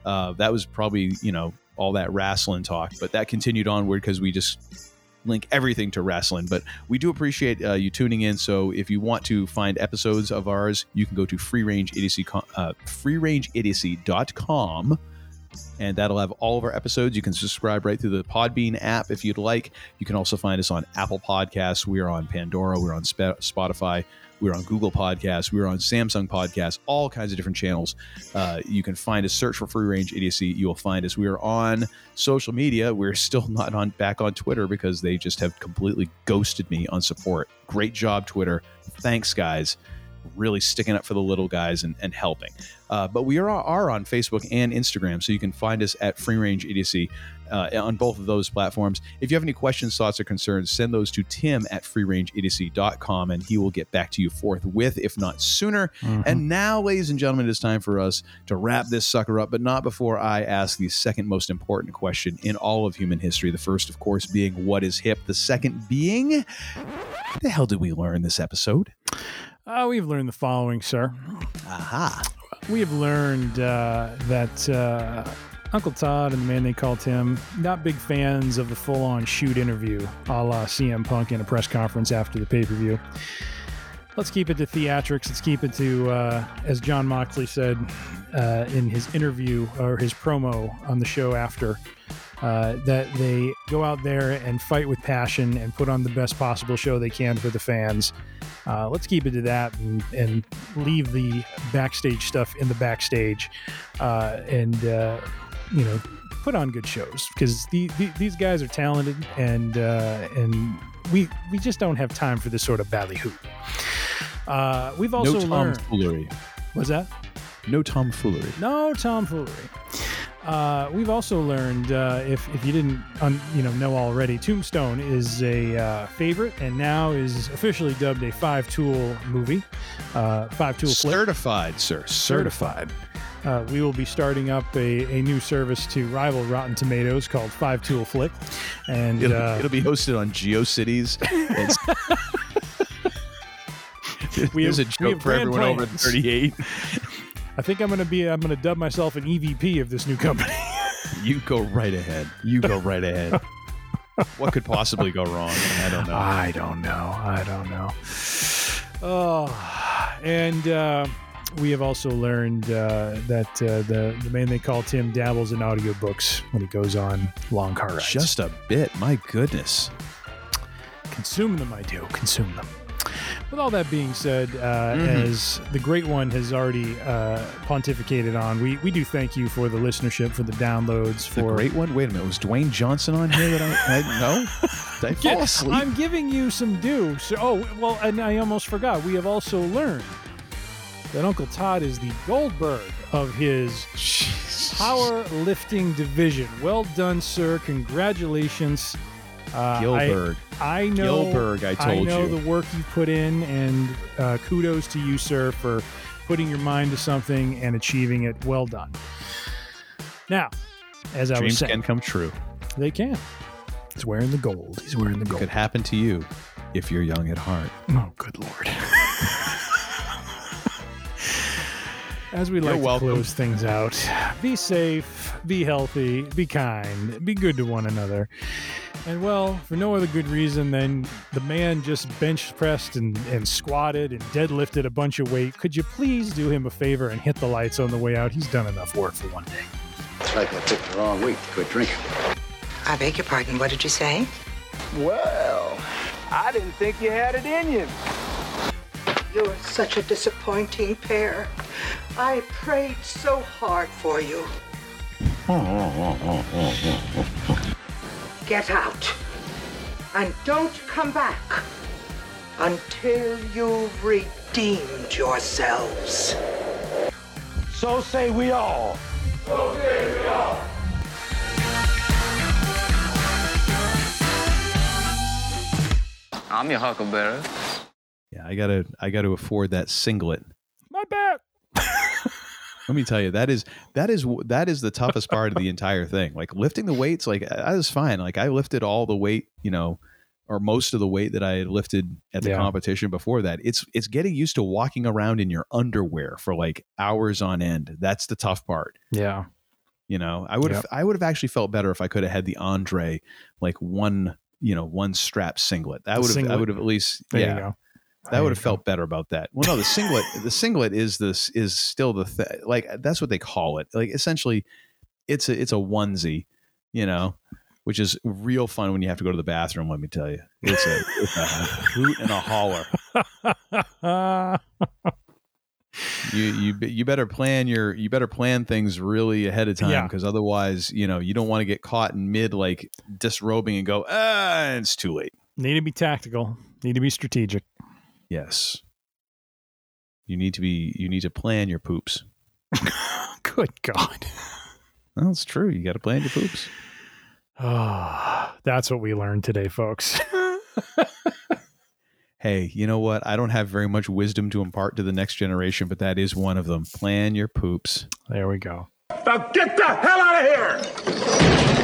Uh, that was probably you know all that wrestling talk, but that continued onward because we just link everything to wrestling. But we do appreciate uh, you tuning in. So if you want to find episodes of ours, you can go to free range idiocy uh, freerangeidiocy.com and that'll have all of our episodes. You can subscribe right through the Podbean app if you'd like. You can also find us on Apple Podcasts. We are on Pandora. We're on Sp- Spotify. We're on Google Podcasts. We're on Samsung Podcasts. All kinds of different channels. Uh, you can find us. Search for Free Range Idiocy. You will find us. We are on social media. We're still not on back on Twitter because they just have completely ghosted me on support. Great job, Twitter. Thanks, guys really sticking up for the little guys and, and helping. Uh, but we are, are on Facebook and Instagram, so you can find us at Free Range Idiocy uh, on both of those platforms. If you have any questions, thoughts, or concerns, send those to tim at freerangeidiocy.com and he will get back to you forthwith, if not sooner. Mm-hmm. And now, ladies and gentlemen, it is time for us to wrap this sucker up, but not before I ask the second most important question in all of human history. The first, of course, being what is hip, the second being, what the hell did we learn this episode? Uh, we've learned the following, sir. Aha. We have learned uh, that uh, Uncle Todd and the man they called Tim, not big fans of the full on shoot interview a la CM Punk in a press conference after the pay per view. Let's keep it to theatrics. Let's keep it to, uh, as Jon Moxley said uh, in his interview or his promo on the show after, uh, that they go out there and fight with passion and put on the best possible show they can for the fans. Uh, let's keep it to that and, and, leave the backstage stuff in the backstage uh, and, uh, you know, put on good shows because the, the, these guys are talented and uh, and we we just don't have time for this sort of ballyhoo. Uh, we've also no learned. tomfoolery. What's that? No tomfoolery. No tomfoolery. Uh, we've also learned, uh, if, if you didn't un, you know know already, Tombstone is a uh, favorite and now is officially dubbed a five tool movie. Uh, five tool certified, sir, certified. Uh, we will be starting up a, a new service to rival Rotten Tomatoes called Five Tool Flick, and it'll, uh, it'll be hosted on GeoCities. we There's a joke for everyone plans. over 38. I think I'm gonna be I'm gonna dub myself an EVP of this new company. you go right ahead. You go right ahead. what could possibly go wrong? I don't know. I don't know. I don't know. Oh, and uh, we have also learned uh, that uh, the the man they call Tim dabbles in audiobooks when he goes on long car rides. Just a bit. My goodness. Consume them, I do. Consume them. With all that being said, uh, mm-hmm. as the great one has already uh, pontificated on, we, we do thank you for the listenership, for the downloads. For the great one. Wait a minute, was Dwayne Johnson on here that I, I no? Did I fall asleep? I'm giving you some due. So, oh well, and I almost forgot. We have also learned that Uncle Todd is the Goldberg of his power lifting division. Well done, sir. Congratulations. Uh, Gilbert. I, I know. Gilbert, I told I know you. the work you put in, and uh, kudos to you, sir, for putting your mind to something and achieving it. Well done. Now, as Dreams I was saying, can come true. They can. He's wearing the gold. He's wearing the gold. It could happen to you if you're young at heart. Oh, good lord. As we like to close things out, be safe, be healthy, be kind, be good to one another. And well, for no other good reason than the man just bench pressed and, and squatted and deadlifted a bunch of weight. Could you please do him a favor and hit the lights on the way out? He's done enough work for one day. It's like I picked the wrong week to quit drinking. I beg your pardon. What did you say? Well, I didn't think you had it in you. You're such a disappointing pair. I prayed so hard for you. Get out. And don't come back until you've redeemed yourselves. So say we all. So say we all. I'm your huckleberry. Yeah, I gotta I gotta afford that singlet. My back. Let me tell you, that is that is that is the toughest part of the entire thing. Like lifting the weights, like I was fine. Like I lifted all the weight, you know, or most of the weight that I had lifted at the Yeah. competition before that. It's it's getting used to walking around in your underwear for like hours on end. That's the tough part. Yeah. You know, I would have Yep. I would have actually felt better if I could have had the Andre like one you know one strap singlet. That would have I would have at least There yeah you go. That would have felt better about that. Well, no, the singlet, the singlet is this is still the th- like that's what they call it. Like essentially, it's a it's a onesie, you know, which is real fun when you have to go to the bathroom. Let me tell you, it's a it's a hoot and a holler. You you you better plan your you better plan things really ahead of time Yeah. because otherwise, you know, you don't want to get caught in mid like disrobing and go ah, it's too late. Need to be tactical. Need to be strategic. Yes. You need to be you need to plan your poops. Good God. Well, true. You got to plan your poops. Oh, that's what we learned today, folks. Hey, you know what? I don't have very much wisdom to impart to the next generation, but that is one of them. Plan your poops. There we go. Now get the hell out of here!